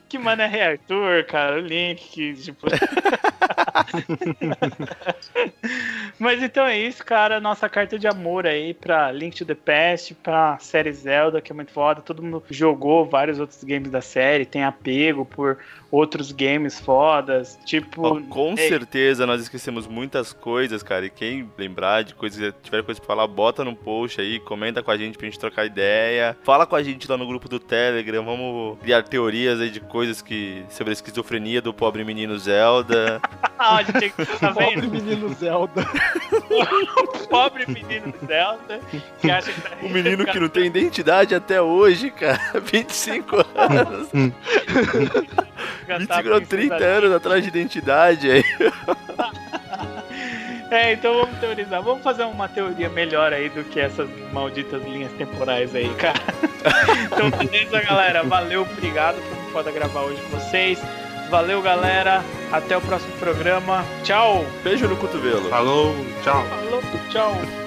[SPEAKER 1] que mano é Rei Arthur, cara, o Link, que, tipo. Mas então é isso, cara. Nossa carta de amor aí pra Link to the Past, pra série Zelda, que é muito foda. Todo mundo jogou vários outros games da série, tem apego por outros games fodas, tipo...
[SPEAKER 2] Oh, com é... certeza nós esquecemos muitas coisas, cara, e quem lembrar de coisas, tiver coisa pra falar, bota no post aí, comenta com a gente pra gente trocar ideia, fala com a gente lá no grupo do Telegram, vamos criar teorias aí de coisas que... sobre a esquizofrenia do pobre menino Zelda.
[SPEAKER 1] ah, gente tá
[SPEAKER 4] vendo? Pobre menino Zelda.
[SPEAKER 1] pobre menino Zelda, que acha que tá...
[SPEAKER 2] O menino que não tem identidade até hoje, cara, 25 anos. 25 30 anos atrás de identidade aí.
[SPEAKER 1] É, então vamos teorizar. Vamos fazer uma teoria melhor aí do que essas malditas linhas temporais aí, cara. Então, beleza, galera. Valeu, obrigado. Foi muito foda gravar hoje com vocês. Valeu, galera. Até o próximo programa. Tchau.
[SPEAKER 2] Beijo no cotovelo.
[SPEAKER 3] Falou, tchau.
[SPEAKER 1] Falou, tchau.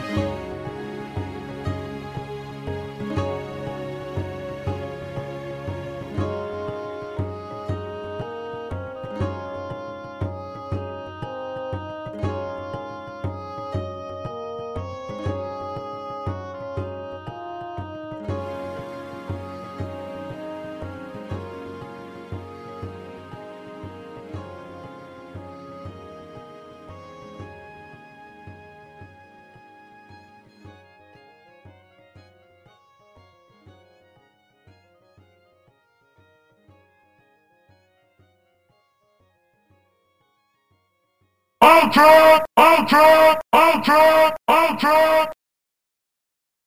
[SPEAKER 5] Ultra! Ultra! Ultra! Ultra!